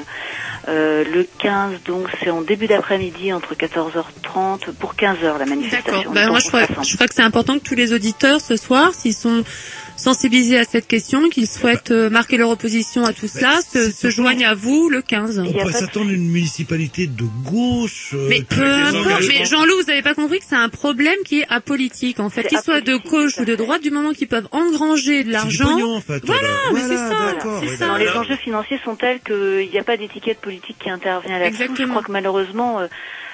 euh, le 15, donc c'est en début d'après-midi entre 14h30 pour 15h la manifestation. D'accord. Ben, moi, je crois, rassemble. je crois que c'est important que tous les auditeurs ce soir, s'ils sont sensibilisés à cette question, qu'ils souhaitent euh, marquer leur opposition à tout cela, se, se joignent à vous le 15. On pourrait s'attendre à une municipalité de gauche. euh, Mais peu importe. Mais Jean-Loup, vous n'avez pas compris que c'est un problème qui est apolitique, en fait. Qu'ils soient de gauche ou de droite, du moment qu'ils peuvent engranger de l'argent. en fait. Voilà, mais voilà, c'est ça. c'est les enjeux financiers sont tels qu'il n'y a pas d'étiquette politique qui intervient là-dessus. Je crois que malheureusement, euh,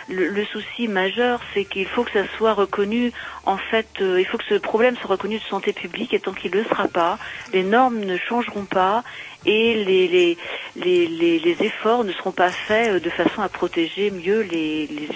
le, le souci majeur, c'est qu'il faut que ça soit reconnu. En fait, euh, il faut que ce problème soit reconnu de santé publique, et tant qu'il ne le sera pas, les normes ne changeront pas et les, les, les, les, les efforts ne seront pas faits euh, de façon à protéger mieux les, les,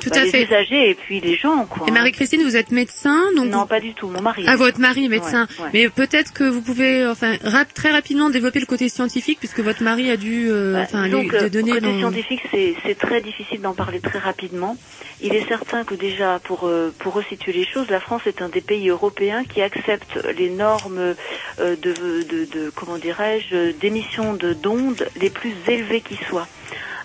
Tout bah, à les fait. usagers et puis les gens. Quoi, Et Marie-Christine, vous êtes médecin, donc Non, vous- pas du tout. Mon mari. Ah, votre mari est médecin. Ouais, ouais. Mais peut-être que vous pouvez, enfin, rap- très rapidement développer le côté scientifique, puisque votre mari a dû, euh, enfin, Donc, euh, les données côté dans- scientifique, c'est c'est très difficile d'en parler très rapidement. Il est certain que déjà, pour, euh, pour resituer les la France est un des pays européens qui accepte les normes euh, de, comment dirais-je, d'émissions de d'ondes les plus élevées qui soient.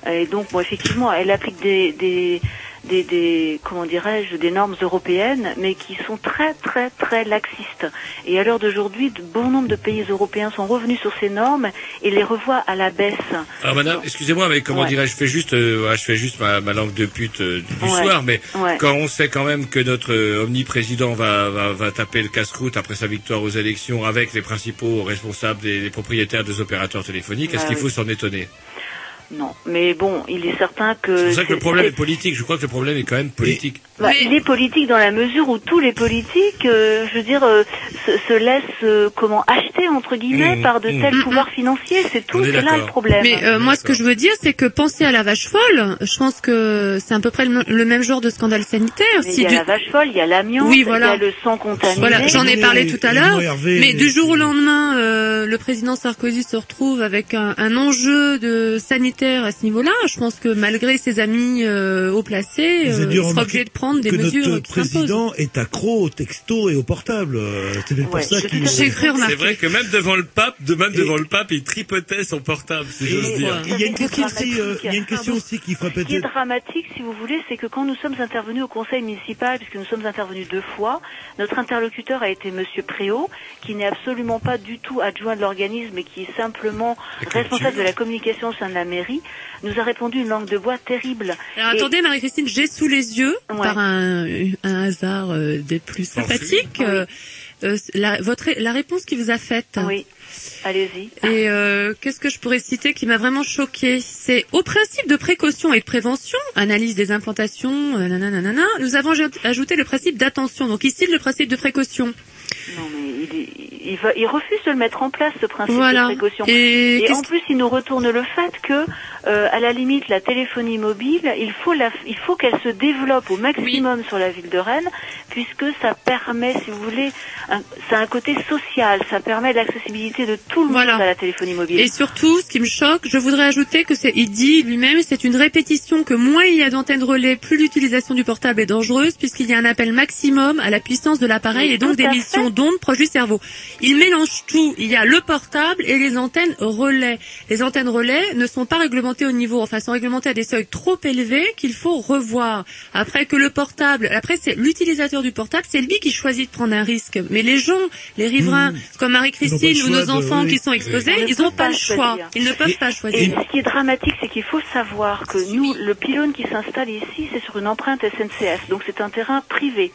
Et donc, bon, effectivement, elle applique des, des, des comment dirais-je, des normes européennes, mais qui sont très, très, très laxistes. Et à l'heure d'aujourd'hui, de bon nombre de pays européens sont revenus sur ces normes et les revoient à la baisse. Alors madame, excusez-moi, mais comment Ouais. dirais-je, je fais juste, euh, je fais juste ma, ma langue de pute euh, du Ouais. soir, mais Ouais. quand on sait quand même que notre euh, omniprésident va, va, va taper le casse-croûte après sa victoire aux élections avec les principaux responsables des, des propriétaires des opérateurs téléphoniques, est-ce Bah qu'il oui. faut s'en étonner? Non, mais bon, il est certain que... C'est pour ça que le problème est politique. Je crois que le problème est quand même politique. Bah, Il est politique dans la mesure où tous les politiques, euh, je veux dire, euh, se, se laissent euh, comment acheter entre guillemets Mmh, par de mmh. tels pouvoirs financiers. C'est tout, c'est là le problème. Mais euh, moi, ce que je veux dire, c'est que penser à la vache folle, je pense que c'est à peu près le, le même genre de scandale sanitaire. Mais Si il y a du- la vache folle, il y a l'amiante, Oui, il y a le sang contaminé. Voilà, j'en ai parlé tout à l'heure. Mais du jour au lendemain, euh, le président Sarkozy se retrouve avec un, un enjeu de sanitaire à ce niveau-là. Je pense que malgré ses amis euh, haut placés, avez euh, il sera obligé de prendre des que mesures notre qui président est accro au texto et au portable. Euh, C'est peut-être pour ça qu'il J'ai cru remarquer. C'est vrai que même devant le pape, de même devant le pape, il tripotait son portable, si j'ose dire. Il y a une question aussi, euh, il y a une question aussi qui ferait Ce qui est peut-être. dramatique, si vous voulez, c'est que quand nous sommes intervenus au conseil municipal, puisque nous sommes intervenus deux fois, notre interlocuteur a été Monsieur Préau, qui n'est absolument pas du tout adjoint de l'organisme, mais qui est simplement responsable de la communication au sein de la mairie, nous a répondu une langue de bois terrible. Alors Et- attendez, Marie-Christine, j'ai sous les yeux, par un, un hasard euh, des plus sympathiques, euh, euh, la, votre, la réponse qu'il vous a faite. Oui, allez-y. Et euh, qu'est-ce que je pourrais citer qui m'a vraiment choqué C'est au principe de précaution et de prévention, analyse des implantations, euh, nanana, nous avons aj- ajouté le principe d'attention. Donc ici, le principe de précaution. Non, mais il, il, va, il refuse de le mettre en place, ce principe Voilà. de précaution. Et en plus, il nous retourne le fait que, euh, à la limite, la téléphonie mobile, il faut, la, il faut qu'elle se développe au maximum sur la ville de Rennes, puisque ça permet, si vous voulez, un, ça a un côté social, ça permet l'accessibilité de tout le monde à la téléphonie mobile. Et surtout, ce qui me choque, je voudrais ajouter que c'est, il dit lui-même, c'est une répétition que moins il y a d'antennes relais, plus l'utilisation du portable est dangereuse, puisqu'il y a un appel maximum à la puissance de l'appareil et donc tout à d'ondes proches du cerveau. Il mélange tout. Il y a le portable et les antennes relais. Les antennes relais ne sont pas réglementées au niveau, enfin, sont réglementées à des seuils trop élevés qu'il faut revoir. Après que le portable, après c'est l'utilisateur du portable, c'est lui qui choisit de prendre un risque. Mais les gens, les riverains, comme Marie-Christine ou nos enfants de- qui sont exposés, Ils n'ont pas pas le choix. choisir. Ils ne peuvent pas Et choisir. ce qui est dramatique, c'est qu'il faut savoir que nous, le pylône qui s'installe ici, c'est sur une empreinte SNCF, donc c'est un terrain privé.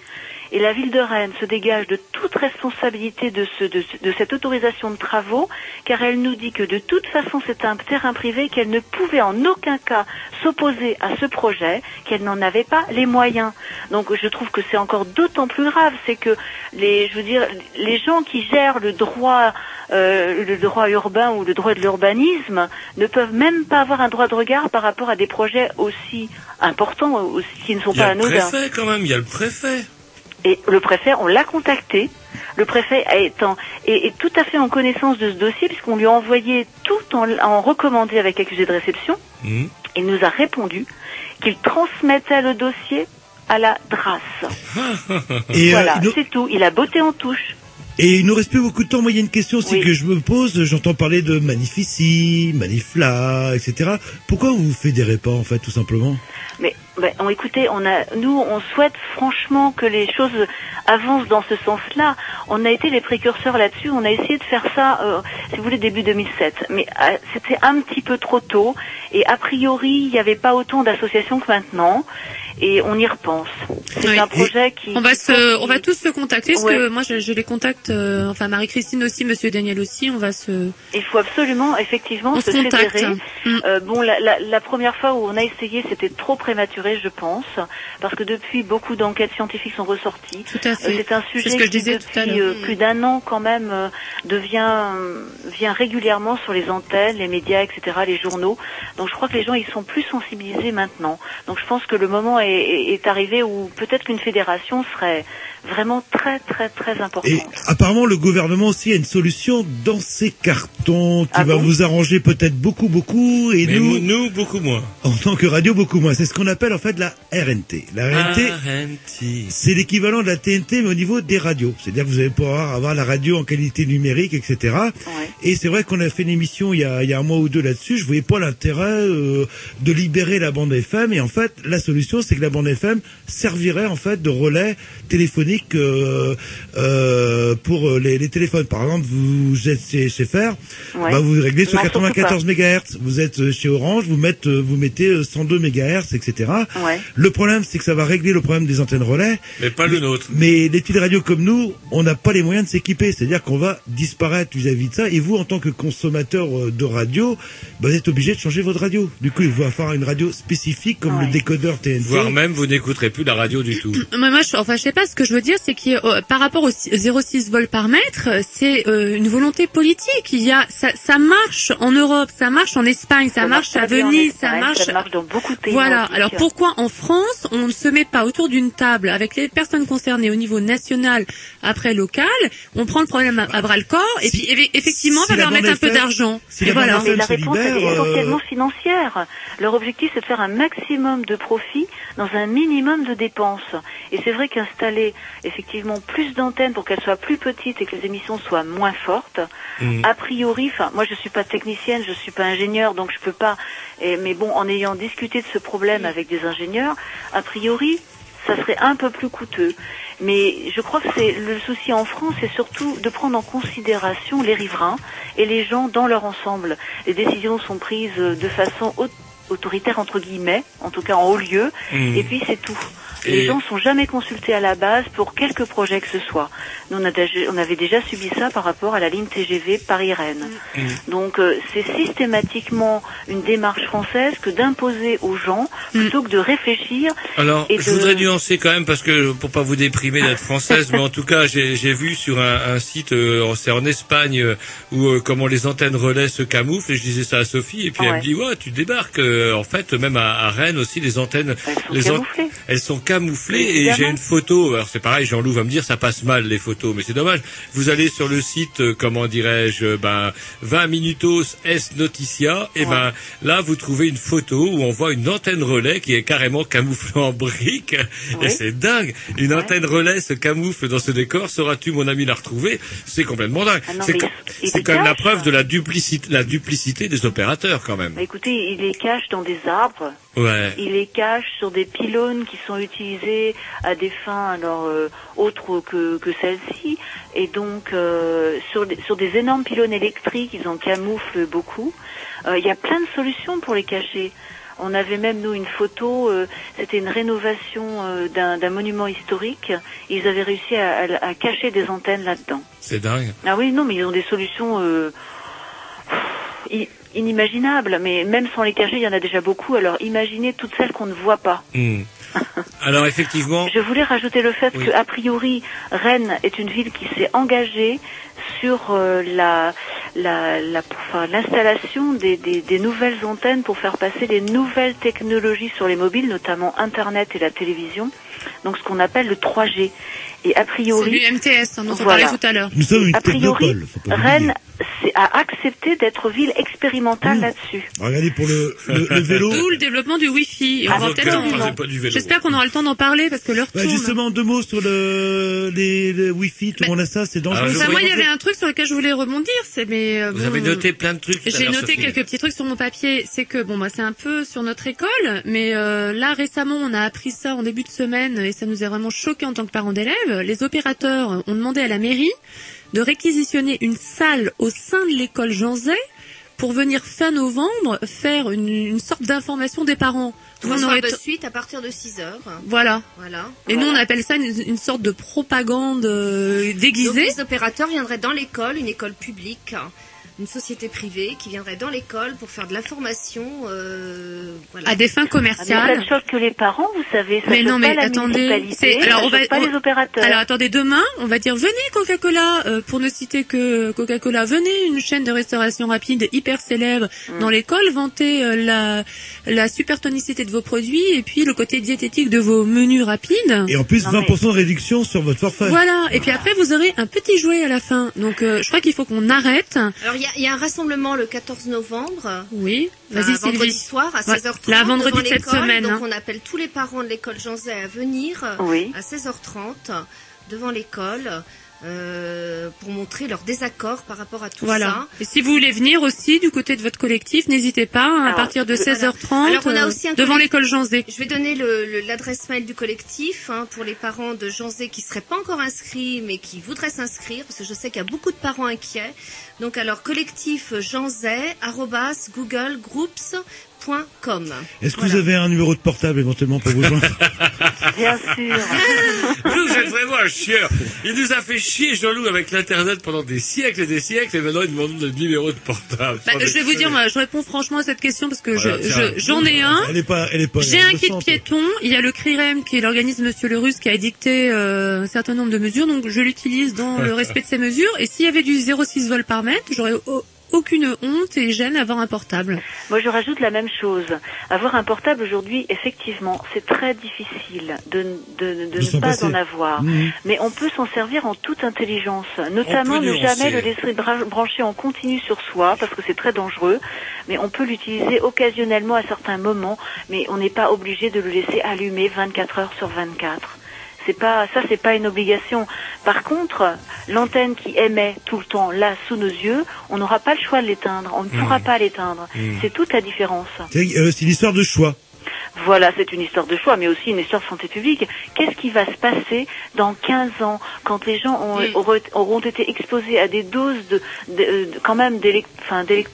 Et la ville de Rennes se dégage de toute responsabilité de, ce, de, ce- de cette autorisation de travaux, car elle nous dit que de toute façon c'est un terrain privé, qu'elle ne pouvait en aucun cas s'opposer à ce projet, qu'elle n'en avait pas les moyens. Donc je trouve que c'est encore d'autant plus grave, c'est que les, je veux dire, les gens qui gèrent le droit, euh, le droit urbain ou le droit de l'urbanisme ne peuvent même pas avoir un droit de regard par rapport à des projets aussi importants, aussi, qui ne sont Il y a pas le anodins. préfet quand même, il y a le préfet. Et le préfet, on l'a contacté. Le préfet est, en- est- est tout à fait en connaissance de ce dossier puisqu'on lui a envoyé tout en, en recommandé avec accusé de réception. Hmm. Il nous a répondu qu'il transmettait le dossier à la DRAS. Et, euh, voilà, nous- c'est tout. Il a botté en touche. Et il nous reste plus beaucoup de temps. Moi, il y a une question aussi Oui. que je me pose. J'entends parler de Magnifici, Manifla, etc. Pourquoi vous vous fédérez pas, en fait, tout simplement? Mais on- écoutez, on a, nous, on souhaite franchement que les choses avancent dans ce sens-là. On a été les précurseurs là-dessus. On a essayé de faire ça, euh, si vous voulez, début 2007. Mais euh, c'était un petit peu trop tôt. Et a priori, il n'y avait pas autant d'associations que maintenant. Et on y repense. C'est Oui. un projet qui. On va se, on va tous se contacter parce Ouais. que moi je, je les contacte, euh, enfin Marie-Christine aussi, Monsieur Daniel aussi, on va se. Il faut absolument, effectivement, On se fédérer. Mm. Euh, bon, la, la, la première fois où on a essayé, c'était trop prématuré, je pense, parce que depuis, beaucoup d'enquêtes scientifiques sont ressorties. Tout à fait. Euh, c'est un C'est sujet ce que je qui, disais tout à depuis l'heure. euh, plus d'un an, quand même, euh, devient euh, vient régulièrement sur les antennes, les médias, etc., les journaux. Donc, je crois que les gens, ils sont plus sensibilisés maintenant. Donc, je pense que le moment est, est- arrivé où peut-être qu'une fédération serait vraiment très, très, très importante. Et apparemment, le gouvernement aussi a une solution dans ses cartons qui Ah va bon vous arranger peut-être beaucoup, beaucoup, et Mais nous, nous, beaucoup moins. en tant que radio, beaucoup moins. C'est ce qu'on appelle en fait la RNT. La RNT, RNT. c'est l'équivalent de la TNT, mais au niveau des radios. C'est-à-dire que vous allez pouvoir avoir la radio en qualité numérique, etc. Et c'est vrai qu'on a fait une émission il y a, il y a un mois ou deux là-dessus. Je voyais pas l'intérêt euh, de libérer la bande FM. Et en fait, la solution, c'est que la bande FM servirait en fait de relais téléphonique euh, euh, pour euh, les, les téléphones. Par exemple, vous êtes chez, chez Fer, Ouais. bah, vous réglez sur Non, surtout 94 MHz. Vous êtes chez Orange, vous mettez, vous mettez euh, 102 MHz, etc. Ouais. Le problème, c'est que ça va régler le problème des antennes relais. Mais pas le nôtre. Mais les petites radios comme nous, on n'a pas les moyens de s'équiper. C'est-à-dire qu'on va disparaître vis-à-vis de ça. Et vous, en tant que consommateur de radio, bah, vous êtes obligé de changer votre radio. Du coup, il va falloir une radio spécifique comme le décodeur TNT. Voire même, vous n'écouterez plus la radio du tout. Mais moi, je, enfin, je sais pas. Ce que je veux dire, c'est que euh, par rapport au 0,6 volts par mètre, euh, c'est euh, une volonté politique. Il y a, ça, ça marche en Europe, ça marche en Espagne, ça, marche à très bien en Venise, ça Espagne, marche. ça marche dans beaucoup de pays Voilà. Alors pourquoi en France, on ne se met pas autour d'une table avec les personnes concernées au niveau national, après local, on prend le problème à, à bras le corps et puis eff- effectivement, on va leur mettre un peu FM d'argent. Si et voilà. Mais la réponse, elle est euh, essentiellement financière. Leur objectif, c'est de faire un maximum de profit dans un minimum de dépenses. Et c'est vrai qu'installer effectivement plus d'antennes pour qu'elles soient plus petites et que les émissions soient moins fortes, Mm. a priori, enfin, moi je suis pas technicienne, je suis pas ingénieur, donc je peux pas. et- mais bon, en ayant discuté de ce problème avec des ingénieurs, a priori, ça serait un peu plus coûteux. Mais je crois que c'est le souci en France, c'est surtout de prendre en considération les riverains et les gens dans leur ensemble. Les décisions sont prises de façon au- autoritaire entre guillemets, en tout cas en haut lieu, Mhm. et puis c'est tout. Les gens sont jamais consultés à la base pour quelque projet que ce soit. Nous, on, a déjà- on avait déjà subi ça par rapport à la ligne TGV Paris-Rennes. Donc, euh, c'est systématiquement une démarche française que d'imposer aux gens plutôt que de réfléchir. Alors, et je de- voudrais nuancer quand même parce que pour pas vous déprimer d'être française, mais en tout cas, j'ai vu sur un, un site, euh, c'est en Espagne, euh, où euh, comment les antennes relais se camouflent. Et je disais ça à Sophie, et puis elle me dit ouais, tu débarques. en fait, même à, à Rennes aussi, les antennes, les an- camouflées. elles sont camouflées. Et j'ai une photo. Alors c'est pareil, Jean-Loup va me dire ça passe mal les photos, mais c'est dommage. Vous allez sur le site, euh, comment dirais-je, euh, ben 20 minutos S Noticia, et ben là vous trouvez une photo où on voit une antenne relais qui est carrément camouflée en briques. Et c'est dingue. Une antenne relais se camoufle dans ce décor. Sauras-tu, mon ami, la retrouver? C'est complètement dingue. Ah c'est quand même la preuve de la duplicité, la duplicité des opérateurs quand même. Bah, écoutez, il les cache dans des arbres. Ouais. Il les cache sur des pylônes qui sont utilisés à des fins alors euh, autres que, que celles-ci, et donc euh, sur, des, sur des énormes pylônes électriques, ils en camouflent beaucoup. Euh, Il y a plein de solutions pour les cacher. On avait même nous une photo. euh, C'était une rénovation euh, d'un d'un monument historique. Ils avaient réussi à, à- à cacher des antennes là-dedans. C'est dingue. Ah oui, non, mais ils ont des solutions euh, inimaginables. Mais même sans les cacher, il y en a déjà beaucoup. Alors imaginez toutes celles qu'on ne voit pas. Hmm. Alors effectivement, Je voulais rajouter le fait Oui. que, a priori, Rennes est une ville qui s'est engagée sur euh, la la- la- enfin, l'installation des, des- des nouvelles antennes pour faire passer les nouvelles technologies sur les mobiles, notamment Internet et la télévision. Donc ce qu'on appelle le 3G. Et a C'est priori, du MTS dont on Voilà. parlait tout à l'heure. Nous sommes une a priori, technopole, faut pas Rennes a accepté d'être ville expérimentale là-dessus. Regardez pour le, le, le vélo. D'où le développement du Wi-Fi. Ah, va donc, peut-être euh, en-. J'espère qu'on aura le temps d'en parler parce que l'heure Bah, tourne. justement, deux mots sur le, les, le Wi-Fi, tout le monde a ça, c'est dangereux. Enfin, moi, il y avait un truc sur lequel je voulais rebondir, c'est mais euh, vous bon, avez noté plein de trucs. J'ai noté Sophie. quelques petits trucs sur mon papier. C'est que bon, bah, c'est un peu sur notre école, mais euh, là récemment, on a appris ça en début de semaine et ça nous a vraiment choqué en tant que parents d'élèves. Les opérateurs ont demandé à la mairie de réquisitionner une salle au sein de l'école Jean Zay pour venir fin novembre faire une, une sorte d'information des parents. Trois on soirs aurait de suite à partir de 6 heures. Voilà. Voilà. Et nous, on appelle ça une, une sorte de propagande euh, Donc, déguisée. les opérateurs viendraient dans l'école, une école publique, une société privée qui viendrait dans l'école pour faire de l'information. Euh, voilà. À des fins Ah, mais commerciales. ça choque que les parents, vous savez, ça Mais non, pas mais la attendez, c'est alors on va pas on- les opérateurs. Alors attendez, demain, on va dire venez Coca-Cola euh, pour ne citer que Coca-Cola, venez une chaîne de restauration rapide hyper célèbre Mm. dans l'école, vantez euh, la la super tonicité de vos produits et puis le côté diététique de vos menus rapides. Et en plus, Non, mais- 20% de réduction sur votre forfait. Voilà, et puis après vous aurez un petit jouet à la fin. Donc euh, je crois qu'il faut qu'on arrête. Alors il y a, il y a un rassemblement le 14 novembre. Oui, un vas-y vendredi soir à Ouais, 16h30 là, vendredi devant de cette semaine, Donc hein. on appelle tous les parents de l'école Jean Zay à venir Oui. à 16h30 devant l'école euh, pour montrer leur désaccord par rapport à tout Voilà. ça. Et si vous voulez venir aussi du côté de votre collectif, n'hésitez pas hein, à partir de voilà. 16h30 Alors, on a euh, aussi un devant collect- l'école Jean Zé. Je vais donner l'adresse mail du collectif hein, pour les parents de Jean Zé qui seraient pas encore inscrits mais qui voudraient s'inscrire parce que je sais qu'il y a beaucoup de parents inquiets. Donc alors collectif Jean Zé arrobas googlegroups.com. Est-ce que vous avez un numéro de portable éventuellement pour vous joindre Bien sûr. Vous êtes vraiment un chieur. Il nous a fait chier Jean-Loup avec l'internet pendant des siècles et des siècles et maintenant il demande le numéro de portable. Bah, je vais vous dire, moi, je réponds franchement à cette question parce que Voilà, je- tiens. je- j'en ai un. Elle est pas, elle est pas. J'ai un kit piéton. Il y a le CRIREM qui est l'organisme Monsieur le Russe qui a édicté euh, un certain nombre de mesures, donc je l'utilise dans le respect de ces mesures. Et s'il y avait du 0,6 volts par mètre, j'aurais au- aucune honte et gêne à avoir un portable. Moi, je rajoute la même chose. Avoir un portable aujourd'hui, effectivement, c'est très difficile de, de, de De ne pas passer. en avoir. Mhm. Mais on peut s'en servir en toute intelligence. Notamment, ne jamais le laisser bra- brancher en continu sur soi, parce que c'est très dangereux. Mais on peut l'utiliser occasionnellement à certains moments, mais on n'est pas obligé de le laisser allumer 24 heures sur 24. C'est pas ça, c'est pas une obligation. Par contre, l'antenne qui émet tout le temps là sous nos yeux, on n'aura pas le choix de l'éteindre. On ne pourra pas l'éteindre. Mhm. C'est toute la différence. C'est euh, c'est une histoire de choix. Voilà, c'est une histoire de choix, mais aussi une histoire de santé publique. Qu'est-ce qui va se passer dans 15 ans, quand les gens ont- auront, auront été exposés à des doses de, quand même enfin, des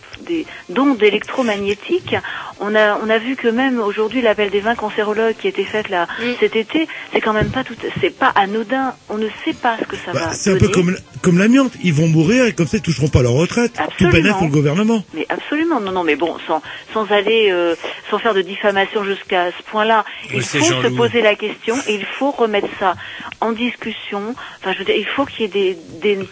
d'ondes électromagnétiques On a, on a vu que même aujourd'hui, l'appel des 20 cancérologues qui a été fait là cet été, c'est quand même pas tout, c'est pas anodin. On ne sait pas ce que ça Bah, va. c'est un peu comme, comme l'amiante. Ils vont mourir et comme ça, ils toucheront pas leur retraite. Tout bénéfice pour le gouvernement. Mais absolument, non, non, mais bon, sans, sans aller, euh, sans faire de diffamation jusqu'à ce point-là, il faut se poser la question et il faut remettre ça en discussion. Enfin, je veux dire, il faut qu'il y ait des, des,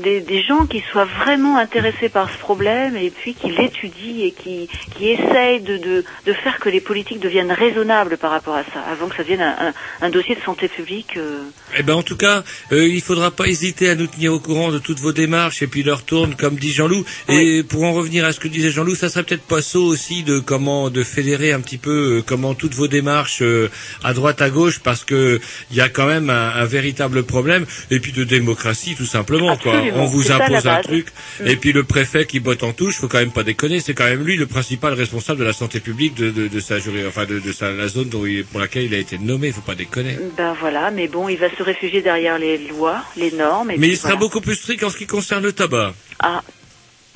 des, des gens qui soient vraiment intéressés par ce problème et puis qui l'étudient et qui, qui essayent de, de, de faire que les politiques deviennent raisonnables par rapport à ça, avant que ça devienne un, un, un dossier de santé publique. euh, Eh ben en tout cas, euh, il faudra pas hésiter à nous tenir au courant de toutes vos démarches et puis leur tourne comme dit Jean-Loup. Et pour en revenir à ce que disait Jean-Loup, ça serait peut-être pas saut aussi de comment de fédérer un petit peu euh, comment toutes vos démarches euh, à droite à gauche parce que il y a quand même un, un véritable problème et puis de démocratie tout simplement quoi. On vous ça, impose un truc Mm. et puis le préfet qui botte en touche, faut quand même pas déconner, c'est quand même lui le principal responsable de la santé publique de, de, de sa jurée, enfin de, de sa la zone dont il- pour laquelle il a été nommé, faut pas déconner. ben voilà, mais bon, il va se réfugier derrière les lois, les normes. Et Mais il sera beaucoup plus strict en ce qui concerne le tabac. Ah,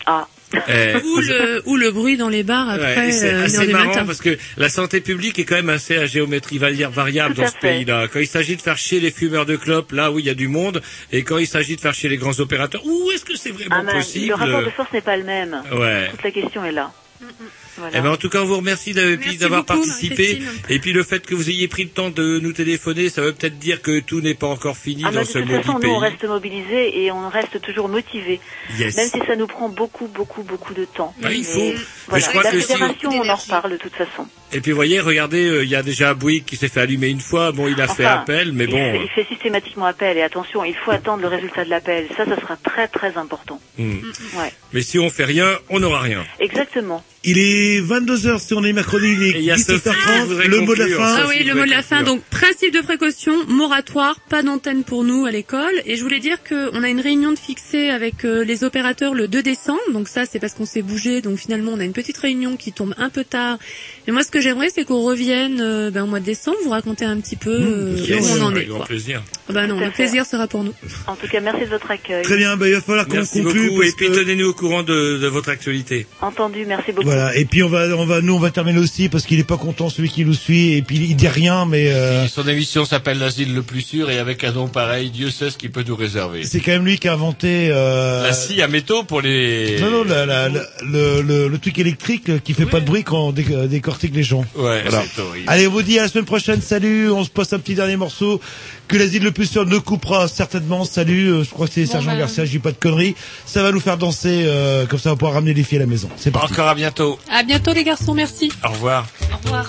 ah, Euh, Ou le, ou le bruit dans les bars Ouais, après et c'est euh, assez marrant matin. parce que la santé publique est quand même assez à géométrie vari- variable Tout dans ce pays-là. Quand il s'agit de faire chier les fumeurs de clopes, là où il y a du monde, et quand il s'agit de faire chier les grands opérateurs, où est-ce que c'est vraiment Ah, possible le rapport de force n'est pas le même. Ouais. Toute la question est là. Voilà. Eh ben, en tout cas, on vous remercie d'avoir participé. Et puis le fait que vous ayez pris le temps de nous téléphoner, ça veut peut-être dire que tout n'est pas encore fini Ah, mais dans de ce maudit façon, nous, pays. on reste mobilisés et on reste toujours motivés. Yes. Même si ça nous prend beaucoup, beaucoup, beaucoup de temps. Ah, il Mais faut. Mais Voilà. je crois la que si- fédération, on en reparle de toute façon. Et puis, vous voyez, regardez, euh, il y a déjà Bouygues qui s'est fait allumer une fois. Bon, il a fait appel, mais il bon. fait- Il fait systématiquement appel et attention, il faut attendre le résultat de l'appel. Ça, ça sera très, très important. hmm. Ouais. Mais si on fait rien, on n'aura rien. Exactement. Il est 22h si on est mercredi, il est il y a Sophie qui 17h30. voudrait Le mot de la fin. Ah oui, le mot de la fin. Donc, principe de précaution, moratoire, pas d'antenne pour nous à l'école. Et je voulais dire qu'on a une réunion de fixée avec euh, les opérateurs le 2 décembre. Donc ça, c'est parce qu'on s'est bougé. Donc finalement, on a une petite réunion qui tombe un peu tard. Mais moi, ce que j'aimerais, c'est qu'on revienne euh, ben, au mois de décembre, vous raconter un petit peu euh, Yes, où on en avec est. grand quoi. plaisir. Ah bah non, le plaisir sera pour nous. En tout cas, merci de votre accueil. Très bien, bah, il va falloir qu'on Merci conclue. beaucoup. Et puis, que- tenez-nous au courant de, de votre actualité. Entendu, merci beaucoup. Voilà, et puis on va, on va, nous on va terminer aussi parce qu'il est pas content celui qui nous suit et puis il dit rien mais euh, Son émission s'appelle L'asile le plus sûr et avec un nom pareil, Dieu sait ce qu'il peut nous réserver. c'est quand même lui qui a inventé euh, La scie à métaux pour les... non non la- la- la- le, le, le truc électrique qui fait pas de bruit quand on dé- décortique les gens. Ouais, Voilà. c'est horrible. Allez, on vous dit à la semaine prochaine. Salut. On se passe un petit dernier morceau que l'asile le plus sûr ne coupera certainement. Salut. euh, Je crois que c'est Sergent ben. Garcia. Je dis pas de conneries. Ça va nous faire danser. euh, comme ça, on va pouvoir ramener les filles à la maison. C'est parti. Encore à bientôt. À bientôt les garçons, merci. Au revoir. Au revoir.